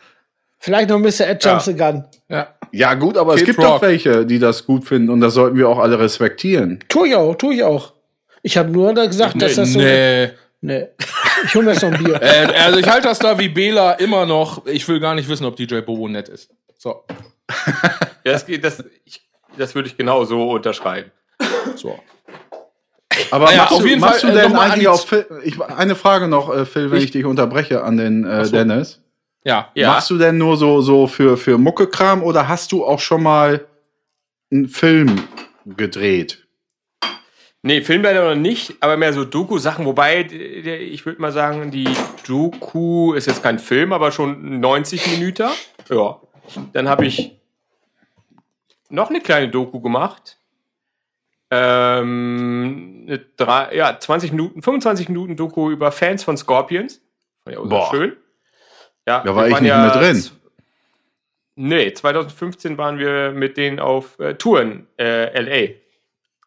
Vielleicht noch Mr. Ed Jumps Ja. the Gun. Ja. Ja, gut, aber es Kid gibt Rock. doch welche, die das gut finden und das sollten wir auch alle respektieren. Tu ich auch, tu ich auch. Ich habe nur da gesagt, dass das so. nee. Nee. Ich hol mir jetzt noch ein Bier. <laughs> Äh, also ich halte das da wie Bela immer noch. Ich will gar nicht wissen, ob DJ Bobo nett ist. So. <laughs> Ja, das, geht- das, ich, das würde ich genau so unterschreiben. so. Aber Ja, machst, auf du, jeden machst Fall, du äh, denn an eigentlich auf Phil, ich, eine Frage noch, äh, Phil, wenn ich, Ich- dich unterbreche an den äh, so. Dennis. Ja. Ja. Machst du denn nur so, so für, für Muckekram oder hast du auch schon mal einen Film gedreht? Nee, Film leider noch nicht, aber mehr so Doku-Sachen, wobei ich würde mal sagen, die Doku ist jetzt kein Film, aber schon 90 Minuten. Ja. Dann habe ich noch eine kleine Doku gemacht. Ähm, eine drei, ja, 20 Minuten, 25 Minuten Doku über Fans von Scorpions. Auch Boah. schön. Ja, Da war ich nicht mehr drin. Nee, 2015 waren wir mit denen auf äh, Touren äh, LA.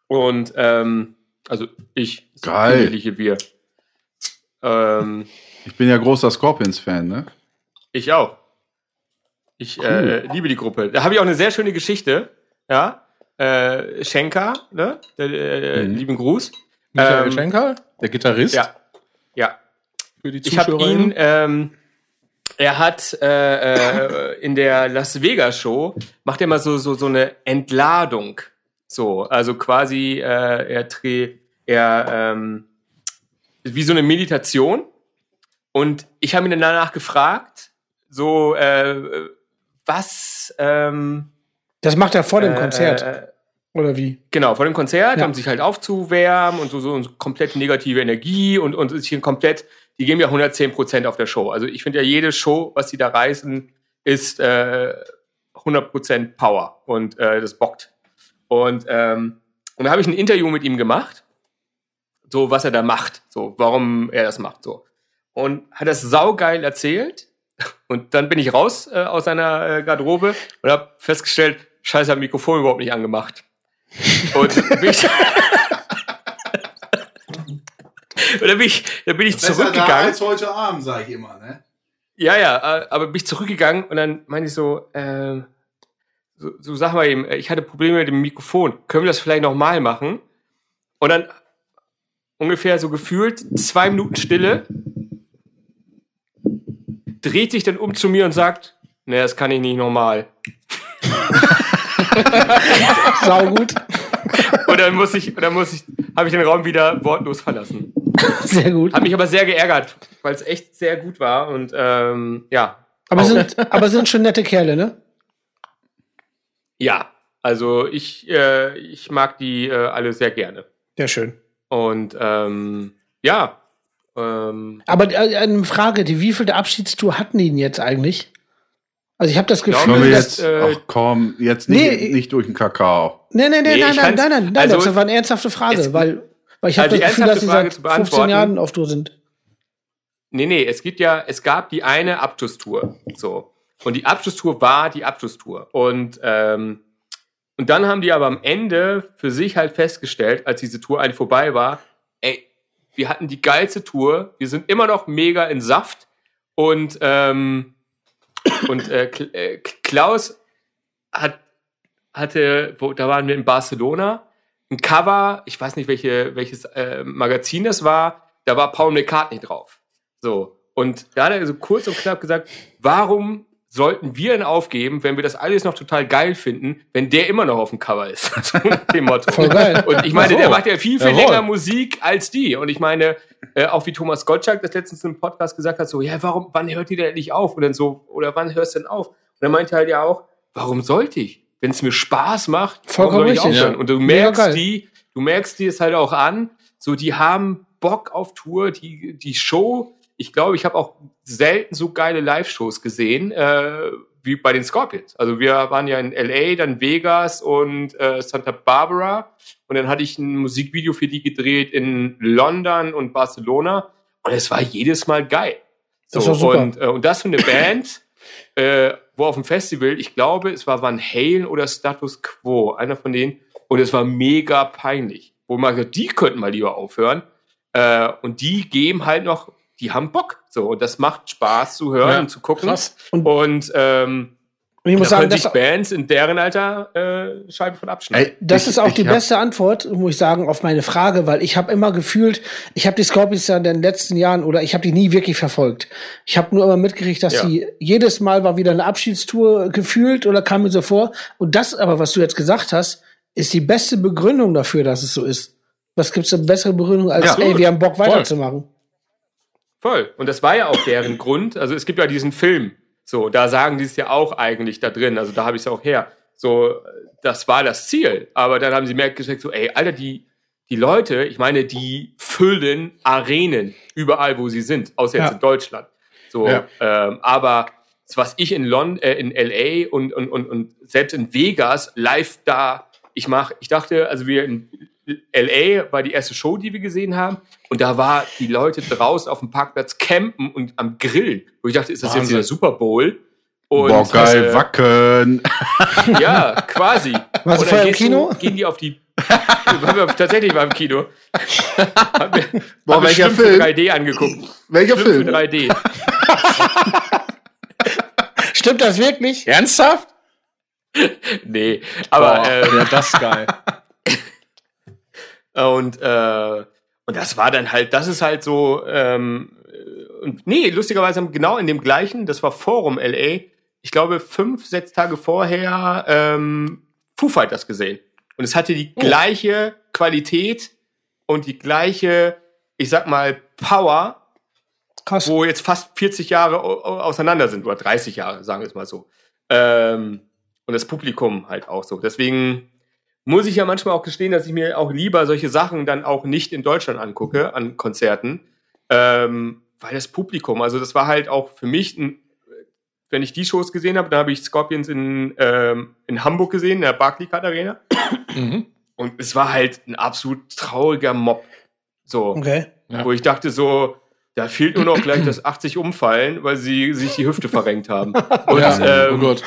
Und ähm, also ich, Geil. wir. Ähm, Ich bin ja großer Scorpions-Fan, ne? ich auch. Ich äh, liebe die Gruppe. Da habe ich auch eine sehr schöne Geschichte. Ja. Äh, Schenker, ne? Der, äh, Mhm. Lieben Gruß. Michael Ähm, Schenker, der Gitarrist. Ja. Ja. Für die Ich habe ihn, ähm, er hat äh, äh, in der Las Vegas Show, macht er immer so, so, so eine Entladung. So, also quasi, äh, er dreht, er, ähm, wie so eine Meditation. Und ich habe ihn dann danach gefragt, so, äh, was, ähm, Das macht er vor dem äh, Konzert. Äh, Oder wie? Genau, vor dem Konzert, Ja. um sich halt aufzuwärmen und so, so, so komplett negative Energie und, und sich komplett, die geben ja 110 Prozent auf der Show. Also ich finde ja jede Show, was die da reißen, ist äh, 100 Prozent Power und äh, das bockt. Und, ähm, und da habe ich ein Interview mit ihm gemacht, so was er da macht, so warum er das macht, so. Und hat das saugeil erzählt. Und dann bin ich raus äh, aus seiner äh, Garderobe und habe festgestellt, scheiße, hab Mikrofon überhaupt nicht angemacht. Und bin ich, <laughs> und dann bin ich, dann bin ich zurückgegangen. heute Abend, sage ich immer, ne? Ja, ja, äh, aber bin ich zurückgegangen und dann meinte ich so, ähm, so, so sag mal eben, ich hatte Probleme mit dem Mikrofon. Können wir das vielleicht nochmal machen? Und dann ungefähr so gefühlt zwei Minuten Stille, dreht sich dann um zu mir und sagt, ne, das kann ich nicht nochmal. <laughs> Sau gut. Und dann muss ich, dann muss ich, habe ich den Raum wieder wortlos verlassen. Sehr gut. Hat mich aber sehr geärgert, weil es echt sehr gut war und ähm, ja. Aber Auch- sind, aber sind schon nette Kerle, ne? Ja, also ich, äh, ich mag die äh, alle sehr gerne. Sehr schön. Und ähm, ja, ähm, Aber äh, eine Frage, die wievielte Abschiedstour hatten die denn jetzt eigentlich? Also ich habe das glaube, Gefühl, wir dass, jetzt, äh, ach komm, jetzt nicht, nee, nicht durch den Kakao. nee, nee, nee, Nee, nein, nein, nein, nein, nein, also- das war eine ernsthafte Frage, Es- weil, weil ich habe Also das Gefühl, dass sie seit zu 15 beantworten- Jahren auf Tour sind. Nee, nee, es gibt ja, es gab die eine Abschlusstour. So. Und die Abschlusstour war die Abschlusstour. Und, ähm, und dann haben die aber am Ende für sich halt festgestellt, als diese Tour eigentlich vorbei war, ey, wir hatten die geilste Tour, wir sind immer noch mega in Saft und, ähm, und äh, äh, Klaus hat, hatte, wo, da waren wir in Barcelona, ein Cover, ich weiß nicht, welche, welches äh, Magazin das war, da war Paul McCartney drauf. So. Und da hat er so kurz und knapp gesagt, warum sollten wir denn aufgeben, wenn wir das alles noch total geil finden, wenn der immer noch auf dem Cover ist? So <laughs> dem Motto. Voll geil. Und ich meine, der Jawohl. macht ja viel, viel Jawohl. länger Musik als die. Und ich meine, äh, auch wie Thomas Gottschalk das letztens im Podcast gesagt hat, so, ja, warum, wann hört die denn endlich auf? Und dann so, oder wann hörst du denn auf? Und dann meinte er halt ja auch, warum sollte ich? Wenn es mir Spaß macht, warum Vollkommen soll ich richtig, aufhören? ja. Und du merkst die, du merkst die es halt auch an, so, die haben Bock auf Tour, die, die Show, ich glaube, ich habe auch selten so geile Live-Shows gesehen, äh, wie bei den Scorpions. Also wir waren ja in LA, dann Vegas und äh, Santa Barbara. Und dann hatte ich ein Musikvideo für die gedreht in London und Barcelona. Und es war jedes Mal geil. Das war super. Und, äh, und das für eine Band, äh, wo auf dem Festival, ich glaube, es war Van Halen oder Status Quo, einer von denen. Und es war mega peinlich. Wo man gesagt, die könnten mal lieber aufhören. Äh, und die geben halt noch, die haben Bock. So, und das macht Spaß zu hören Ja, und zu gucken. krass. Und- Und, ähm, Und ich muss da sagen, können das, sich Bands in deren Alter äh, Scheiben von abschneiden. Ey, das ich- ist auch ich die beste Antwort, muss ich sagen, auf meine Frage, weil ich habe immer gefühlt, ich habe die Scorpions ja in den letzten Jahren oder ich habe die nie wirklich verfolgt. Ich habe nur immer mitgekriegt, dass Ja. sie jedes Mal war wieder eine Abschiedstour gefühlt oder kam mir so vor. Und das aber, was du jetzt gesagt hast, ist die beste Begründung dafür, dass es so ist. Was gibt's eine bessere Begründung als, Ja, ey, wir haben Bock Voll. weiterzumachen? Voll. Und das war ja auch deren Grund. Also es gibt ja diesen Film. So, da sagen die es ja auch eigentlich da drin. Also da habe ich es auch her. So, das war das Ziel. Aber dann haben sie merkt gesagt, so, ey, Alter, die, die Leute, ich meine, die füllen Arenen überall, wo sie sind, außer jetzt Ja. in Deutschland. So, Ja. ähm, aber was ich in London, äh, in LA und, und, und, und selbst in Vegas live da, ich mach, ich dachte, also wir in LA war die erste Show, die wir gesehen haben. Und da war die Leute draußen auf dem Parkplatz campen und am Grillen. Wo ich dachte, ist das jetzt Wahnsinn. wieder Super Bowl? Und, Boah, geil, äh, wacken. <laughs> ja, quasi. Warst du vorher im gehst du- Kino? Gehen die auf die. waren wir tatsächlich mal im Kino. <laughs> haben wir, Boah, haben wir welcher Film? 3D angeguckt. Welcher Schlimm Film? für 3D. <laughs> Stimmt das wirklich? Ernsthaft? Nee, aber Boah, ähm, ja, das ist geil. Und, äh, und das war dann halt, das ist halt so, ähm, äh, und nee, lustigerweise haben genau in dem gleichen, das war Forum LA, ich glaube fünf, sechs Tage vorher ähm, Foo Fighters gesehen. Und es hatte die gleiche Qualität und die gleiche, ich sag mal, Power, Krass. wo jetzt fast 40 Jahre au- au- auseinander sind, oder 30 Jahre, sagen wir es mal so. Ähm, und das Publikum halt auch so. Deswegen muss ich ja manchmal auch gestehen, dass ich mir auch lieber solche Sachen dann auch nicht in Deutschland angucke, an Konzerten. Ähm, weil das Publikum, also das war halt auch für mich, ein, wenn ich die Shows gesehen habe, dann habe ich Scorpions in, ähm, in Hamburg gesehen, in der Barclaycard Arena. Mhm. Und es war halt ein absolut trauriger Mob. So Okay. Ja. wo ich dachte so, da fehlt nur noch gleich das 80 umfallen, weil sie sich die Hüfte verrenkt haben. <laughs> Und, ja, ähm, oh Gott.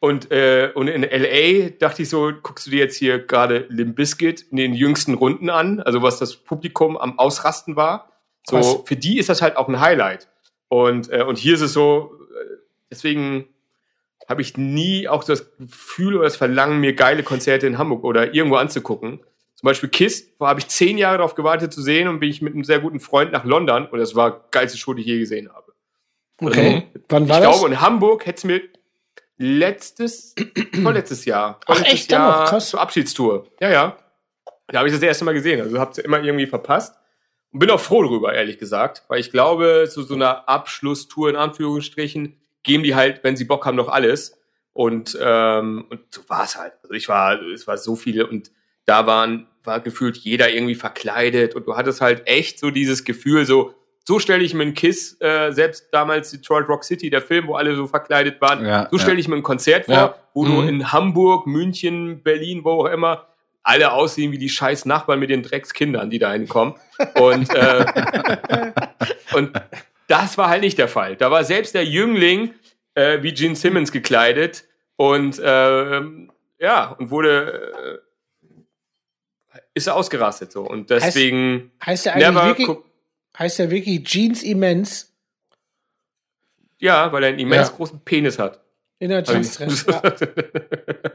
Und, äh, und in LA dachte ich so, guckst du dir jetzt hier gerade Limp Bizkit in den jüngsten Runden an, also was das Publikum am Ausrasten war. So, Krass. für die ist das halt auch ein Highlight. Und, äh, und hier ist es so, äh, deswegen habe ich nie auch das Gefühl oder das Verlangen, mir geile Konzerte in Hamburg oder irgendwo anzugucken. Zum Beispiel Kiss, wo habe ich zehn Jahre darauf gewartet zu sehen und bin ich mit einem sehr guten Freund nach London und das war geilste Show, die ich je gesehen habe. Okay. Wann Ich war glaube, das? in Hamburg hätte es mir letztes, <clears throat> vorletztes Jahr, Ach, vorletztes echt? Dann noch? Krass. zur Abschiedstour. Ja, ja. Da habe ich das erste Mal gesehen. Also hab's immer irgendwie verpasst. Und bin auch froh drüber, ehrlich gesagt. Weil ich glaube, zu so einer Abschlusstour in Anführungsstrichen geben die halt, wenn sie Bock haben, noch alles. Und, ähm, und so war es halt. Also ich war, es war so viele und da waren, war gefühlt jeder irgendwie verkleidet und du hattest halt echt so dieses Gefühl, so, so stelle ich mir einen Kiss, äh, selbst damals Detroit Rock City, der Film, wo alle so verkleidet waren, Ja, so stelle ja. ich mir ein Konzert vor, Ja. wo du Mhm. in Hamburg, München, Berlin, wo auch immer, alle aussehen wie die scheiß Nachbarn mit den Dreckskindern, die da hinkommen. Und, äh, <laughs> und das war halt nicht der Fall. Da war selbst der Jüngling äh, wie Gene Simmons gekleidet und ähm, ja, und wurde äh, ist er ausgerastet so. Und deswegen Heißt der eigentlich never heißt der wirklich Jeans Immens ja, weil er einen immens Ja. großen Penis hat. in der Jeans drin? Ja.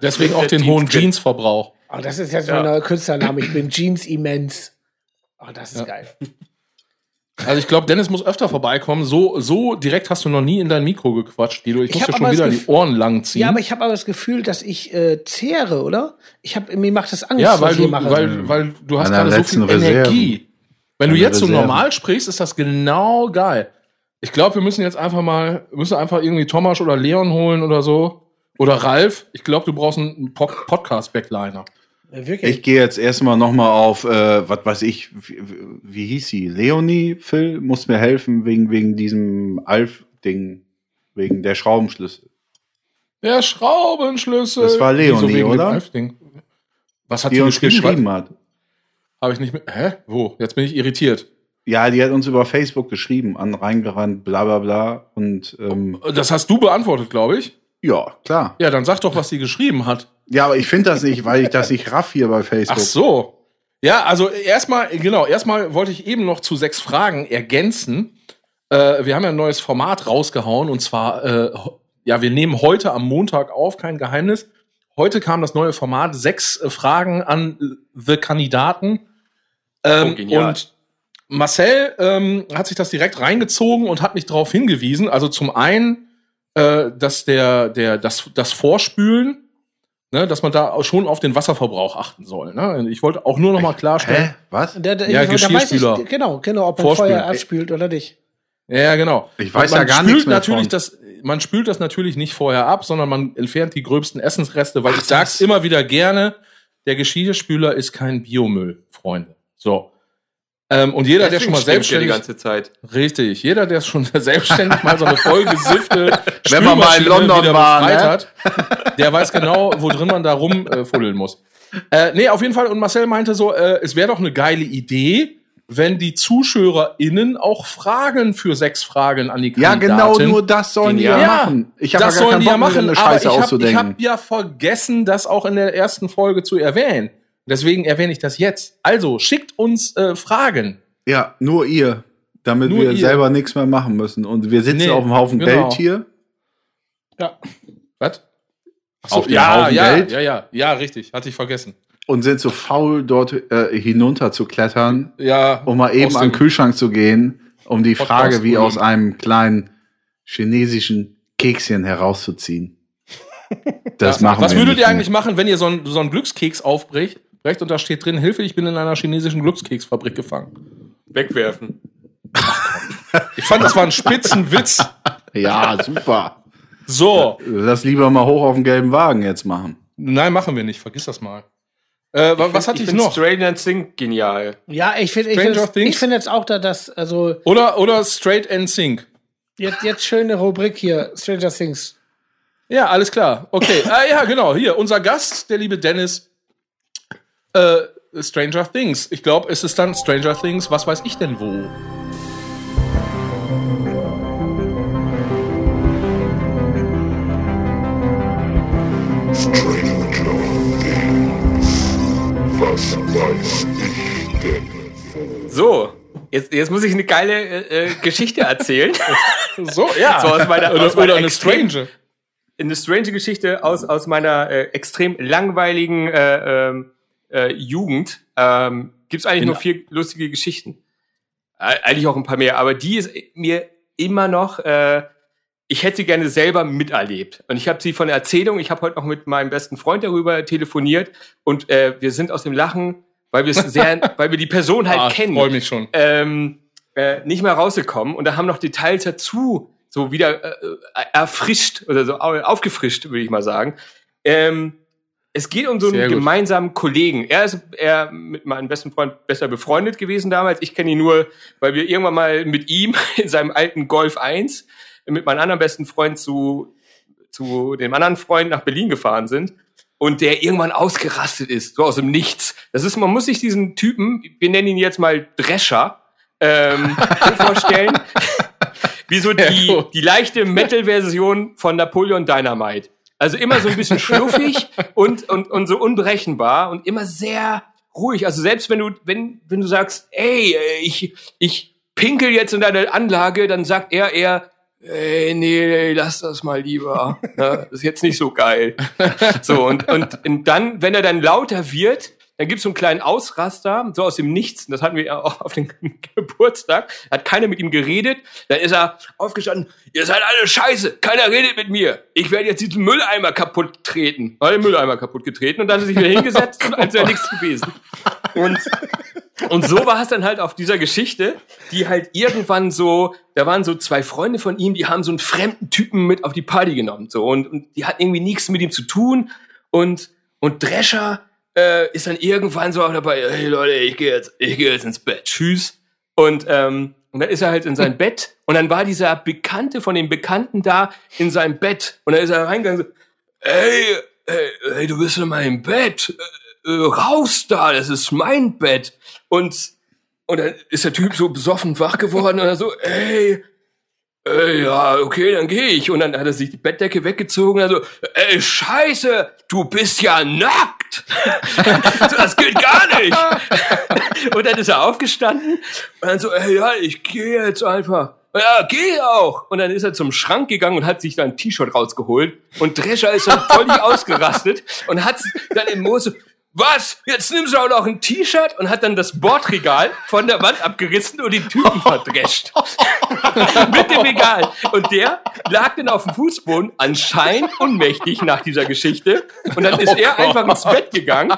Deswegen auch den Der hohen Jeans- Jeansverbrauch. Oh, das ist jetzt Ja. mein neuer Künstlername. Ich bin Jeans Immens. Oh, das ist Ja. geil. Also ich glaube, Dennis muss öfter vorbeikommen. So, so direkt hast du noch nie in dein Mikro gequatscht, Guido. Ich, Ich muss dir schon wieder die Ohren lang ziehen. Ja, aber ich habe aber das Gefühl, dass ich äh, zehre, oder? Ich hab, mir macht das Angst, Ja, was weil ich hier du, mache. weil, weil du hast gerade so viel Reserven. Energie. Wenn du jetzt so Reserven. normal sprichst, ist das genau geil. Ich glaube, wir müssen jetzt einfach mal, wir müssen einfach irgendwie Thomas oder Leon holen oder so. Oder Ralf. Ich glaube, du brauchst einen Po- Podcast-Backliner. Wirklich. Ich gehe jetzt erstmal nochmal auf, äh, was weiß ich, wie, wie hieß sie? Leonie, Phil, muss mir helfen wegen, wegen diesem Alf-Ding, wegen der Schraubenschlüssel. Der Schraubenschlüssel. Das war Leonie, dem oder? Alf-Ding? Was hat Die die uns geschrieben? geschrieben hat. Habe ich nicht mit. Hä? Wo? Jetzt bin ich irritiert. Ja, die hat uns über Facebook geschrieben, an reingerannt, bla bla bla. Und ähm, Das hast du beantwortet, glaube ich. ja, klar. Ja, dann sag doch, was sie geschrieben hat. Ja, aber ich finde das nicht, weil ich das nicht raff hier bei Facebook. Ach so. Ja, also erstmal, genau, erstmal wollte ich eben noch zu sechs Fragen ergänzen. Äh, wir haben ja ein neues Format rausgehauen und zwar, äh, ja, wir nehmen heute am Montag auf, kein Geheimnis. Heute kam das neue Format, sechs äh, Fragen an äh, The Kandidaten. Ähm, Oh, genial. und Marcel ähm, hat sich das direkt reingezogen und hat mich darauf hingewiesen. Also zum einen, äh, dass der, der, das, das Vorspülen, ne, dass man da auch schon auf den Wasserverbrauch achten soll. Ne? Ich wollte auch nur noch mal klarstellen. Hä? Was? Der, der, Ja, da weiß Geschirrspüler. Ich, genau, genau, ob man Vorspülen. Feuer abspült oder nicht. Ja, genau. Ich weiß man ja gar spült nichts mehr natürlich von. das, Man spült das natürlich nicht vorher ab, sondern man entfernt die gröbsten Essensreste, weil Ach, ich sag's immer wieder gerne, der Geschirrspüler ist kein Biomüll, Freunde. So. Ähm, und jeder, der schon mal Deswegen selbstständig der die ganze Zeit. Richtig. Jeder, der schon <laughs> selbstständig mal so eine vollgesiffte <laughs> Wenn man mal in London war, ne? hat, der weiß genau, wo drin man da rumfuddeln muss. Äh, nee, auf jeden Fall. Und Marcel meinte so, äh, es wäre doch eine geile Idee, wenn die ZuschauerInnen auch Fragen für sechs Fragen an die Ja, Kandidaten genau, nur das sollen die ja, ja, machen. Ich habe ja das gar sollen die ja machen, eine aber Scheiße ich habe hab ja vergessen, das auch in der ersten Folge zu erwähnen. Deswegen erwähne ich das jetzt. Also, schickt uns äh, Fragen. ja, nur ihr. Damit Nur wir ihr. selber nichts mehr machen müssen. Und wir sitzen Nee, auf einem Haufen genau. Geld hier. Ja. Was? Auf dem ja, Haufen ja, Geld? ja, ja, ja, richtig. Hatte ich vergessen. Und sind so faul, dort äh, hinunter zu klettern, Ja. um mal eben an den dem- Kühlschrank zu gehen, um die Podcast Frage wie aus einem kleinen chinesischen Kekschen herauszuziehen. <laughs> Das machen Was wir würdet nicht ihr eigentlich machen, wenn ihr so einen so einen Glückskeks aufbrecht brecht und da steht drin, Hilfe, ich bin in einer chinesischen Glückskeksfabrik gefangen. Wegwerfen. Ich fand, das war ein Spitzenwitz. <laughs> Ja, super. So. Lass lieber mal hoch auf den gelben Wagen jetzt machen. Nein, machen wir nicht. Vergiss das mal. Äh, wa- was hatte ich, find noch? Stranger Things genial. Ja, ich finde ich Stranger find, Things? ich find jetzt auch da, dass, also, Oder, oder Straight and Sync. jetzt, jetzt schöne Rubrik hier, Stranger Things. Ja, alles klar. Okay. ah, ja, genau. Hier, unser Gast, der liebe Dennis. Äh, Stranger Things. Ich glaube, es ist dann Stranger Things, was weiß ich denn wo. Stranger Things. Was weiß ich denn? So, jetzt, jetzt muss ich eine geile äh, äh, Geschichte erzählen. <laughs> So, ja. So aus meiner- oder, aus meiner oder eine extrem- Strange. eine strange Geschichte aus, aus meiner äh, extrem langweiligen äh, ähm, äh, Jugend. Ähm, Gibt es eigentlich In- nur vier lustige Geschichten. Äh, eigentlich auch ein paar mehr, aber die ist mir immer noch, äh, ich hätte sie gerne selber miterlebt. Und ich habe sie von der Erzählung, ich habe heute noch mit meinem besten Freund darüber telefoniert und äh, wir sind aus dem Lachen, weil wir es <laughs> sehr, weil wir die Person halt Ah, kennen freue mich schon. ähm, äh, nicht mehr rausgekommen und da haben noch Details dazu so wieder äh, äh, erfrischt oder so au- aufgefrischt, würde ich mal sagen. Ähm, es geht um so einen gemeinsamen Kollegen. Er ist er mit meinem besten Freund besser befreundet gewesen damals. Ich kenne ihn nur, weil wir irgendwann mal mit ihm <laughs> in seinem alten Golf 1 mit meinem anderen besten Freund zu, zu dem anderen Freund nach Berlin gefahren sind und der irgendwann ausgerastet ist, so aus dem Nichts. Das ist, man muss sich diesen Typen, wir nennen ihn jetzt mal Drescher, ähm, <laughs> vorstellen, <laughs> wie so die, die leichte Metal-Version von Napoleon Dynamite. Also immer so ein bisschen schluffig und, und, und so unberechenbar und immer sehr ruhig. Also selbst wenn du, wenn, wenn du sagst, ey, äh, ich, ich pinkel jetzt in deine Anlage, dann sagt er eher, ey, nee, lass das mal lieber. <laughs> Ne, das ist jetzt nicht so geil. So, und, und, und dann, wenn er dann lauter wird, dann gibt's so einen kleinen Ausraster, so aus dem Nichts. Das hatten wir ja auch auf dem <laughs> Geburtstag. Hat keiner mit ihm geredet. Dann ist er aufgestanden. Ihr seid alle scheiße. Keiner redet mit mir. Ich werde jetzt diesen Mülleimer kaputt treten. Hat den Mülleimer kaputt getreten und dann hat er sich wieder hingesetzt und als wäre nichts gewesen. Und, und so war es dann halt auf dieser Geschichte, die halt irgendwann so, da waren so zwei Freunde von ihm, die haben so einen fremden Typen mit auf die Party genommen. So, und, und die hatten irgendwie nichts mit ihm zu tun. Und, und Drescher äh, ist dann irgendwann so auch dabei, hey Leute, ich gehe jetzt, ich gehe jetzt ins Bett. Tschüss. Und, ähm, und dann ist er halt in sein <laughs> Bett und dann war dieser Bekannte von dem Bekannten da in seinem Bett. Und dann ist er reingegangen so, hey, hey, hey du bist in meinem Bett. Äh, äh, raus da, das ist mein Bett. Und, und dann ist der Typ so besoffen wach geworden und er so, <laughs> ey, ey, ja, okay, dann gehe ich. Und dann hat er sich die Bettdecke weggezogen und er so, ey, scheiße, du bist ja nackt. <laughs> das geht gar nicht. und dann ist er aufgestanden und dann so, ey, ja, ich gehe jetzt einfach. Ja, geh auch. Und dann ist er zum Schrank gegangen und hat sich da ein T-Shirt rausgeholt. Und Drescher ist dann völlig <laughs> ausgerastet und hat dann im Moose, was? Jetzt nimmst du auch noch ein T-Shirt und hat dann das Bordregal von der Wand abgerissen und den Typen verdrescht. <laughs> Mit dem Regal. Und der lag dann auf dem Fußboden, anscheinend unmächtig nach dieser Geschichte. Und dann ist er einfach ins Bett gegangen.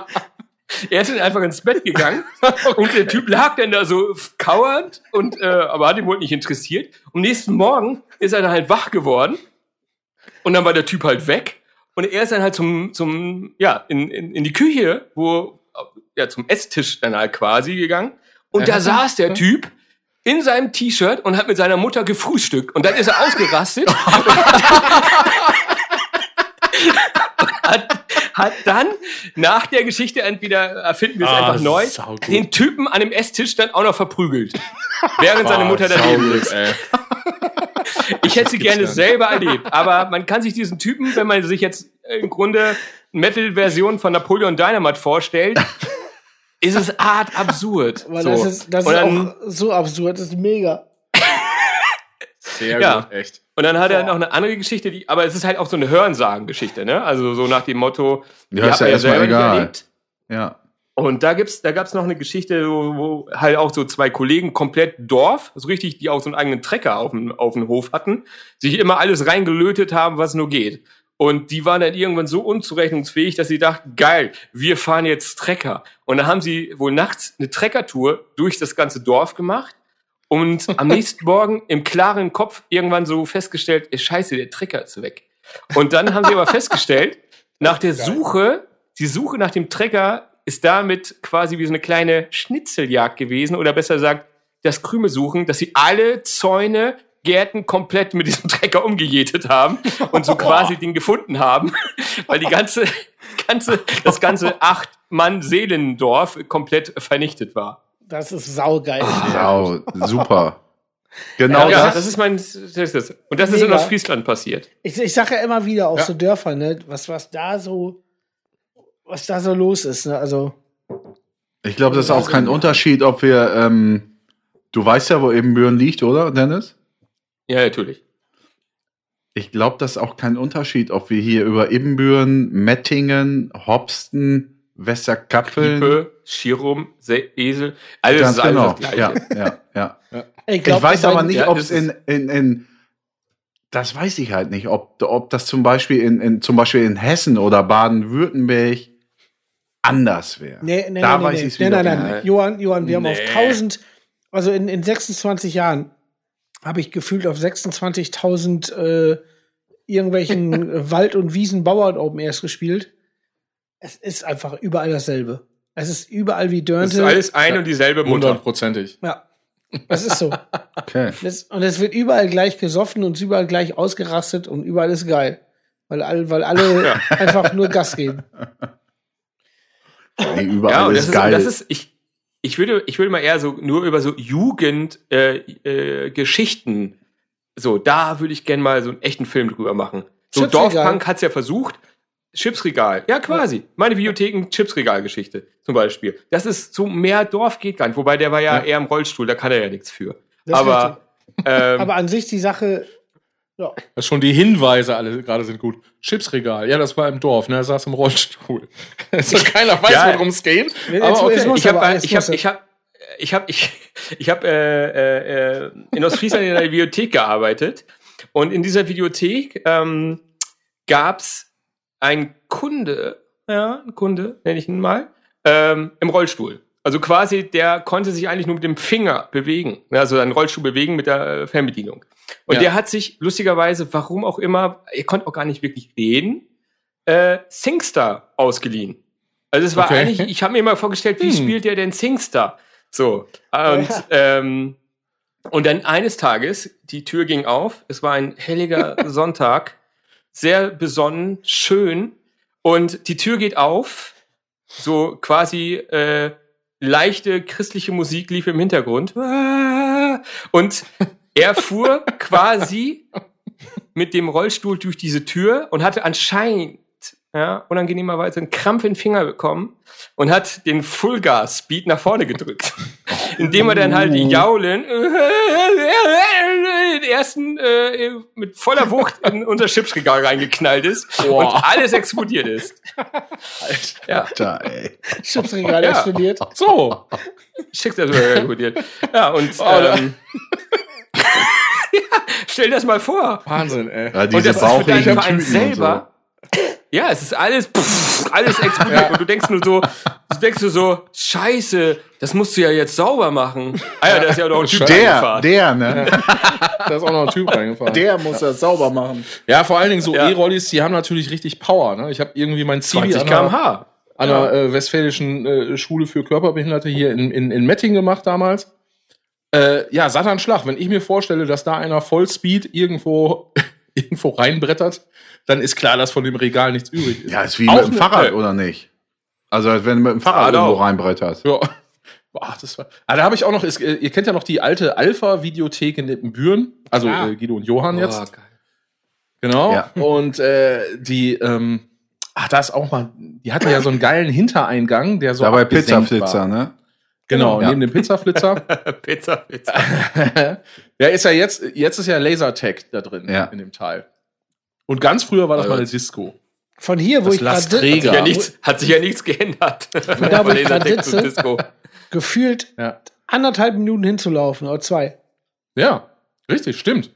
Er ist dann einfach ins Bett gegangen und der Typ lag dann da so kauernd und äh, aber hat ihn wohl nicht interessiert. Am nächsten Morgen ist er dann halt wach geworden und dann war der Typ halt weg und er ist dann halt zum zum ja in, in, in die Küche, wo ja zum Esstisch dann halt quasi gegangen und da saß der Typ in seinem T-Shirt und hat mit seiner Mutter gefrühstückt und dann ist er ausgerastet <laughs> hat, hat dann nach der Geschichte entweder erfinden wir es Ah, einfach neu, saugut. den Typen an dem Esstisch dann auch noch verprügelt. Während seine Ah, Mutter daneben ist. <laughs> Ich hätte sie gerne selber erlebt. Aber man kann sich diesen Typen, wenn man sich jetzt im Grunde Metal-Version von Napoleon Dynamite vorstellt, ist es art absurd. Weil So. das ist, das ist dann, auch so absurd, das ist mega. Sehr Ja. gut, echt. und dann hat er noch eine andere Geschichte, die, aber es ist halt auch so eine Hörensagen-Geschichte, ne? Also so nach dem Motto, die Ja, ist hat ja erstmal selber nicht egal. erlebt. Ja. Und da gibt's, da gab's noch eine Geschichte, wo, wo halt auch so zwei Kollegen komplett Dorf, so richtig, die auch so einen eigenen Trecker auf dem, auf dem Hof hatten, sich immer alles reingelötet haben, was nur geht. Und die waren dann irgendwann so unzurechnungsfähig, dass sie dachten, geil, wir fahren jetzt Trecker. Und dann haben sie wohl nachts eine Treckertour durch das ganze Dorf gemacht und <laughs> am nächsten Morgen im klaren Kopf irgendwann so festgestellt, ey, scheiße, der Trecker ist weg. Und dann haben sie aber festgestellt, <laughs> nach der Suche, die Suche nach dem Trecker ist damit quasi wie so eine kleine Schnitzeljagd gewesen oder besser gesagt, das Krümel suchen, dass sie alle Zäune, Gärten komplett mit diesem <laughs> Trecker umgejätet haben und so quasi den gefunden haben, <laughs> weil die ganze, ganze, das ganze acht Mann Seelendorf komplett vernichtet war. Das ist saugeil. Sau, super. Genau ja, das. das ist mein, das ist das. Und das ist in Mega. Ostfriesland passiert. Ich, ich sage ja immer wieder auf Ja. so Dörfern, ne, was, was da so, was da so los ist. Ne? Also, Ich glaube, das ist auch kein Unterschied, ob wir, ähm, du weißt ja, wo Ebenbüren liegt, oder, Dennis? Ja, natürlich. Ich glaube, das ist auch kein Unterschied, ob wir hier über Ibbenbüren, Mettingen, Hopsten, Westerkappeln. Lippe, Schirum, Se Esel, alles Ganz ist alles genau. das Gleiche. Ja, ja, ja. <laughs> ich, Ich glaub, weiß bei- aber nicht, Ja, ob das es in, in, in, das weiß ich halt nicht, ob, ob das zum Beispiel in, in, zum Beispiel in Hessen oder Baden-Württemberg anders wäre. Nee, nee, da nee, weiß nee, ich es nee, nein, nein, nicht. Johann, Johann, wir haben auf Nee. 1000, also in, in 26 Jahren habe ich gefühlt auf 26.000 äh, irgendwelchen <laughs> Wald- und Wiesen-Bauern Open Airs gespielt. Es ist einfach überall dasselbe. Es ist überall wie Das ist Dörnte. alles ein und dieselbe Mutter. Hundertprozentig. Ja. Das ist so. Okay. <laughs> Das, und es wird überall gleich gesoffen und überall gleich ausgerastet und überall ist geil. Weil, all, weil alle <laughs> einfach nur Gas geben. Nee, überall Ja, und das ist geil. das ist ich, ich würde, ich würde mal eher so nur über so Jugend äh, äh, Geschichten. So, da würde ich gern mal so einen echten Film drüber machen. So. Dorfpunk hat's ja versucht. Chipsregal. Ja, quasi. Meine Videotheken Chipsregal-Geschichte zum Beispiel. Das ist so mehr Dorf geht gar nicht. Wobei der war ja, Ja. eher im Rollstuhl, da kann er ja nichts für. Das Aber, ähm, Aber an sich die Sache, ja, Das schon die Hinweise alle gerade sind gut. Chipsregal, ja, das war im Dorf, ne? Er saß im Rollstuhl. <laughs> so keiner weiß, Ja. worum es geht. Aber jetzt okay. ich habe ich habe ich habe ich habe ich, ich habe äh, äh, in Ostfriesland in einer Videothek gearbeitet und in dieser Videothek ähm, gab's einen Kunde, ja, ein Kunde, nenne ich ihn mal, ähm, im Rollstuhl. Also quasi, der konnte sich eigentlich nur mit dem Finger bewegen, ne, also einen Rollstuhl bewegen mit der äh, Fernbedienung. Und Ja. der hat sich lustigerweise, warum auch immer, er konnte auch gar nicht wirklich reden, äh, Singstar ausgeliehen. Also es war Okay. eigentlich, ich habe mir mal vorgestellt, wie Hm. spielt der denn Singstar? So. Und, ähm, und dann eines Tages, die Tür ging auf, es war ein helliger <laughs> Sonntag, sehr besonnen, schön, und die Tür geht auf, so quasi äh, leichte christliche Musik lief im Hintergrund. Und er fuhr <laughs> quasi mit dem Rollstuhl durch diese Tür und hatte anscheinend ja, unangenehmerweise einen Krampf in den Finger bekommen und hat den Fullgas-Speed nach vorne gedrückt. <laughs> Indem er dann halt jaulen ersten äh, mit voller Wucht <laughs> in unser Chipsregal reingeknallt ist Boah. und alles explodiert ist. Ja, Alter, ey. Chipsregal Ja. explodiert. So. Schicksalsregal explodiert. Ja, und Oh, ähm, <laughs> ja, stell dir das mal vor. Wahnsinn, ey. Ja, Und diese das ist für deinen Verein selber. Ja, es ist alles, pff, alles explodiert. Und du denkst nur so, du denkst nur so, scheiße, das musst du ja jetzt sauber machen. Ah ja, da ist ja noch ein Typ. Der, reingefahren. der, ne? Da ist auch noch ein Typ reingefahren. Der muss das sauber machen. Ja, vor allen Dingen so Ja. E-Rollis, die haben natürlich richtig Power. Ne? Ich habe irgendwie mein Zivi 20 an einer, km/h. an einer äh, westfälischen äh, Schule für Körperbehinderte hier in, in, in Metting gemacht damals. Äh, ja, Satanschlag. Wenn ich mir vorstelle, dass da einer Vollspeed irgendwo, irgendwo reinbrettert, dann ist klar, dass von dem Regal nichts übrig ist. Ja, ist wie Auch mit dem Fahrrad, oder nicht? Also, als wenn du mit dem Fahrrad Fahrrad irgendwo auch. reinbretterst. Ja. Boah, das war. Ah, da habe ich auch noch, ist, ihr kennt ja noch die alte Alpha-Videothek in Lippenbüren. Also Ah. äh, Guido und Johann jetzt. Oh, geil. Genau. Ja. Und äh, die, ähm, ach, da ist auch mal, die hatten ja so einen geilen Hintereingang, der so. da bei abgesenkt Pizzaflitzer, war. ne? Genau, Ja. neben dem Pizzaflitzer. <laughs> Pizza, Pizza. <laughs> ja, ist ja jetzt, jetzt ist ja Lasertag da drin Ja. in dem Teil. Und ganz früher war das Also- mal eine Disco. Von hier, wo Das ich gerade sitze, Träger. Ja, hat sich ja nichts geändert. Von da, wo ich zu sitze. Disco. gefühlt Ja. anderthalb Minuten hinzulaufen oder zwei. Ja, richtig, stimmt.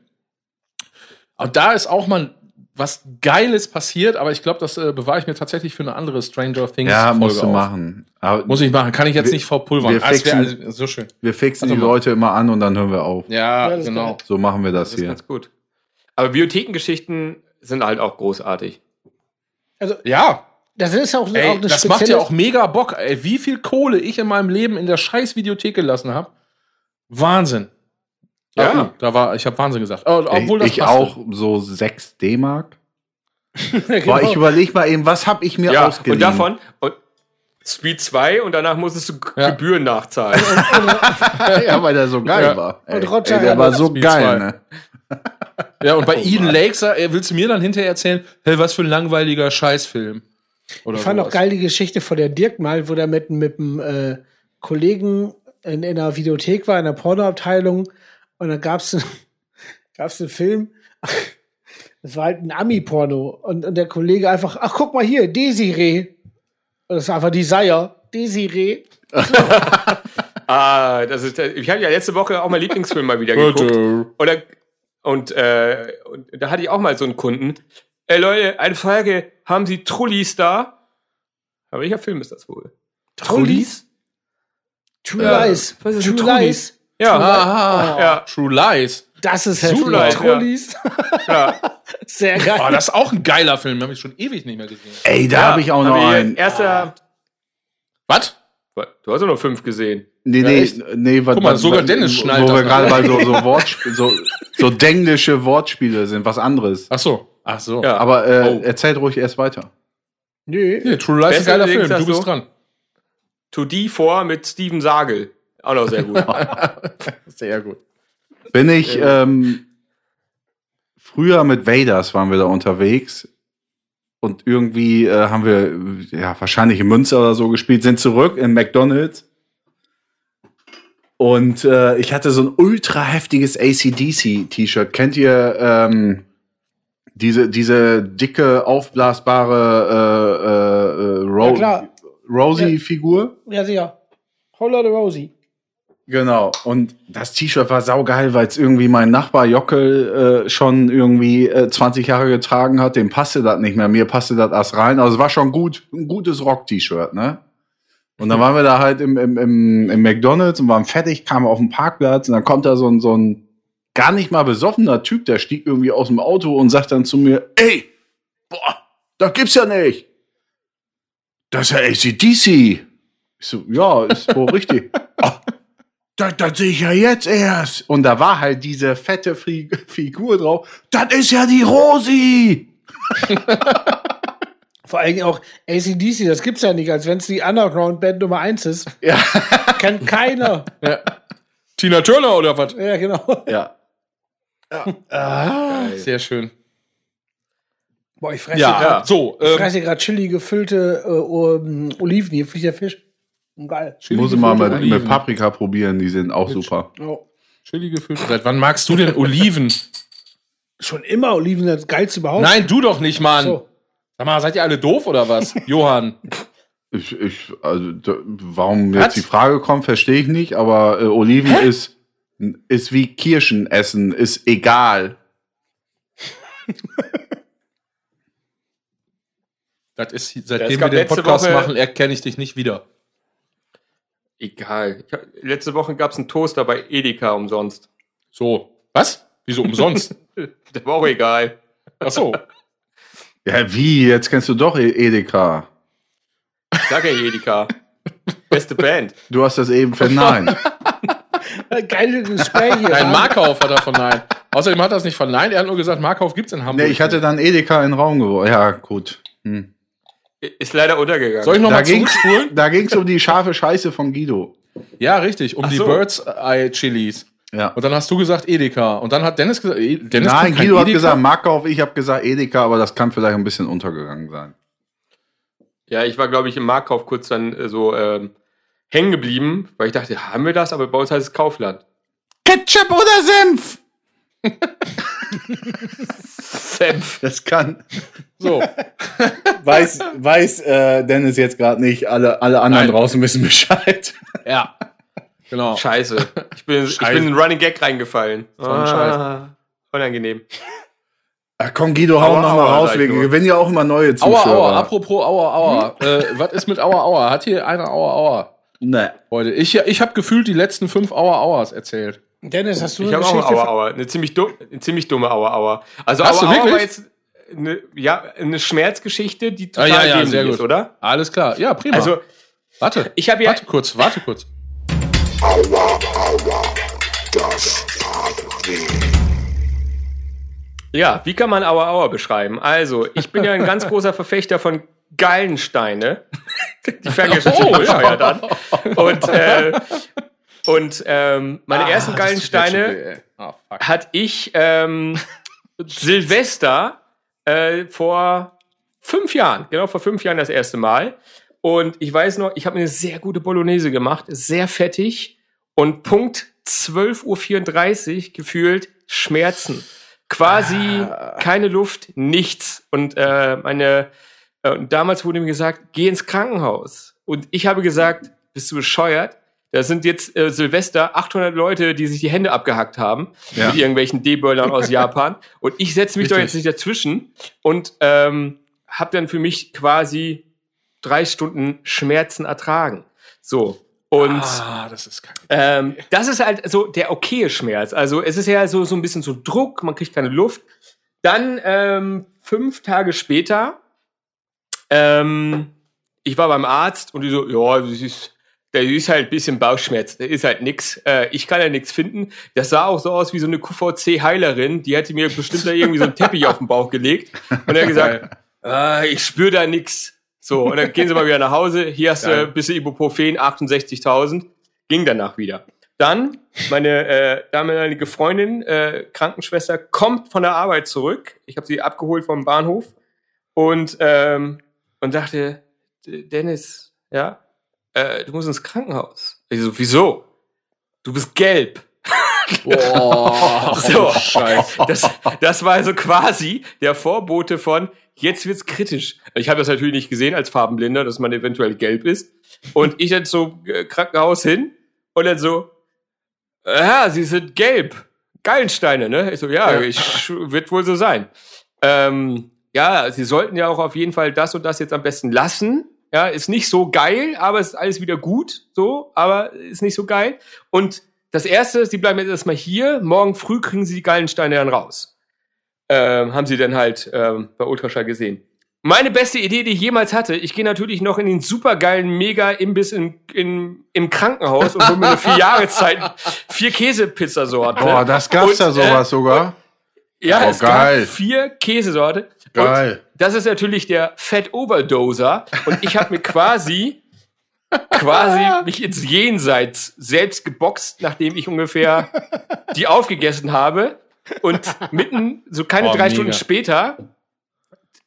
Und da ist auch mal was Geiles passiert, aber ich glaube, das äh, bewahre ich mir tatsächlich für eine andere Stranger Things Ja, Folge musst du auf. machen. Aber Muss ich machen, kann ich jetzt Wir- nicht verpulvern. wir Ah, fixen- also so schön. wir fixen Also die mal. Leute immer an und dann hören wir auf. Ja, Ja, genau. geil. So machen wir das, Das ist hier. ganz gut. Aber Bibliothekengeschichten sind halt auch großartig. Also, Ja, das ist auch, ey, auch eine das macht ja auch mega Bock. Ey, wie viel Kohle ich in meinem Leben in der scheiß Videothek gelassen habe. Wahnsinn. Ja. Ah, da war, ich habe Wahnsinn gesagt. Oh, obwohl das ich passte. auch so 6 D-Mark. <laughs> genau. Boah, ich überlege mal eben, was habe ich mir Ja, ausgeliehen? und davon und Speed 2 und danach musstest du Ja. Gebühren nachzahlen. <laughs> <laughs> ja, weil der so geil Ja. war. Und Roger ey, der war so Speed geil, ne? Ja, und bei Oh Eden. Lakes, äh, willst du mir dann hinterher erzählen, hey, was für ein langweiliger Scheißfilm? Oder Ich fand auch sowas. geil die Geschichte von der Dirk mal, wo der mit, mit einem äh, Kollegen in, in einer Videothek war, in der Pornoabteilung. Und dann gab's <laughs> gab's einen Film. <laughs> Das war halt ein Ami-Porno. Und, und der Kollege einfach, ach, guck mal hier, Desiree. Und das war einfach Desire. Desiree. <laughs> ah, das ist, ich habe ja letzte Woche auch mein Lieblingsfilm mal wieder geguckt. Oder, und, äh, und da hatte ich auch mal so einen Kunden. Ey Leute, eine Frage, haben Sie Trullis da? Aber welcher Film ist das wohl? Trullis? True Lies. was ist True ein Trullis? Lies. Ja, Aha, ja, True Lies. Das ist heftig. ja. Trullis. ja. <laughs> Sehr geil. Oh, das ist auch ein geiler Film. Den habe ich schon ewig nicht mehr gesehen. Ey, da Ja, habe ich auch noch einen. Erster. Was? Du hast ja noch fünf gesehen. Nee, Ja, nee, echt? nee, was, Guck mal, was- sogar was- Dennis wo- schnallt Wo wir gerade bei so, so, Wortsp so, so denglische Wortspiele sind, was anderes. Ach so. Ach so. Ja. Aber äh, Oh. erzählt ruhig erst weiter. Nö. Nee, True Lies ist ein geiler Film. Du bist du? dran. To D vor mit Steven Sagel. Auch noch sehr gut. <laughs> Sehr gut. Bin ich ähm, früher mit Vaders waren wir da unterwegs und irgendwie äh, haben wir ja wahrscheinlich in Münster oder so gespielt, sind zurück in McDonald's und äh, ich hatte so ein ultra heftiges ACDC T-Shirt. Kennt ihr ähm, diese diese dicke aufblasbare äh, äh, Ro Ja, klar. Rosie Figur? Ja, sicher. Holla the Rosie. Genau. Und das T-Shirt war saugeil, weil es irgendwie mein Nachbar Jockel äh, schon irgendwie äh, 20 Jahre getragen hat. Dem passte das nicht mehr. Mir passte das erst rein. Also es war schon gut, ein gutes Rock-T-Shirt, ne? Und dann waren wir da halt im, im, im, im McDonalds und waren fertig, kamen auf den Parkplatz und dann kommt da so ein, so ein gar nicht mal besoffener Typ, der stieg irgendwie aus dem Auto und sagt dann zu mir, ey, boah, das gibt's ja nicht. Das ist ja ACDC. Ich so, ja, ist wohl richtig. Ah, das, das sehe ich ja jetzt erst. Und da war halt diese fette Fi <laughs> Figur drauf. Das ist ja die Rosi. <laughs> Vor allem auch ACDC, das gibt's ja nicht, als wenn es die Underground-Band Nummer 1 ist. <laughs> Ja. Kennt keiner. Ja. Tina Turner oder was? Ja, genau. Ja. Sehr schön. Boah, ich fresse Ja, grad- so. ich Ähm, fresse gerade chili gefüllte äh, um, Oliven. Hier fliegt der Fisch. Geil. Muss ich mal mit, mit Paprika probieren, die sind auch super. Oh. Chili gefüllt. Seit wann magst du denn Oliven? Schon immer Oliven das geilste überhaupt. Nein, du doch nicht, Mann. So. Sag mal, seid ihr alle doof oder was? <laughs> Johann. Ich, ich, also, da, warum Was? jetzt die Frage kommt, verstehe ich nicht, aber äh, Oliven ist, ist wie Kirschen essen, ist egal. Das ist, Das seitdem wir gab den Podcast Woche- machen, erkenne ich dich nicht wieder. Egal. Ich hab, letzte Woche gab es einen Toaster bei Edeka umsonst. So. Was? Wieso umsonst? <laughs> Der war auch egal. Ach so. <laughs> Ja, wie? Jetzt kennst du doch E- Edeka. Sag ja Edeka. Beste Band. Du hast das eben verneint. <laughs> Geile Gespräche. Nein, Markauf hat er verneint. Außerdem hat er es nicht verneint. Er hat nur gesagt, Markauf gibt's in Hamburg. nee, ich hatte dann Edeka in den Raum geworfen. Ja, gut. Hm. Ist leider untergegangen. Soll ich Da nochmal ging's, zurückspulen? <laughs> da ging's um die scharfe Scheiße von Guido. Ja, richtig. Um Ach die so. Bird's Eye Chilis. Ja. Und dann hast du gesagt Edeka. Und dann hat Dennis gesagt, E- Dennis Nein, Guido hat Edeka? gesagt Markauf, ich habe gesagt Edeka, aber das kann vielleicht ein bisschen untergegangen sein. Ja, ich war, glaube ich, im Marktkauf kurz dann äh, so ähm, hängen geblieben, weil ich dachte, haben wir das? Aber bei uns heißt es Kaufland. Ketchup oder Senf? <laughs> Senf. Das kann. So. <laughs> Weiß, weiß äh, Dennis jetzt gerade nicht. Alle, alle anderen Nein. draußen wissen Bescheid. Ja. Genau. Scheiße. Ich bin, ich Scheiße. bin in einen Running Gag reingefallen. So ein Ah, unangenehm. Ach komm, Guido, hau Aua, noch mal aua, raus. Wir ich gewinnen ja auch immer neue Aua, Zuschauer. Aua. Apropos Aua, Aua. Äh, was ist mit Aua, Aua? Hat hier einer Aua, Aua? Ne. Heute. Ich, ich habe gefühlt die letzten fünf Aua, Auas erzählt. Dennis, hast du Ich eine habe auch eine Geschichte? Aua, Aua. Eine ziemlich, dumm, eine ziemlich dumme Aua, Aua. Also Hast Aua, du Aua wirklich? jetzt eine, ja, eine Schmerzgeschichte, die Ah, total ja, ja, dämlich sehr gut. ist, oder? Alles klar. Ja, prima. Also, warte. ich habe ja, Warte kurz, warte kurz. Aua, aua, das tat weh. ja, wie kann man Aua, Aua beschreiben? Also, ich bin ja ein ganz großer Verfechter von Gallensteine. Die fangen ja schon Oh, ja. an. Und, äh, und ähm, meine ersten Ah, schon Gallensteine ey. Ah, fuck. hat ich ähm, <laughs> Silvester äh, vor fünf Jahren, genau vor fünf Jahren das erste Mal. Und ich weiß noch, ich habe eine sehr gute Bolognese gemacht, sehr fettig. Und Punkt 12.34 Uhr gefühlt Schmerzen. Quasi keine Luft, nichts. Und äh, meine, äh, und damals wurde mir gesagt, geh ins Krankenhaus. Und ich habe gesagt, bist du bescheuert? Das sind jetzt äh, Silvester 800 Leute, die sich die Hände abgehackt haben Ja. mit irgendwelchen D-Böllern aus <laughs> Japan. Und ich setze mich doch Richtig. jetzt nicht dazwischen und ähm, habe dann für mich quasi drei Stunden Schmerzen ertragen. So. Und ah, das ist ähm, das ist halt so der okaye Schmerz. Also es ist ja so, so ein bisschen so Druck, man kriegt keine Luft. Dann ähm, fünf Tage später, ähm, ich war beim Arzt und die so, ja, das ist, der ist halt ein bisschen Bauchschmerz, der ist halt nix. Äh, ich kann ja nichts finden. Das sah auch so aus wie so eine QVC-Heilerin, die hätte mir bestimmt da irgendwie so einen Teppich auf den Bauch gelegt und er gesagt, <laughs> äh, ich spüre da nix. So, und dann gehen sie mal wieder nach Hause. Hier hast du ein bisschen Ibuprofen, 68.000. Ging danach wieder. Dann, meine äh, damalige Freundin, äh, Krankenschwester, kommt von der Arbeit zurück. Ich habe sie abgeholt vom Bahnhof und, ähm, und dachte, "D- Dennis, ja, äh, du musst ins Krankenhaus. Ich so, wieso? Du bist gelb. Boah, <laughs> So. Scheiße. Das, das war also quasi der Vorbote von, jetzt wird's kritisch. Ich habe das natürlich nicht gesehen als Farbenblinder, dass man eventuell gelb ist. Und ich dann so äh, Krankenhaus hin und dann so, ja, sie sind gelb. Gallensteine, ne? Ich so, ja, Ja. Ich, wird wohl so sein. Ähm, ja, sie sollten ja auch auf jeden Fall das und das jetzt am besten lassen. Ja, ist nicht so geil, aber ist alles wieder gut, so, aber ist nicht so geil. Und das erste, sie bleiben jetzt erstmal hier, morgen früh kriegen sie die Gallensteine dann raus. Ähm, haben sie dann halt ähm, bei Ultraschall gesehen. Meine beste Idee, die ich jemals hatte, ich gehe natürlich noch in den supergeilen Mega-Imbiss in, in, im Krankenhaus und hole mir eine vier Jahreszeit <laughs> vier Käsepizzasorten. Boah, das gab's Und, da sowas äh, sogar. Ja, Oh, es geil. gab vier Käsesorte. Geil. Und das ist natürlich der Fat Overdoser. Und ich habe mir quasi, quasi <laughs> mich ins Jenseits selbst geboxt, nachdem ich ungefähr die aufgegessen habe. Und mitten, so keine Oh, drei mega. Stunden später,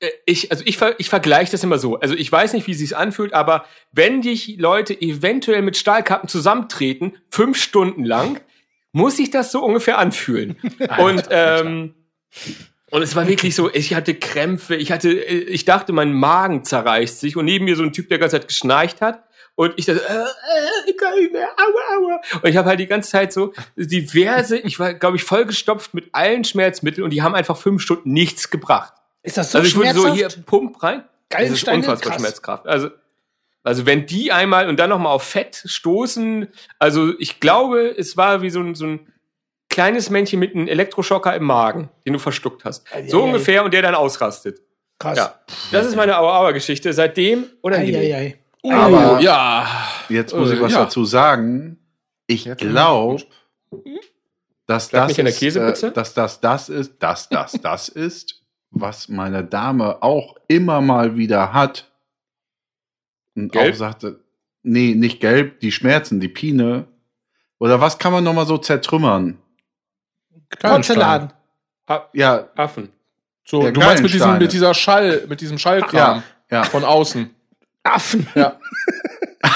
äh, ich, also ich, ich vergleiche das immer so. Also ich weiß nicht, wie es sich anfühlt, aber wenn dich Leute eventuell mit Stahlkappen zusammentreten, fünf Stunden lang, muss sich das so ungefähr anfühlen. Und ähm, und es war wirklich so, ich hatte Krämpfe, ich hatte, äh, ich dachte, mein Magen zerreißt sich und neben mir so ein Typ, der die ganze Zeit geschnarcht hat. Und ich dachte, äh, äh, ich kann nicht mehr, aua, aua. Und ich habe halt die ganze Zeit so diverse, ich war, glaube ich, vollgestopft mit allen Schmerzmitteln und die haben einfach fünf Stunden nichts gebracht. Ist das so Also ich wurde so hier Pump rein. Das ist unfassbar Krass. Schmerzkraft. Also, also wenn die einmal und dann noch mal auf Fett stoßen, also ich glaube, es war wie so ein, so ein kleines Männchen mit einem Elektroschocker im Magen, den du verschluckt hast. So Eieiei. ungefähr und der dann ausrastet. Krass. Ja, das ist meine Aua-Aua-Geschichte. Seitdem unangenehm. Eieiei. Aber ja. jetzt muss ich was ja. dazu sagen. Ich glaube, dass das, ist, äh, dass das das ist, dass das das ist, was meine Dame auch immer mal wieder hat. Und Gelb? auch sagte, nee, nicht gelb, die Schmerzen, die Pine. Oder was kann man noch mal so zertrümmern? Porzellan. Ja, Affen. So, du meinst mit diesem, mit dieser Schall, mit diesem Schallkram ja, ja. von außen. Affen. Ja. <laughs>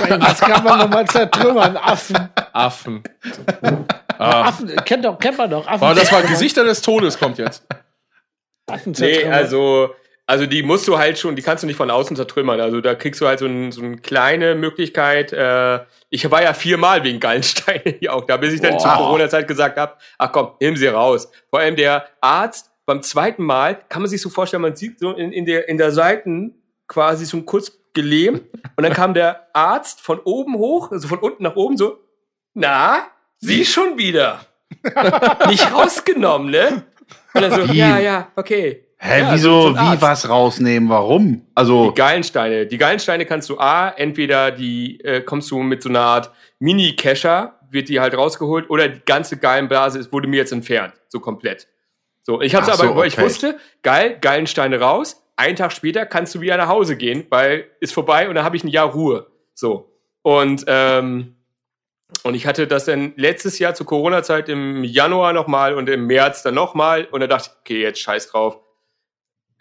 Was kann man nochmal zertrümmern? Affen. Affen. <laughs> Ah. Affen. Kennt, doch, kennt man doch. Affen Aber das war. Gesichter des Todes kommt jetzt. Affen Nee, zertrümmern. also, also die musst du halt schon, die kannst du nicht von außen zertrümmern. Also da kriegst du halt so, ein, so eine kleine Möglichkeit. Äh, ich war ja viermal wegen Gallensteine <laughs> hier auch da, bis ich dann Boah. zur Corona-Zeit gesagt habe, ach komm, nimm sie raus. Vor allem der Arzt beim zweiten Mal, kann man sich so vorstellen, man sieht so in, in, der, in der Seiten quasi so kurz gelähmt und dann kam der Arzt von oben hoch, also von unten nach oben so, na, sie schon wieder. <laughs> Nicht rausgenommen, ne? Und dann so, ja, ja, okay. Hä, Ja, wieso, wie was rausnehmen? Warum? Also, Die Gallensteine. Die Gallensteine kannst du A, entweder die äh, kommst du mit so einer Art Mini-Kescher, wird die halt rausgeholt, oder die ganze Gallenblase ist- wurde mir jetzt entfernt. So komplett. So, ich hab's Ach aber, so, weil ich okay. wusste, geil, Gallensteine raus, einen Tag später kannst du wieder nach Hause gehen, weil ist vorbei und dann habe ich ein Jahr Ruhe. So. Und, ähm, und ich hatte das dann letztes Jahr zur Corona-Zeit im Januar nochmal und im März dann nochmal. Und da dachte ich, okay, jetzt scheiß drauf.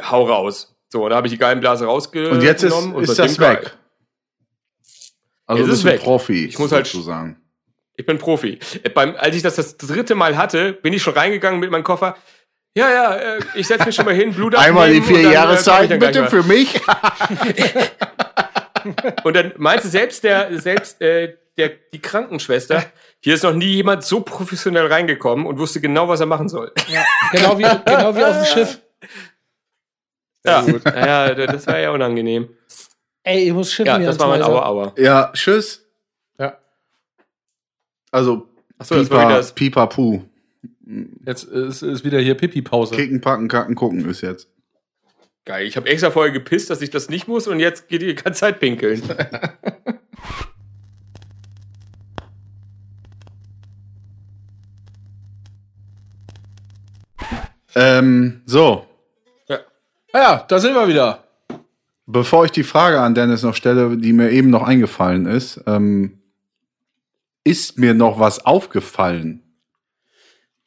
Hau raus. So, und da habe ich die Gallenblase rausgenommen. und jetzt ist, und ist das geil. weg. Also Jetzt bist ist du weg. Profi, Ich muss halt- sozusagen. Ich bin Profi. Äh, Beim, als ich das das dritte Mal hatte, bin ich schon reingegangen mit meinem Koffer. Ja, ja, äh, ich setze mich schon mal hin, Blut <laughs> Einmal die vier äh, Jahreszeiten bitte für mich. <laughs> Und dann meinte selbst der, selbst äh, der, die Krankenschwester, hier ist noch nie jemand so professionell reingekommen und wusste genau, was er machen soll. ja, genau, wie, genau wie auf dem Schiff. <laughs> Ja, ja, das war ja unangenehm. Ey, ich muss schiffen Ja, das war mein. Aua Aua. Ja, tschüss. Ja. Also, Achso, das war wieder das. Pipa Puh. Jetzt ist, ist wieder hier Pipi-Pause. Kicken, packen, kacken, gucken ist jetzt. Geil. Ich habe extra vorher gepisst, dass ich das nicht muss und jetzt geht die ganze Zeit pinkeln. <laughs> Ähm, so, ja, da sind wir wieder. bevor ich die Frage an Dennis noch stelle, die mir eben noch eingefallen ist, ähm, ist mir noch was aufgefallen?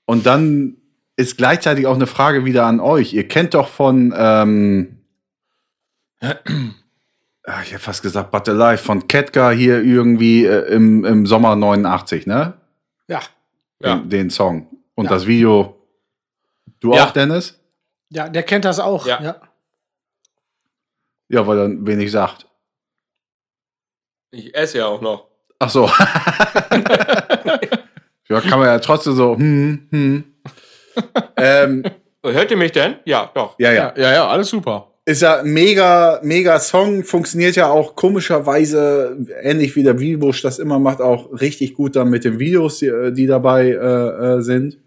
Und dann ist gleichzeitig auch eine Frage wieder an euch. Ihr kennt doch von, ähm, <clears throat> ah, ich hätte fast gesagt, But Alive, von Ketka hier irgendwie äh, im, im Sommer 89, ne? Ja. Ja. Den, den Song. Und Ja. das Video. Du Ja. auch, Dennis? Ja, der kennt das auch. Ja. Ja. Ja, weil er wenig sagt. Ich esse ja auch noch. Ach so. <laughs> ja, kann man ja trotzdem so, hm, hm. ähm, <laughs> Hört ihr mich denn? Ja, doch. ja, ja. Ja, ja, ja, alles super. Ist ja ein mega, mega Song, funktioniert ja auch komischerweise, ähnlich wie der Wiebusch das immer macht, auch richtig gut dann mit den Videos, die, die dabei äh, äh, sind.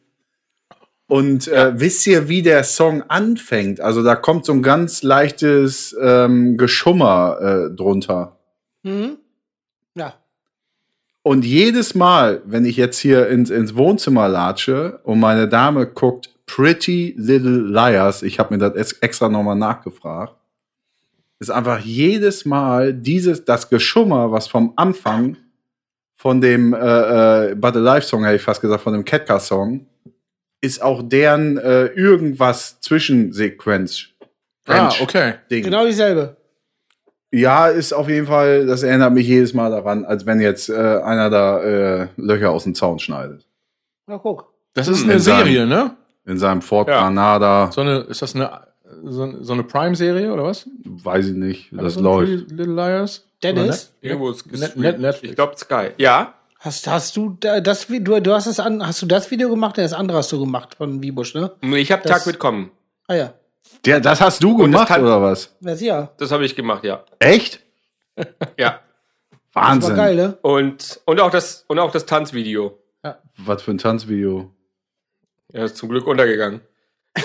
Und äh, wisst ihr, wie der Song anfängt? Also da kommt so ein ganz leichtes ähm, Geschummer äh, drunter. Mhm. Ja. Und jedes Mal, wenn ich jetzt hier ins, ins Wohnzimmer latsche und meine Dame guckt Pretty Little Liars, ich habe mir das ex- extra nochmal nachgefragt, ist einfach jedes Mal dieses, das Geschummer, was vom Anfang von dem äh, äh, But Alive Song, hätte ich fast gesagt, von dem Ketka Song, ist auch deren äh, irgendwas Zwischensequenz. Ah, okay. Ding. Genau dieselbe. Ja, ist auf jeden Fall, das erinnert mich jedes Mal daran, als wenn jetzt äh, einer da äh, Löcher aus dem Zaun schneidet. Na, guck. Das ist eine In seinem- Serie, ne? In seinem Ford Ja. Granada, So eine, ist das eine, so, so eine Prime-Serie oder was? weiß ich nicht, das Amazon läuft. Pretty Little Liars? Dennis? Irgendwo ist Net-. Net- Netflix. Ich glaube Sky. Ja. Hast, hast du da- das du, du hast es an, hast du das Video gemacht? Ja, das andere hast du gemacht von Wiebusch, ne? Ich habe Tag mitkommen. Ah ja. Der, das hast du gemacht, kann- oder was? Das ja. Das habe ich gemacht, ja. Echt? Ja. <laughs> Das war Wahnsinn. geil, ne? Und, und auch das, und auch das Tanzvideo. Was für ein Tanzvideo. Ja, ist zum Glück untergegangen. <laughs>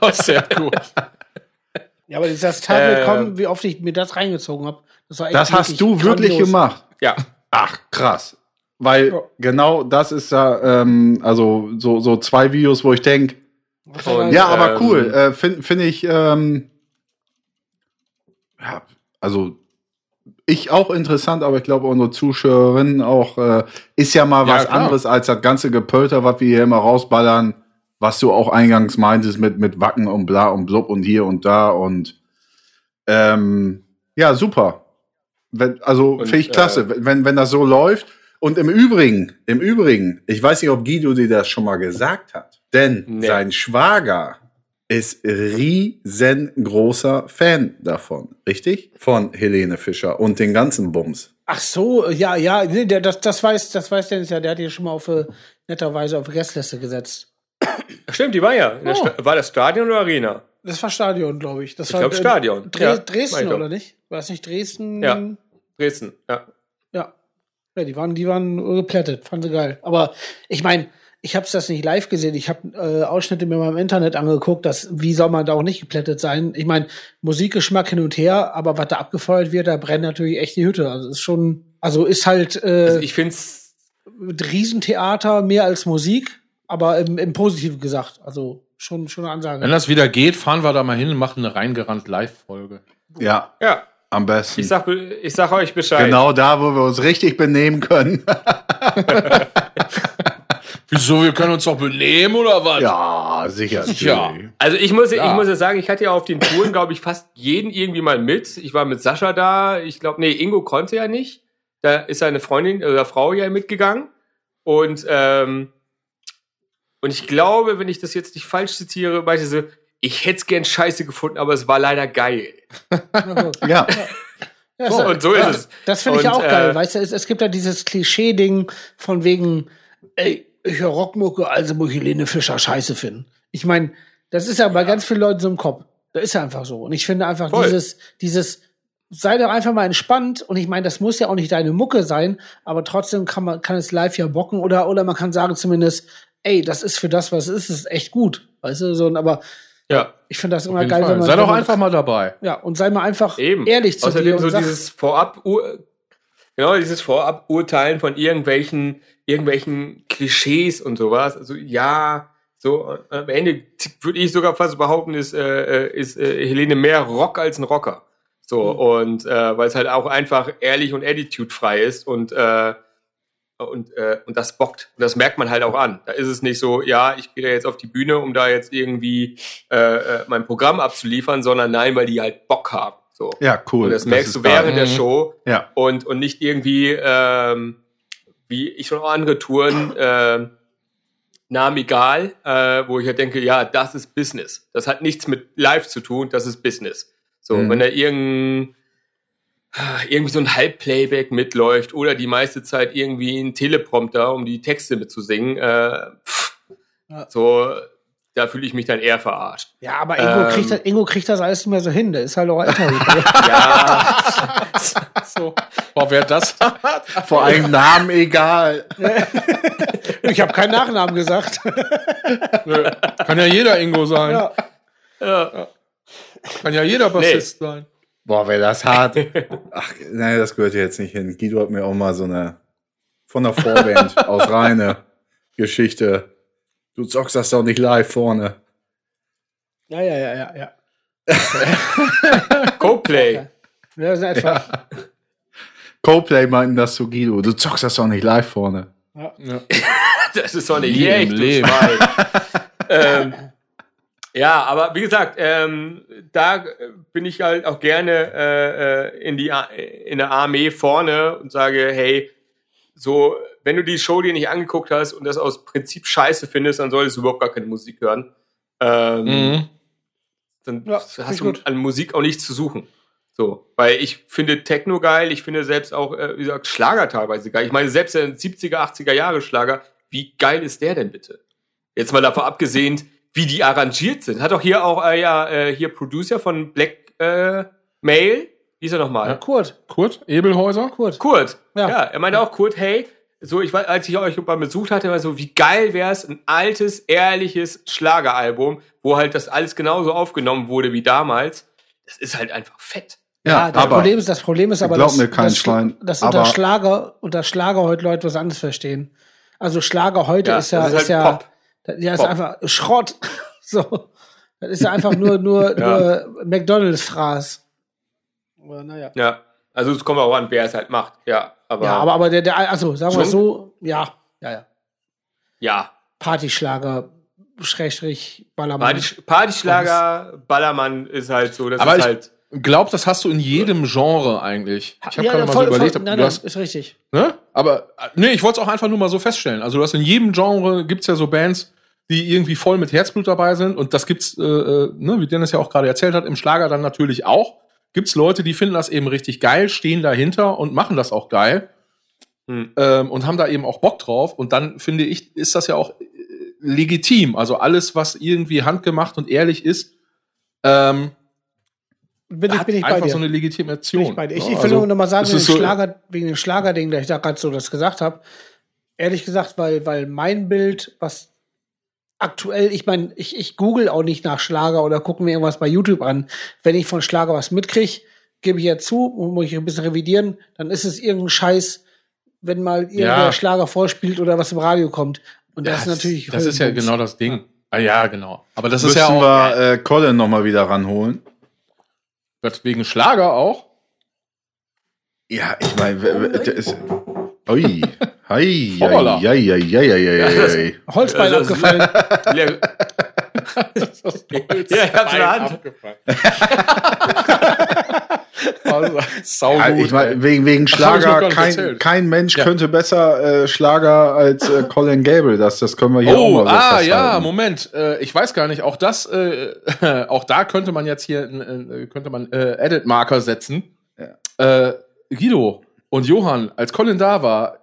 Oh, sehr gut. Ja, aber das Tablet, Äh, komm, wie oft ich mir das reingezogen habe. Das, war echt Das hast du wirklich grandios. gemacht. Ja. Ach, krass. Weil Ja. genau das ist ja, ähm, also so, so zwei Videos, wo ich denke, ja, aber Ähm, cool. Äh, Finde find ich, ähm, ja, also ich auch interessant, aber ich glaube unsere Zuschauerinnen auch, äh, ist ja mal Ja, was klar. anderes als das ganze Gepölter, was wir hier immer rausballern, was du auch eingangs meintest mit, mit Wacken und bla und blub und hier und da und ähm, ja, super. Wenn, also finde ich klasse, äh, wenn, wenn das so läuft. Und im Übrigen, im Übrigen, ich weiß nicht, ob Guido dir das schon mal gesagt hat, denn Nee. sein Schwager ist riesengroßer Fan davon, richtig? Von Helene Fischer und den ganzen Bums. Ach so, ja, ja, nee, der, das, das weiß, das weiß Dennis ja, der hat hier schon mal auf, äh, netterweise auf die Gästliste gesetzt. Stimmt, die war ja. Oh. War das Stadion oder Arena? Das war Stadion, glaube ich. Das Ich war, glaub, äh, Stadion. Dre Ja, Dresden, oder nicht? War das nicht Dresden? Ja. Dresden, ja. Ja. Ja, die waren, die waren geplättet, fanden sie geil. Aber ich meine, ich habe das nicht live gesehen. Ich habe äh, Ausschnitte mir mal im Internet angeguckt. Dass, wie soll man da auch nicht geplättet sein? Ich meine, Musikgeschmack hin und her, aber was da abgefeuert wird, da brennt natürlich echt die Hütte. Also ist schon, also ist halt äh, Also ich find's, Riesentheater mehr als Musik, aber im, im Positiven gesagt. Also schon, schon eine Ansage. Wenn das wieder geht, fahren wir da mal hin und machen eine reingerannt Live-Folge. Ja, ja. Am besten. Ich sag, ich sag euch Bescheid. genau da, wo wir uns richtig benehmen können. <laughs> Wieso, wir können uns doch benehmen oder was? ja, sicher. Ja. Also ich muss, Ja. ich muss ja sagen, ich hatte ja auf den Touren, glaube ich, fast jeden irgendwie mal mit. Ich war mit Sascha da. Ich glaube, nee, Ingo konnte ja nicht. Da ist seine Freundin oder Frau ja mitgegangen. Und, ähm, und ich glaube, wenn ich das jetzt nicht falsch zitiere, meinte sie, ich hätte es gern scheiße gefunden, aber es war leider geil. <laughs> Ja, Ja, So, und so ist es. Das finde ich Und, auch geil. äh, Weißt du, es, es gibt ja dieses Klischee-Ding von wegen, ey, ich höre Rockmucke, also muss ich Helene Fischer scheiße finden. Ich meine, das ist ja bei ganz vielen Leuten so im Kopf. Das ist ja einfach so. Und ich finde einfach Voll. dieses, dieses, sei doch einfach mal entspannt. Und ich meine, das muss ja auch nicht deine Mucke sein, aber trotzdem kann man, kann es live ja bocken oder, oder man kann sagen zumindest, ey, das ist für das, was es ist, ist echt gut. Weißt du, so, aber Ja, ich finde das immer geil, Fall. wenn man. Sei doch einfach mal dabei. Ja, und sei mal einfach Eben. ehrlich zu Außerdem dir so und sag, dieses Vorab, genau dieses Vorab-Urteilen von irgendwelchen, irgendwelchen Klischees und sowas. Also ja, so äh, am Ende würde ich sogar fast behaupten, ist, äh, äh, ist äh, Helene mehr Rock als ein Rocker. So Mhm. und äh, weil es halt auch einfach ehrlich und attitudefrei ist und äh, und, äh, und das bockt. Und das merkt man halt auch an. Da ist es nicht so, ja, ich gehe jetzt auf die Bühne, um da jetzt irgendwie äh, äh, mein Programm abzuliefern, sondern nein, weil die halt Bock haben. So. Ja, cool. Und das merkst ist du während der Mhm. Show Ja. und, und nicht irgendwie, ähm, wie ich schon auch andere Touren, ähm, Namen egal, äh, wo ich halt denke, ja, das ist Business. Das hat nichts mit Live zu tun, das ist Business. So, Mhm. wenn da irgendein, irgendwie so ein Halbplayback mitläuft oder die meiste Zeit irgendwie ein Teleprompter, um die Texte mitzusingen, äh, pff, Ja. so, da fühle ich mich dann eher verarscht. ja, aber Ingo, Ähm. kriegt das, Ingo kriegt das alles nicht mehr so hin. Der ist halt auch älter. <laughs> Ja, <laughs> So. Boah, wer das <laughs> Vor allem Namen egal. ich habe keinen Nachnamen gesagt. Nö. Kann ja jeder Ingo sein. ja. ja. Kann ja jeder Bassist sein. Boah, wäre das hart. <laughs> Ach, nein, das gehört ja jetzt nicht hin. Guido hat mir auch mal so eine von der Vorband aus reine Geschichte. Du zockst das doch nicht live vorne. ja, ja, ja, ja, ja. <laughs> Co-Play. Ja, das ist etwa. Coldplay meinten das zu Guido. Du zockst das doch nicht live vorne. Ja. <laughs> Das ist doch nicht du Leben. Ähm, ja, aber wie gesagt, ähm, da äh, bin ich halt auch gerne äh, äh, in, die, in der Armee vorne und sage, hey, so, wenn du die Show dir nicht angeguckt hast und das aus Prinzip scheiße findest, dann solltest du überhaupt gar keine Musik hören. Ähm, Mhm. Dann Ja, hast du gut. an Musik auch nichts zu suchen. So, weil ich finde Techno geil, ich finde selbst auch, äh, wie gesagt, Schlager teilweise geil. Ich meine, selbst der 70er, 80er Jahre Schlager, wie geil ist der denn bitte? Jetzt mal davon abgesehen, wie die arrangiert sind. Hat doch hier auch, äh, ja, äh, hier Producer von Black äh, Mail, wie ist er nochmal? Ja. Kurt, Kurt Ebelhäuser? Kurt. Kurt. Ja. Ja. er meinte auch, Kurt, hey, so, ich weiß, als ich euch mal besucht hatte, war so, wie geil wär's, ein altes, ehrliches Schlageralbum, wo halt das alles genauso aufgenommen wurde wie damals. Das ist halt einfach fett. Ja, das, Problem ist, das Problem ist aber, glaub dass, mir kein dass, Schwein, dass unter aber- Schlager, unter Schlager heute Leute was anderes verstehen. Also Schlager heute Ja, ist ja, das ist ist, halt ja, Pop. Ja, ist Pop. einfach Schrott. <laughs> so. Das ist ja einfach nur, nur, <laughs> Ja. nur McDonalds-Fraß. Aber naja. Ja. Also es kommt auch an, wer es halt macht. Ja, aber, Ja, aber, aber der, der, also sagen wir so, ja, ja, ja. ja. Partyschlager, Schrägstrich, Ballermann. Party, Partyschlager, Ballermann ist halt so, das Aber ist ich- halt. Glaub, das hast du in jedem Genre eigentlich. Ich habe ja, gerade mal voll- so überlegt, voll- nein, du nein, hast, ist richtig. ne? Aber äh, nee, ich wollte es auch einfach nur mal so feststellen. Also du hast in jedem Genre gibt's ja so Bands, die irgendwie voll mit Herzblut dabei sind und das gibt's, äh, äh, ne, wie Dennis ja auch gerade erzählt hat, im Schlager dann natürlich auch. Gibt's Leute, die finden das eben richtig geil, stehen dahinter und machen das auch geil Hm. ähm, und haben da eben auch Bock drauf. Und dann finde ich, ist das ja auch äh, legitim. Also alles, was irgendwie handgemacht und ehrlich ist, ähm, Bin ich, bin ich bei einfach dir. so eine Legitimation. Bin ich bei dir. Ich, ich will Also, nur noch mal sagen, wegen, so- Schlager, wegen dem Schlagerding, da ich da gerade so das gesagt habe. Ehrlich gesagt, weil, weil mein Bild, was aktuell, ich meine, ich, ich google auch nicht nach Schlager oder gucke mir irgendwas bei YouTube an. Wenn ich von Schlager was mitkriege, gebe ich ja zu und muss ich ein bisschen revidieren, dann ist es irgendein Scheiß, wenn mal irgendwer Ja. Schlager vorspielt oder was im Radio kommt. Und das, ist natürlich Das ist ja genau das Ding. Ah, ja, genau. Aber das Müssen ist ja auch wir äh, Colin noch mal wieder ranholen. Wird wegen Schlager auch. Ja, ich meine, das ist. Ui. Hei, Hoppala. hei, hei, hei, hei, hei, hei. Holzbein Also, das- abgefallen. <laughs> Ja, ja, ich hab's in der Hand. Also, <laughs> sau Ja, gut. ich mein, wegen, wegen Schlager, kein, kein Mensch Ja. könnte besser äh, Schlager als äh, Colin Gable. Das, das können wir hier Oh, auch mal so ah, festhalten. ja, Moment. Äh, ich weiß gar nicht. Auch das, äh, <laughs> auch da könnte man jetzt hier, äh, könnte man äh, Edit-Marker setzen. Äh, Guido und Johann, als Colin da war,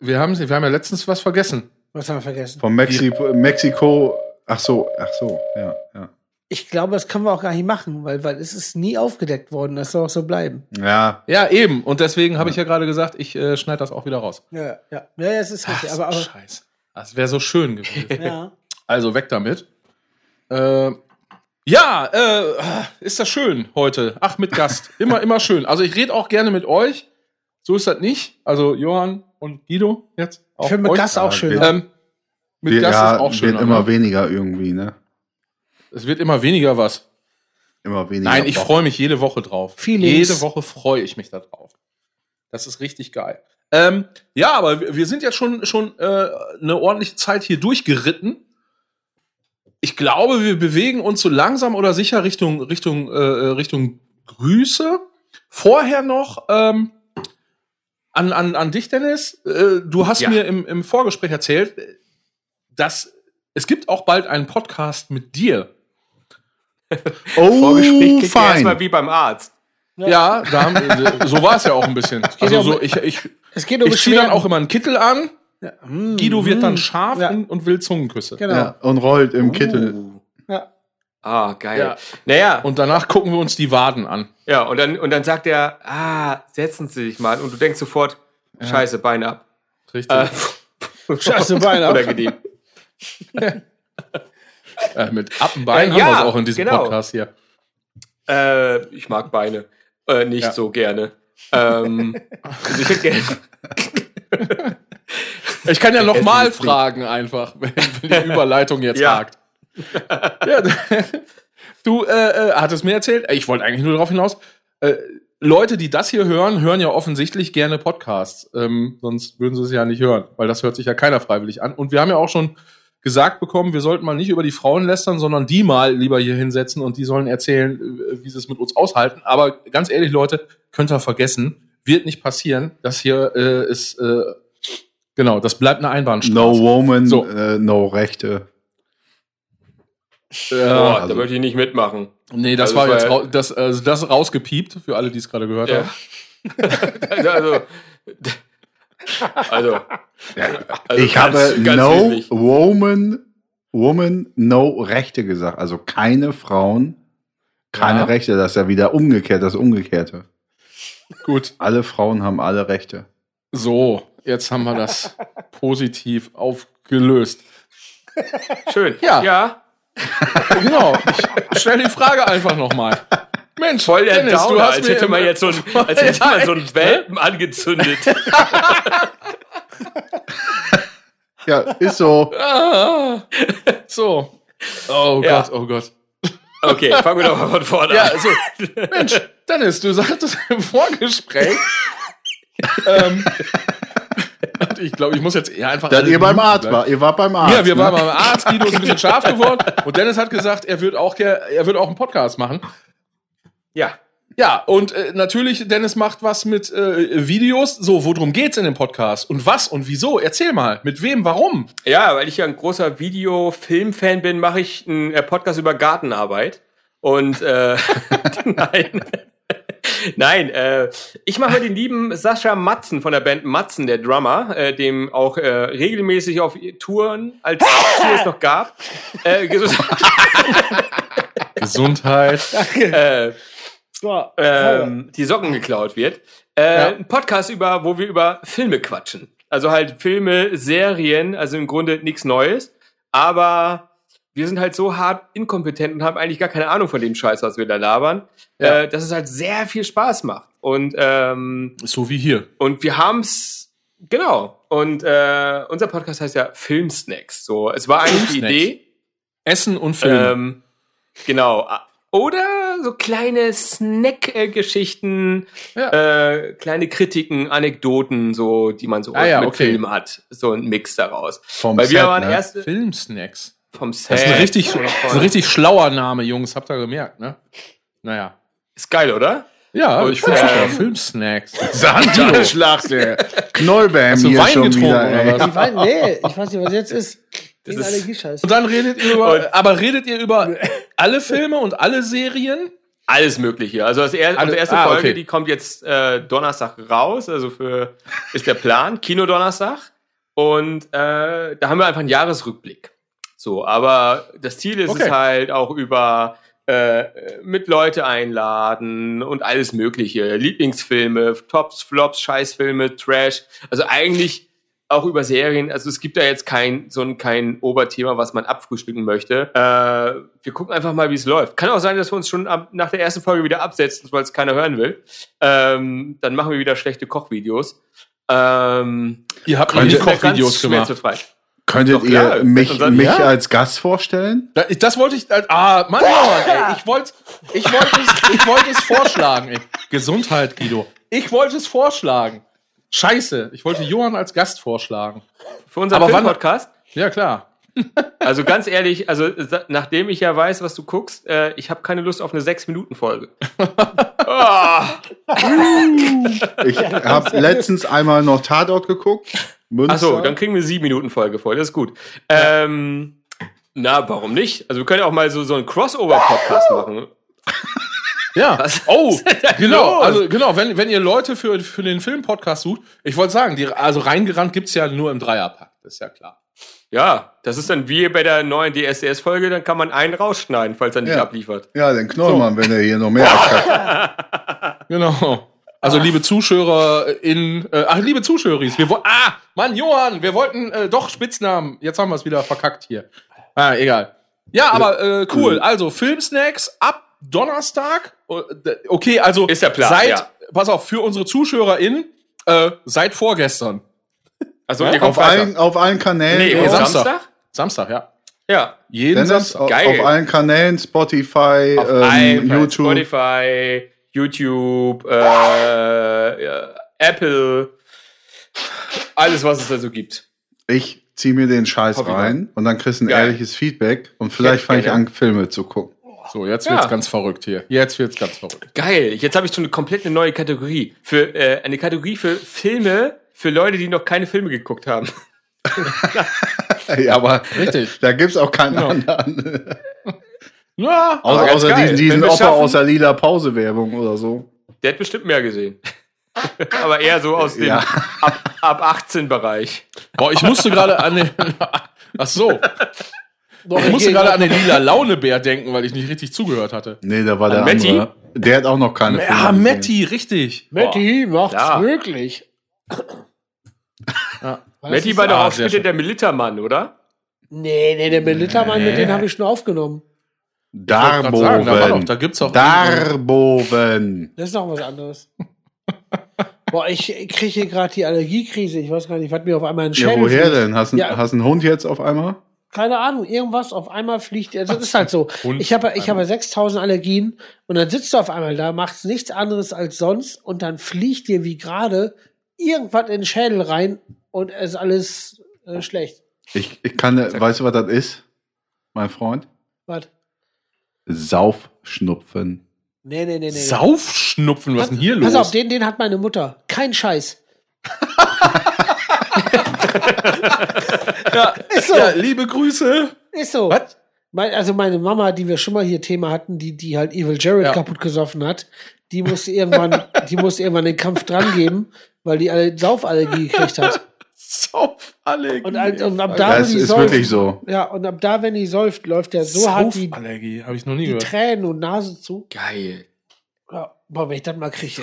wir haben, wir haben ja letztens was vergessen. Was haben wir vergessen? Von Mexiko, Mexiko. Ach so, ach so, ja, ja. Ich glaube, das können wir auch gar nicht machen, weil, weil es ist nie aufgedeckt worden. Das soll auch so bleiben. Ja, Ja, eben. Und deswegen habe ich ja gerade gesagt, ich äh, schneide das auch wieder raus. Ja, ja. Ja, ja es ist richtig. Ach, aber, aber Scheiße. Das wäre so schön gewesen. <laughs> ja. Also weg damit. Äh, ja, äh, ist das schön heute. Ach, mit Gast. <laughs> Immer, immer schön. Also ich rede auch gerne mit euch. So ist das nicht. Also Johann und Guido jetzt. Ich finde mit euch. Gast auch Ja, schön. Ähm, mit wir, Gast ja ist auch schön. wird immer weniger irgendwie, ne? Es wird immer weniger was. Immer weniger. Nein, ich freue mich jede Woche drauf. Feelings. Jede Woche freue ich mich da drauf. Das ist richtig geil. Ähm, ja, aber wir- wir sind jetzt schon, schon äh, eine ordentliche Zeit hier durchgeritten. Ich glaube, wir bewegen uns so langsam oder sicher Richtung, Richtung, äh, Richtung Grüße. Vorher noch ähm, an, an, an dich, Dennis. Äh, du hast Ja. mir im, im Vorgespräch erzählt, dass es gibt auch bald einen Podcast mit dir. <laughs> Oh, Vorgespräch klingt ja erstmal fein. wie beim Arzt. Ja, da haben, so war es ja auch ein bisschen. geht Also ja um- so, ich, ich, Es geht um ich ziehe dann auch immer einen Kittel an. Ja. Mm, Guido wird dann mm. scharf Ja. und, und will Zungenküsse. Genau. Ja, und rollt im Kittel. Uh. Ja. Ah, geil. Ja. Naja, Und danach gucken wir uns die Waden an. ja, und dann, und dann sagt er, ah, setzen Sie sich mal. Und du denkst sofort, scheiße, Beine ab. Richtig. Äh, <laughs> Scheiße, Beine ab. Unangenehm. <laughs> <laughs> Äh, mit Appenbein Äh, haben ja, wir es auch in diesem genau. Podcast hier. Äh, ich mag Beine. Äh, nicht Ja. so gerne. Ähm, also ich hätte gerne. <laughs> Ich kann ja nochmal fragen einfach, wenn, <laughs> wenn die Überleitung jetzt Ja. hakt. Ja, du äh, äh, hattest mir erzählt, äh, ich wollte eigentlich nur darauf hinaus, äh, Leute, die das hier hören, hören ja offensichtlich gerne Podcasts. Ähm, sonst würden sie es ja nicht hören, weil das hört sich ja keiner freiwillig an. Und wir haben ja auch schon gesagt bekommen, wir sollten mal nicht über die Frauen lästern, sondern die mal lieber hier hinsetzen und die sollen erzählen, äh, wie sie es mit uns aushalten. Aber ganz ehrlich, Leute, könnt ihr vergessen, wird nicht passieren. Das hier äh, ist, äh, genau, das bleibt eine Einbahnstraße. No woman, So. äh, no Rechte. Äh, Boah, also- da möchte ich nicht mitmachen. Nee, das Also war jetzt rau das, also das rausgepiept, für alle, die es gerade gehört Ja. haben. <laughs> also, <laughs> also, <laughs> also ich ganz- habe ganz no wesentlich. woman, woman, no Rechte gesagt. Also keine Frauen, keine Ja. Rechte. Das ist ja wieder umgekehrt, das Umgekehrte. Gut, Alle Frauen haben alle Rechte. so, jetzt haben wir das <laughs> positiv aufgelöst. Schön. Ja. ja. Genau, ich stelle die Frage einfach nochmal. <laughs> Mensch, Voll der Dennis, Downer, du hast als hätte man jetzt so ein, als hätte Ja, man so einen echt, Welpen angezündet. <laughs> Ja, ist so. Ah, <laughs> so. Oh Ja. Gott, oh Gott. Okay, fangen wir doch mal von vorne Ja, an. so. Mensch, Dennis, du sagtest im Vorgespräch. <laughs> ähm, ich glaube, ich muss jetzt eher einfach. Dass alle ihr beim Arzt war. Ihr wart beim Arzt. Ja, wir ne? waren beim Arzt, Guido ist ein bisschen scharf geworden. Und Dennis hat gesagt, er wird auch, der, er wird auch einen Podcast machen. Ja. Ja, und äh, natürlich, Dennis macht was mit äh, Videos. So, worum geht's in dem Podcast? Und was und wieso? Erzähl mal. Mit wem, warum? Ja, weil ich ja ein großer Video-Film-Fan bin, mache ich einen äh, Podcast über Gartenarbeit. Und äh, <laughs> nein. <laughs> Nein, äh, ich mache den lieben Sascha Matzen von der Band Matzen, der Drummer, äh, dem auch äh, regelmäßig auf Touren, als Tour es noch gab, äh, ges- <laughs> Gesundheit. äh, So, ähm, die Socken geklaut wird. Äh, Ja. Ein Podcast über, wo wir über Filme quatschen. Also halt Filme, Serien, also im Grunde nichts Neues. Aber wir sind halt so hart inkompetent und haben eigentlich gar keine Ahnung von dem Scheiß, was wir da labern, Ja. äh, dass es halt sehr viel Spaß macht. Und, ähm, So wie hier. und wir haben's, genau. Und äh, unser Podcast heißt ja Filmsnacks. So, es war eigentlich die. Idee. Essen und Filme. Ähm, genau. Oder so kleine Snack-Geschichten, Ja. äh, kleine Kritiken, Anekdoten, so, die man so Ah ja, mit okay. Film hat. So ein Mix daraus. Vom Weil wir Set, waren ne? erst Filmsnacks. vom Set. Das ist ein richtig, ist ein richtig schlauer Name, Jungs. Habt ihr gemerkt, ne? Naja. Ist geil, oder? Ja, Und, ich finde super. Filmsnacks. Sandschlag, der Knollbam Hast du hier Wein schon getrunken, wieder, oder was? Ich weiß, nee, ich weiß nicht, was jetzt ist. Das ist- Allergiescheiß. Und dann redet ihr über, Und- aber redet ihr über <laughs> alle Filme und alle Serien? Alles Mögliche. Also das er, Alle- unsere erste ah, Folge, okay. die kommt jetzt äh, Donnerstag raus. Also für ist der Plan, Kino Donnerstag. Und äh, da haben wir einfach einen Jahresrückblick. So, aber das Ziel ist Okay. es halt auch über äh, mit Leute einladen und alles Mögliche. Lieblingsfilme, Tops, Flops, Scheißfilme, Trash. Also eigentlich auch über Serien. Also es gibt da jetzt kein so ein kein Oberthema, was man abfrühstücken möchte. Äh, wir gucken einfach mal, wie es läuft. Kann auch sein, dass wir uns schon ab, nach der ersten Folge wieder absetzen, weil es keiner hören will. Ähm, dann machen wir wieder schlechte Kochvideos. Ähm, Ihr habt ganz Kochvideos gemacht. zu frei. Könntet Doch, klar. ihr mich, dann- mich ja. als Gast vorstellen? Da- ich- Das wollte ich. äh, Ah, Mann, ey, ich wollte ich wollte es, ich wollte es vorschlagen. Ey. Gesundheit, Guido. Ich wollte es vorschlagen. Scheiße, ich wollte Johann als Gast vorschlagen. Für unseren Aber wann- Filmpodcast? Ja, klar. <laughs> Also ganz ehrlich, also nachdem ich ja weiß, was du guckst, äh, ich habe keine Lust auf eine 6-Minuten-Folge. <laughs> Ah, <laughs> Ich habe letztens einmal noch Tatort geguckt. Achso, dann kriegen wir 7-Minuten-Folge voll, das ist gut. Ähm, na, warum nicht? Also wir können ja auch mal so, so einen Crossover-Podcast machen. Ja. <laughs> Was Oh, genau. los? Also genau, wenn, wenn ihr Leute für, für den Filmpodcast sucht, ich wollte sagen, die, also reingerannt gibt's ja nur im Dreierpack, das ist ja klar. Ja, das ist dann wie bei der neuen DSDS-Folge, dann kann man einen rausschneiden, falls er nicht Ja. abliefert. Ja, den Knollmann, wenn er hier noch mehr abkackt. <laughs> Genau. Also liebe Zuschauer in, äh, ach liebe Zuschaueris, wir wollten, ah, Mann, Johann, wir wollten äh, doch Spitznamen. Jetzt haben wir es wieder verkackt hier. Ah, egal. Ja, aber äh, cool. Also Filmsnacks ab Donnerstag. Oh, Okay, also Ist der Plan, Seit, ja. pass auf, für unsere ZuschauerInnen äh, seit vorgestern. Also, Ja, Auf allen, auf allen Kanälen. Nee, Nee, auf- Samstag. Samstag? Samstag, ja. Ja. Jeden Dennis, Samstag. auf, Geil. auf allen Kanälen, Spotify, Auf ähm, YouTube. Spotify, YouTube, äh, ja, Apple, alles, was es da so gibt. Ich zieh mir den Scheiß Hoffe rein und dann kriegst du ein Geil. ehrliches Feedback und vielleicht fange ich an, Filme zu gucken. So, jetzt Ja. wird's ganz verrückt hier. Jetzt wird's ganz verrückt. Geil. Jetzt habe ich schon eine komplett eine neue Kategorie. Für äh, eine Kategorie für Filme für Leute, die noch keine Filme geguckt haben. <laughs> Ja, aber Richtig. da gibt's auch keinen Genau. anderen. Ja, Außer, außer diesen, diesen Opa schaffen- aus der lila Pause-Werbung oder so. Der hat bestimmt mehr gesehen. <laughs> Aber eher so aus dem Ja. ab, ab 18 Bereich. Boah, ich musste gerade an den. <laughs> Ach so. Ich musste gerade an den lila Launebär denken, weil ich nicht richtig zugehört hatte. Nee, da war An der Matti? andere. Der hat auch noch keine Ja, gesehen. Matti, richtig. Matti macht's Ja. möglich. <laughs> Ja. Matti war doch ah, auch sehr später schön. der Militermann, oder? Nee, nee, der Militermann, mit dem habe ich schon aufgenommen. wollte grad sagen, da war doch- Darboven. da gibt's auch- Darboven. Das ist noch was anderes. <laughs> Boah, ich kriege hier gerade die Allergiekrise. Ich weiß gar nicht, was mir auf einmal ein Ja, Schädel woher fliegt. denn? Hast du Ja. hast einen Hund jetzt auf einmal? Keine Ahnung, irgendwas auf einmal fliegt. Also das ist halt so. <laughs> Ich habe ich habe 6000 Allergien und dann sitzt du auf einmal da, machst nichts anderes als sonst und dann fliegt dir wie gerade irgendwas in den Schädel rein und es ist alles äh, schlecht. Ich, ich kann, weißt du, was das ist? Mein Freund? Was? Saufschnupfen. Nee, nee, nee, nee. Saufschnupfen, was ist denn hier Pass los? auf, den, den hat meine Mutter. Kein Scheiß. <laughs> ja, Ist so. ja, liebe Grüße. Ist so. Was? Mein, also meine Mama, die wir schon mal hier Thema hatten, die, die halt Evil Jared Ja. kaputt gesoffen hat, die musste irgendwann, <laughs> die musste irgendwann den Kampf dran geben, weil die alle Saufallergie gekriegt hat. Saufallergie. Und, halt- und ab da, Das wenn die ist säuft, wirklich so. ja, und ab da, wenn die säuft, läuft der so hart die, Saufallergie, habe ich noch nie die gehört. Tränen und Nase zu. Geil. Ja, boah, wenn ich das mal kriege.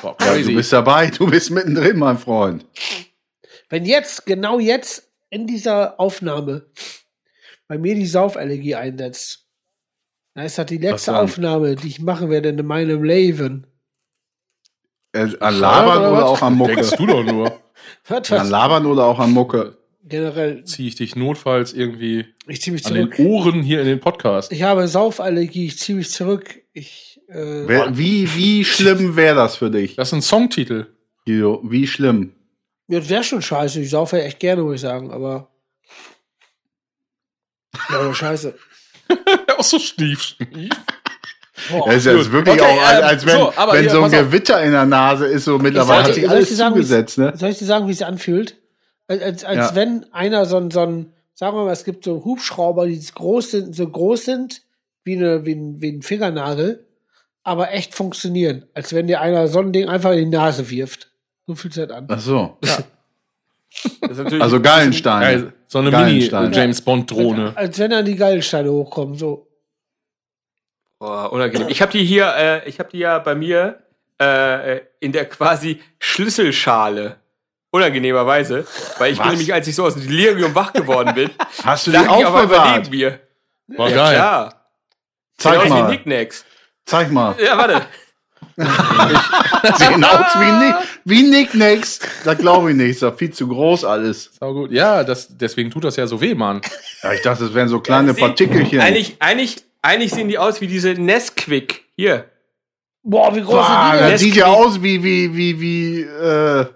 Boah, Ja, du bist dabei, du bist mittendrin, mein Freund. Wenn jetzt, genau jetzt, in dieser Aufnahme, bei mir die Saufallergie einsetzt, dann ist das die letzte? Aufnahme, die ich machen werde in meinem Leben. Äh, an Labern Oder oder auch an Mucke? Denkst du doch nur. <laughs> Was, An? Labern oder auch an Mucke? Generell, Ziehe ich dich notfalls irgendwie ich ziehe mich an den zurück. Ohren hier in den Podcast. Ich habe Saufallergie, ich ziehe mich zurück. Ich, äh, Wer, wie, wie schlimm wäre das für dich, Das ist ein Songtitel. Guido? Wie schlimm? ja, wäre schon scheiße. Ich saufe ja echt gerne, muss ich sagen, aber. Ja, aber scheiße. <laughs> Auch so Schnief, Schnief. Boah. <laughs> Das ist jetzt wirklich Okay, auch, als, ähm, als wenn, so, aber wenn so ein pass auf. Gewitter in der Nase ist, so mittlerweile Soll hat ich- sich alles dir sagen, zugesetzt, ne? Soll ich dir sagen, wie es sich anfühlt? Als, als, als Ja. wenn einer so ein, so ein, sagen wir mal, es gibt so Hubschrauber, die so groß sind, so groß sind wie, eine, wie, ein, wie ein Fingernagel, aber echt funktionieren. Als wenn dir einer so ein Ding einfach in die Nase wirft. So fühlt es halt an. Ach so. Das ist natürlich Also Gallenstein. Geil, so eine. Mini-James-Bond-Drohne. Als wenn dann die Gallensteine hochkommen. So. Boah, unangenehm. Ich habe die hier, äh, ich habe die ja bei mir äh, in der quasi Schlüsselschale. Unangenehmerweise, weil ich bin Was? nämlich, als ich so aus dem Delirium wach geworden bin, Hast du die aufbewahrt? mir. War ja, geil. klar. Zeig wie mal. Nicknacks. Zeig mal. Ja, warte. Sehen <laughs> aus wie, Nick, wie Nicknacks. Da glaube ich nicht. Ist doch viel zu groß alles. Sau gut. Ja, das, deswegen tut das ja so weh, Mann. Ja, ich dachte, das wären so kleine Sie- Partikelchen. Eigentlich, eigentlich, eigentlich sehen die aus wie diese Nesquik. Hier. Boah, wie groß Boah, sind die das denn? sieht ja aus wie, wie, wie, wie, äh,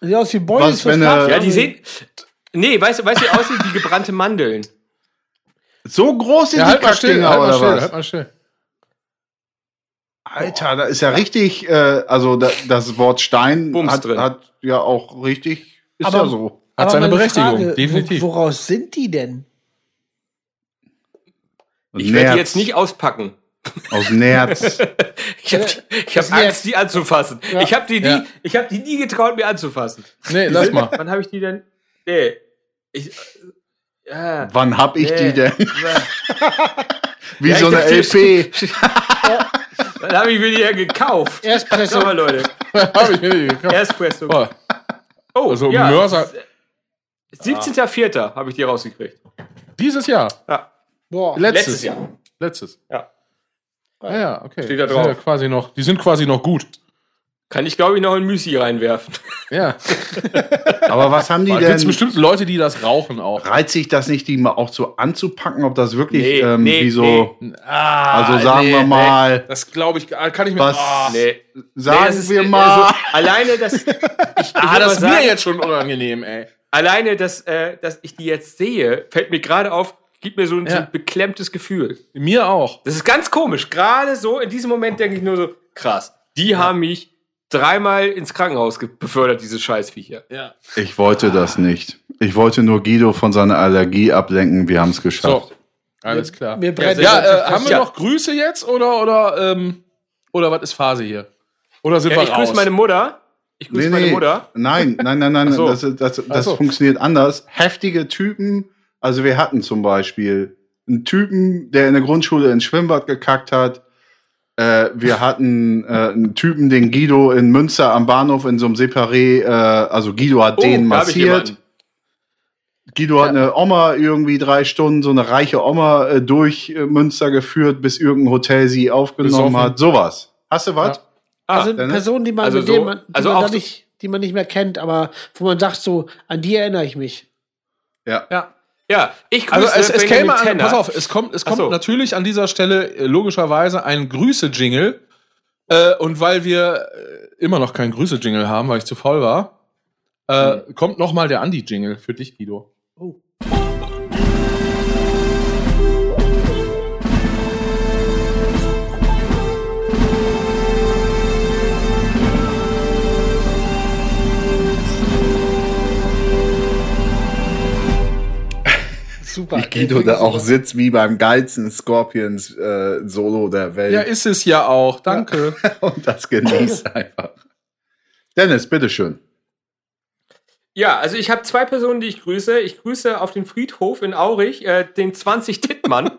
Sieht aus wie Boys Was, er-. Ja, die sehen. Nee, weißt du, weißt du, wie die aussehen wie gebrannte Mandeln. so groß sind Ja, die halt Kackdinger, halt mal oder still, was? halt mal still. Alter, da ist ja richtig, äh, also da, das Wort Stein Bums hat, drin. hat ja auch richtig, ist Aber- ja so. Hat seine meine Berechtigung, Frage, definitiv. Wo, woraus sind die denn? Ich werde die jetzt nicht auspacken. Aus Nerz. Ich <laughs> habe ich hab Angst, die anzufassen. Ja. Ich habe die, nie- Ja. ich hab die nie getraut, mir anzufassen. Nee, lass mal. Wann habe ich die denn? Nee. Ich, äh, ja. Wann hab ich Nee. die denn? <laughs> Wie Ja, so ich eine dachte, LP. <laughs> Wann habe ich mir die ja gekauft? Schau mal, Leute. <laughs> Hab ich mir nicht gekauft. Erstpressung. Boah, Oh, Also ja. Mörser- 17.04. habe ich die rausgekriegt. Dieses Jahr. Ja. Boah. Letztes, Letztes Jahr. Letztes. Ja. Ah ja, okay. Steht da Die sind ja drauf. quasi noch, die sind quasi noch gut. Kann ich, glaube ich, noch in Müsli reinwerfen. <laughs> Ja. <laughs> Aber was haben die Da gibt es denn? bestimmt Leute, die das rauchen auch. Reizt sich das nicht, die mal auch so anzupacken, ob das wirklich Nee, ähm, nee, wie so, Ah, also sagen wir mal, Das glaube ich, kann ich mir. Was- Nee. sagen nee, das ist, wir mal, So, <laughs> alleine, dass. Ich, ich ah das ist mir sagen, jetzt schon unangenehm, ey. Alleine, dass, äh, dass ich die jetzt sehe, fällt mir gerade auf, gibt mir so ein, so Ja. ein beklemmtes Gefühl. Mir auch. Das ist ganz komisch. Gerade so, in diesem Moment denke ich nur so, krass, die haben mich dreimal ins Krankenhaus befördert, diese Scheißviecher. Ja. ich wollte das nicht. Ich wollte nur Guido von seiner Allergie ablenken. Wir haben es geschafft. So, alles klar. Brennt sehr Ja, äh, haben wir noch Grüße jetzt oder oder ähm, oder was ist Phase hier? Oder sind Ja, wir ich raus? grüße meine Mutter. Ich grüße meine Mutter. Nein, nein, nein, nein, so. das, das, das, so. funktioniert anders. Heftige Typen, also wir hatten zum Beispiel einen Typen, der in der Grundschule ins Schwimmbad gekackt hat. Äh, wir hatten äh, einen Typen, den Guido in Münster am Bahnhof in so einem Separé, äh, also Guido hat den Oh, ich massiert. Guido hat eine Oma irgendwie drei Stunden, so eine reiche Oma, äh, durch äh, Münster geführt, bis irgendein Hotel sie aufgenommen hat. Sowas. Hast du was? Ah, Also Dennis? Personen, die man, Also mit so- man, die, also man nicht, die man nicht mehr kennt, aber wo man sagt so, an die erinnere ich mich. Ja. Ja. Ja, ich grüße Also es, es käme an, pass auf, es kommt, es kommt so. natürlich an dieser Stelle äh, logischerweise ein Grüße-Jingle. Äh, und weil wir äh, immer noch keinen Grüße-Jingle haben, weil ich zu faul war, äh, Hm. kommt noch mal der Andi-Jingle für dich, Guido. Super. Wie Guido da auch sitzt wie beim geilsten Scorpions äh, Solo der Welt. Ja, ist es ja auch. Danke. <laughs> und das genießt <laughs> einfach. Dennis, bitteschön. Ja, also ich habe zwei Personen, die ich grüße. Ich grüße auf den Friedhof in Aurich äh, den 20 Tittmann.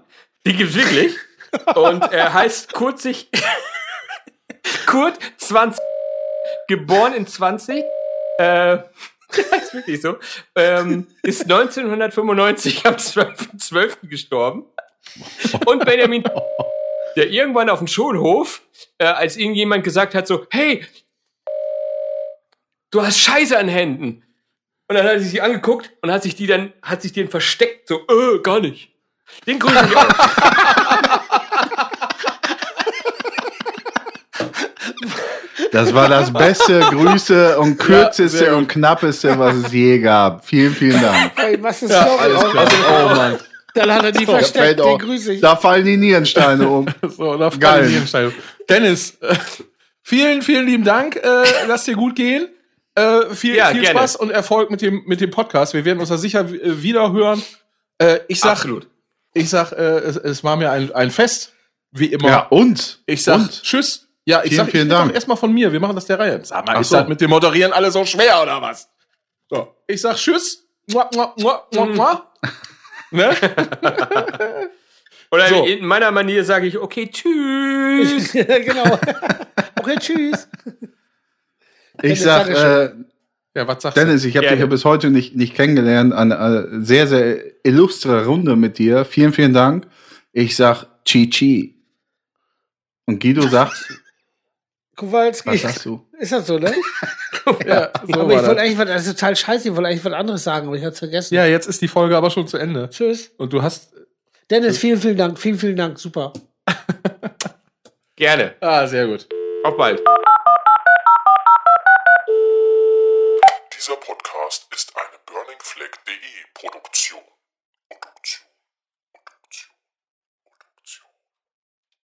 Die gibt's wirklich. <laughs> Und er heißt Kurzig Kurt 20, geboren in 20. Äh, <laughs> ist wirklich so. Ähm, ist 1995 am 12.12. 12. gestorben. Und Benjamin, der irgendwann auf dem Schulhof, äh, als ihm jemand gesagt hat, so, hey, du hast Scheiße an Händen. Und dann hat er sich angeguckt und hat sich die dann, hat sich den versteckt, so, äh, gar nicht. Den grüße ich auch. <laughs> Das war das beste <laughs> Grüße und kürzeste gut. und knappeste, was es je gab. Vielen, vielen Dank. <laughs> Ey, was ist Ja, alles klar. Oh Mann. Dann hat er die Da, versteckt, auch, grüße ich. da fallen die Nierensteine um. <laughs> So, da Geil. fallen die Entscheidung. Dennis, äh, vielen, vielen lieben Dank. Äh, lass dir gut gehen. Äh, viel Ja, viel gerne. Spaß und Erfolg mit dem, mit dem Podcast. Wir werden uns da sicher äh, wieder hören. Äh, ich sag, Absolut. ich sag, äh, es, es war mir ein, ein Fest, wie immer. Ja, und? Ich sag und? Tschüss. Ja, ich Vielen, sag, vielen ich Dank. erstmal von mir. Wir machen das der Reihe. Sag mal, Ach ist so. das mit dem Moderieren alles so schwer oder was? So, ich sag Tschüss. Mua, mua, mua, mua, mua. <laughs> ne? Oder So. in meiner Manier sage ich, okay, tschüss. <laughs> Genau. Okay, tschüss. Ich sag, äh. Ja, was sagst? Dennis, ich habe dich ja bis heute nicht, nicht kennengelernt. Eine, eine sehr, sehr illustre Runde mit dir. Vielen, vielen Dank. Ich sag Chi Chi. Und Guido sagt, Kowalski. was sagst du? Ist das so, ne? <laughs> Ja, so aber ich wollte eigentlich was, das ist total scheiße, ich wollte eigentlich was anderes sagen, aber ich hab's vergessen. ja, jetzt ist die Folge aber schon zu Ende. Tschüss. Und du hast. Dennis, vielen, vielen Dank, vielen, vielen Dank, super. <laughs> Gerne. Ah, sehr gut. Auf bald.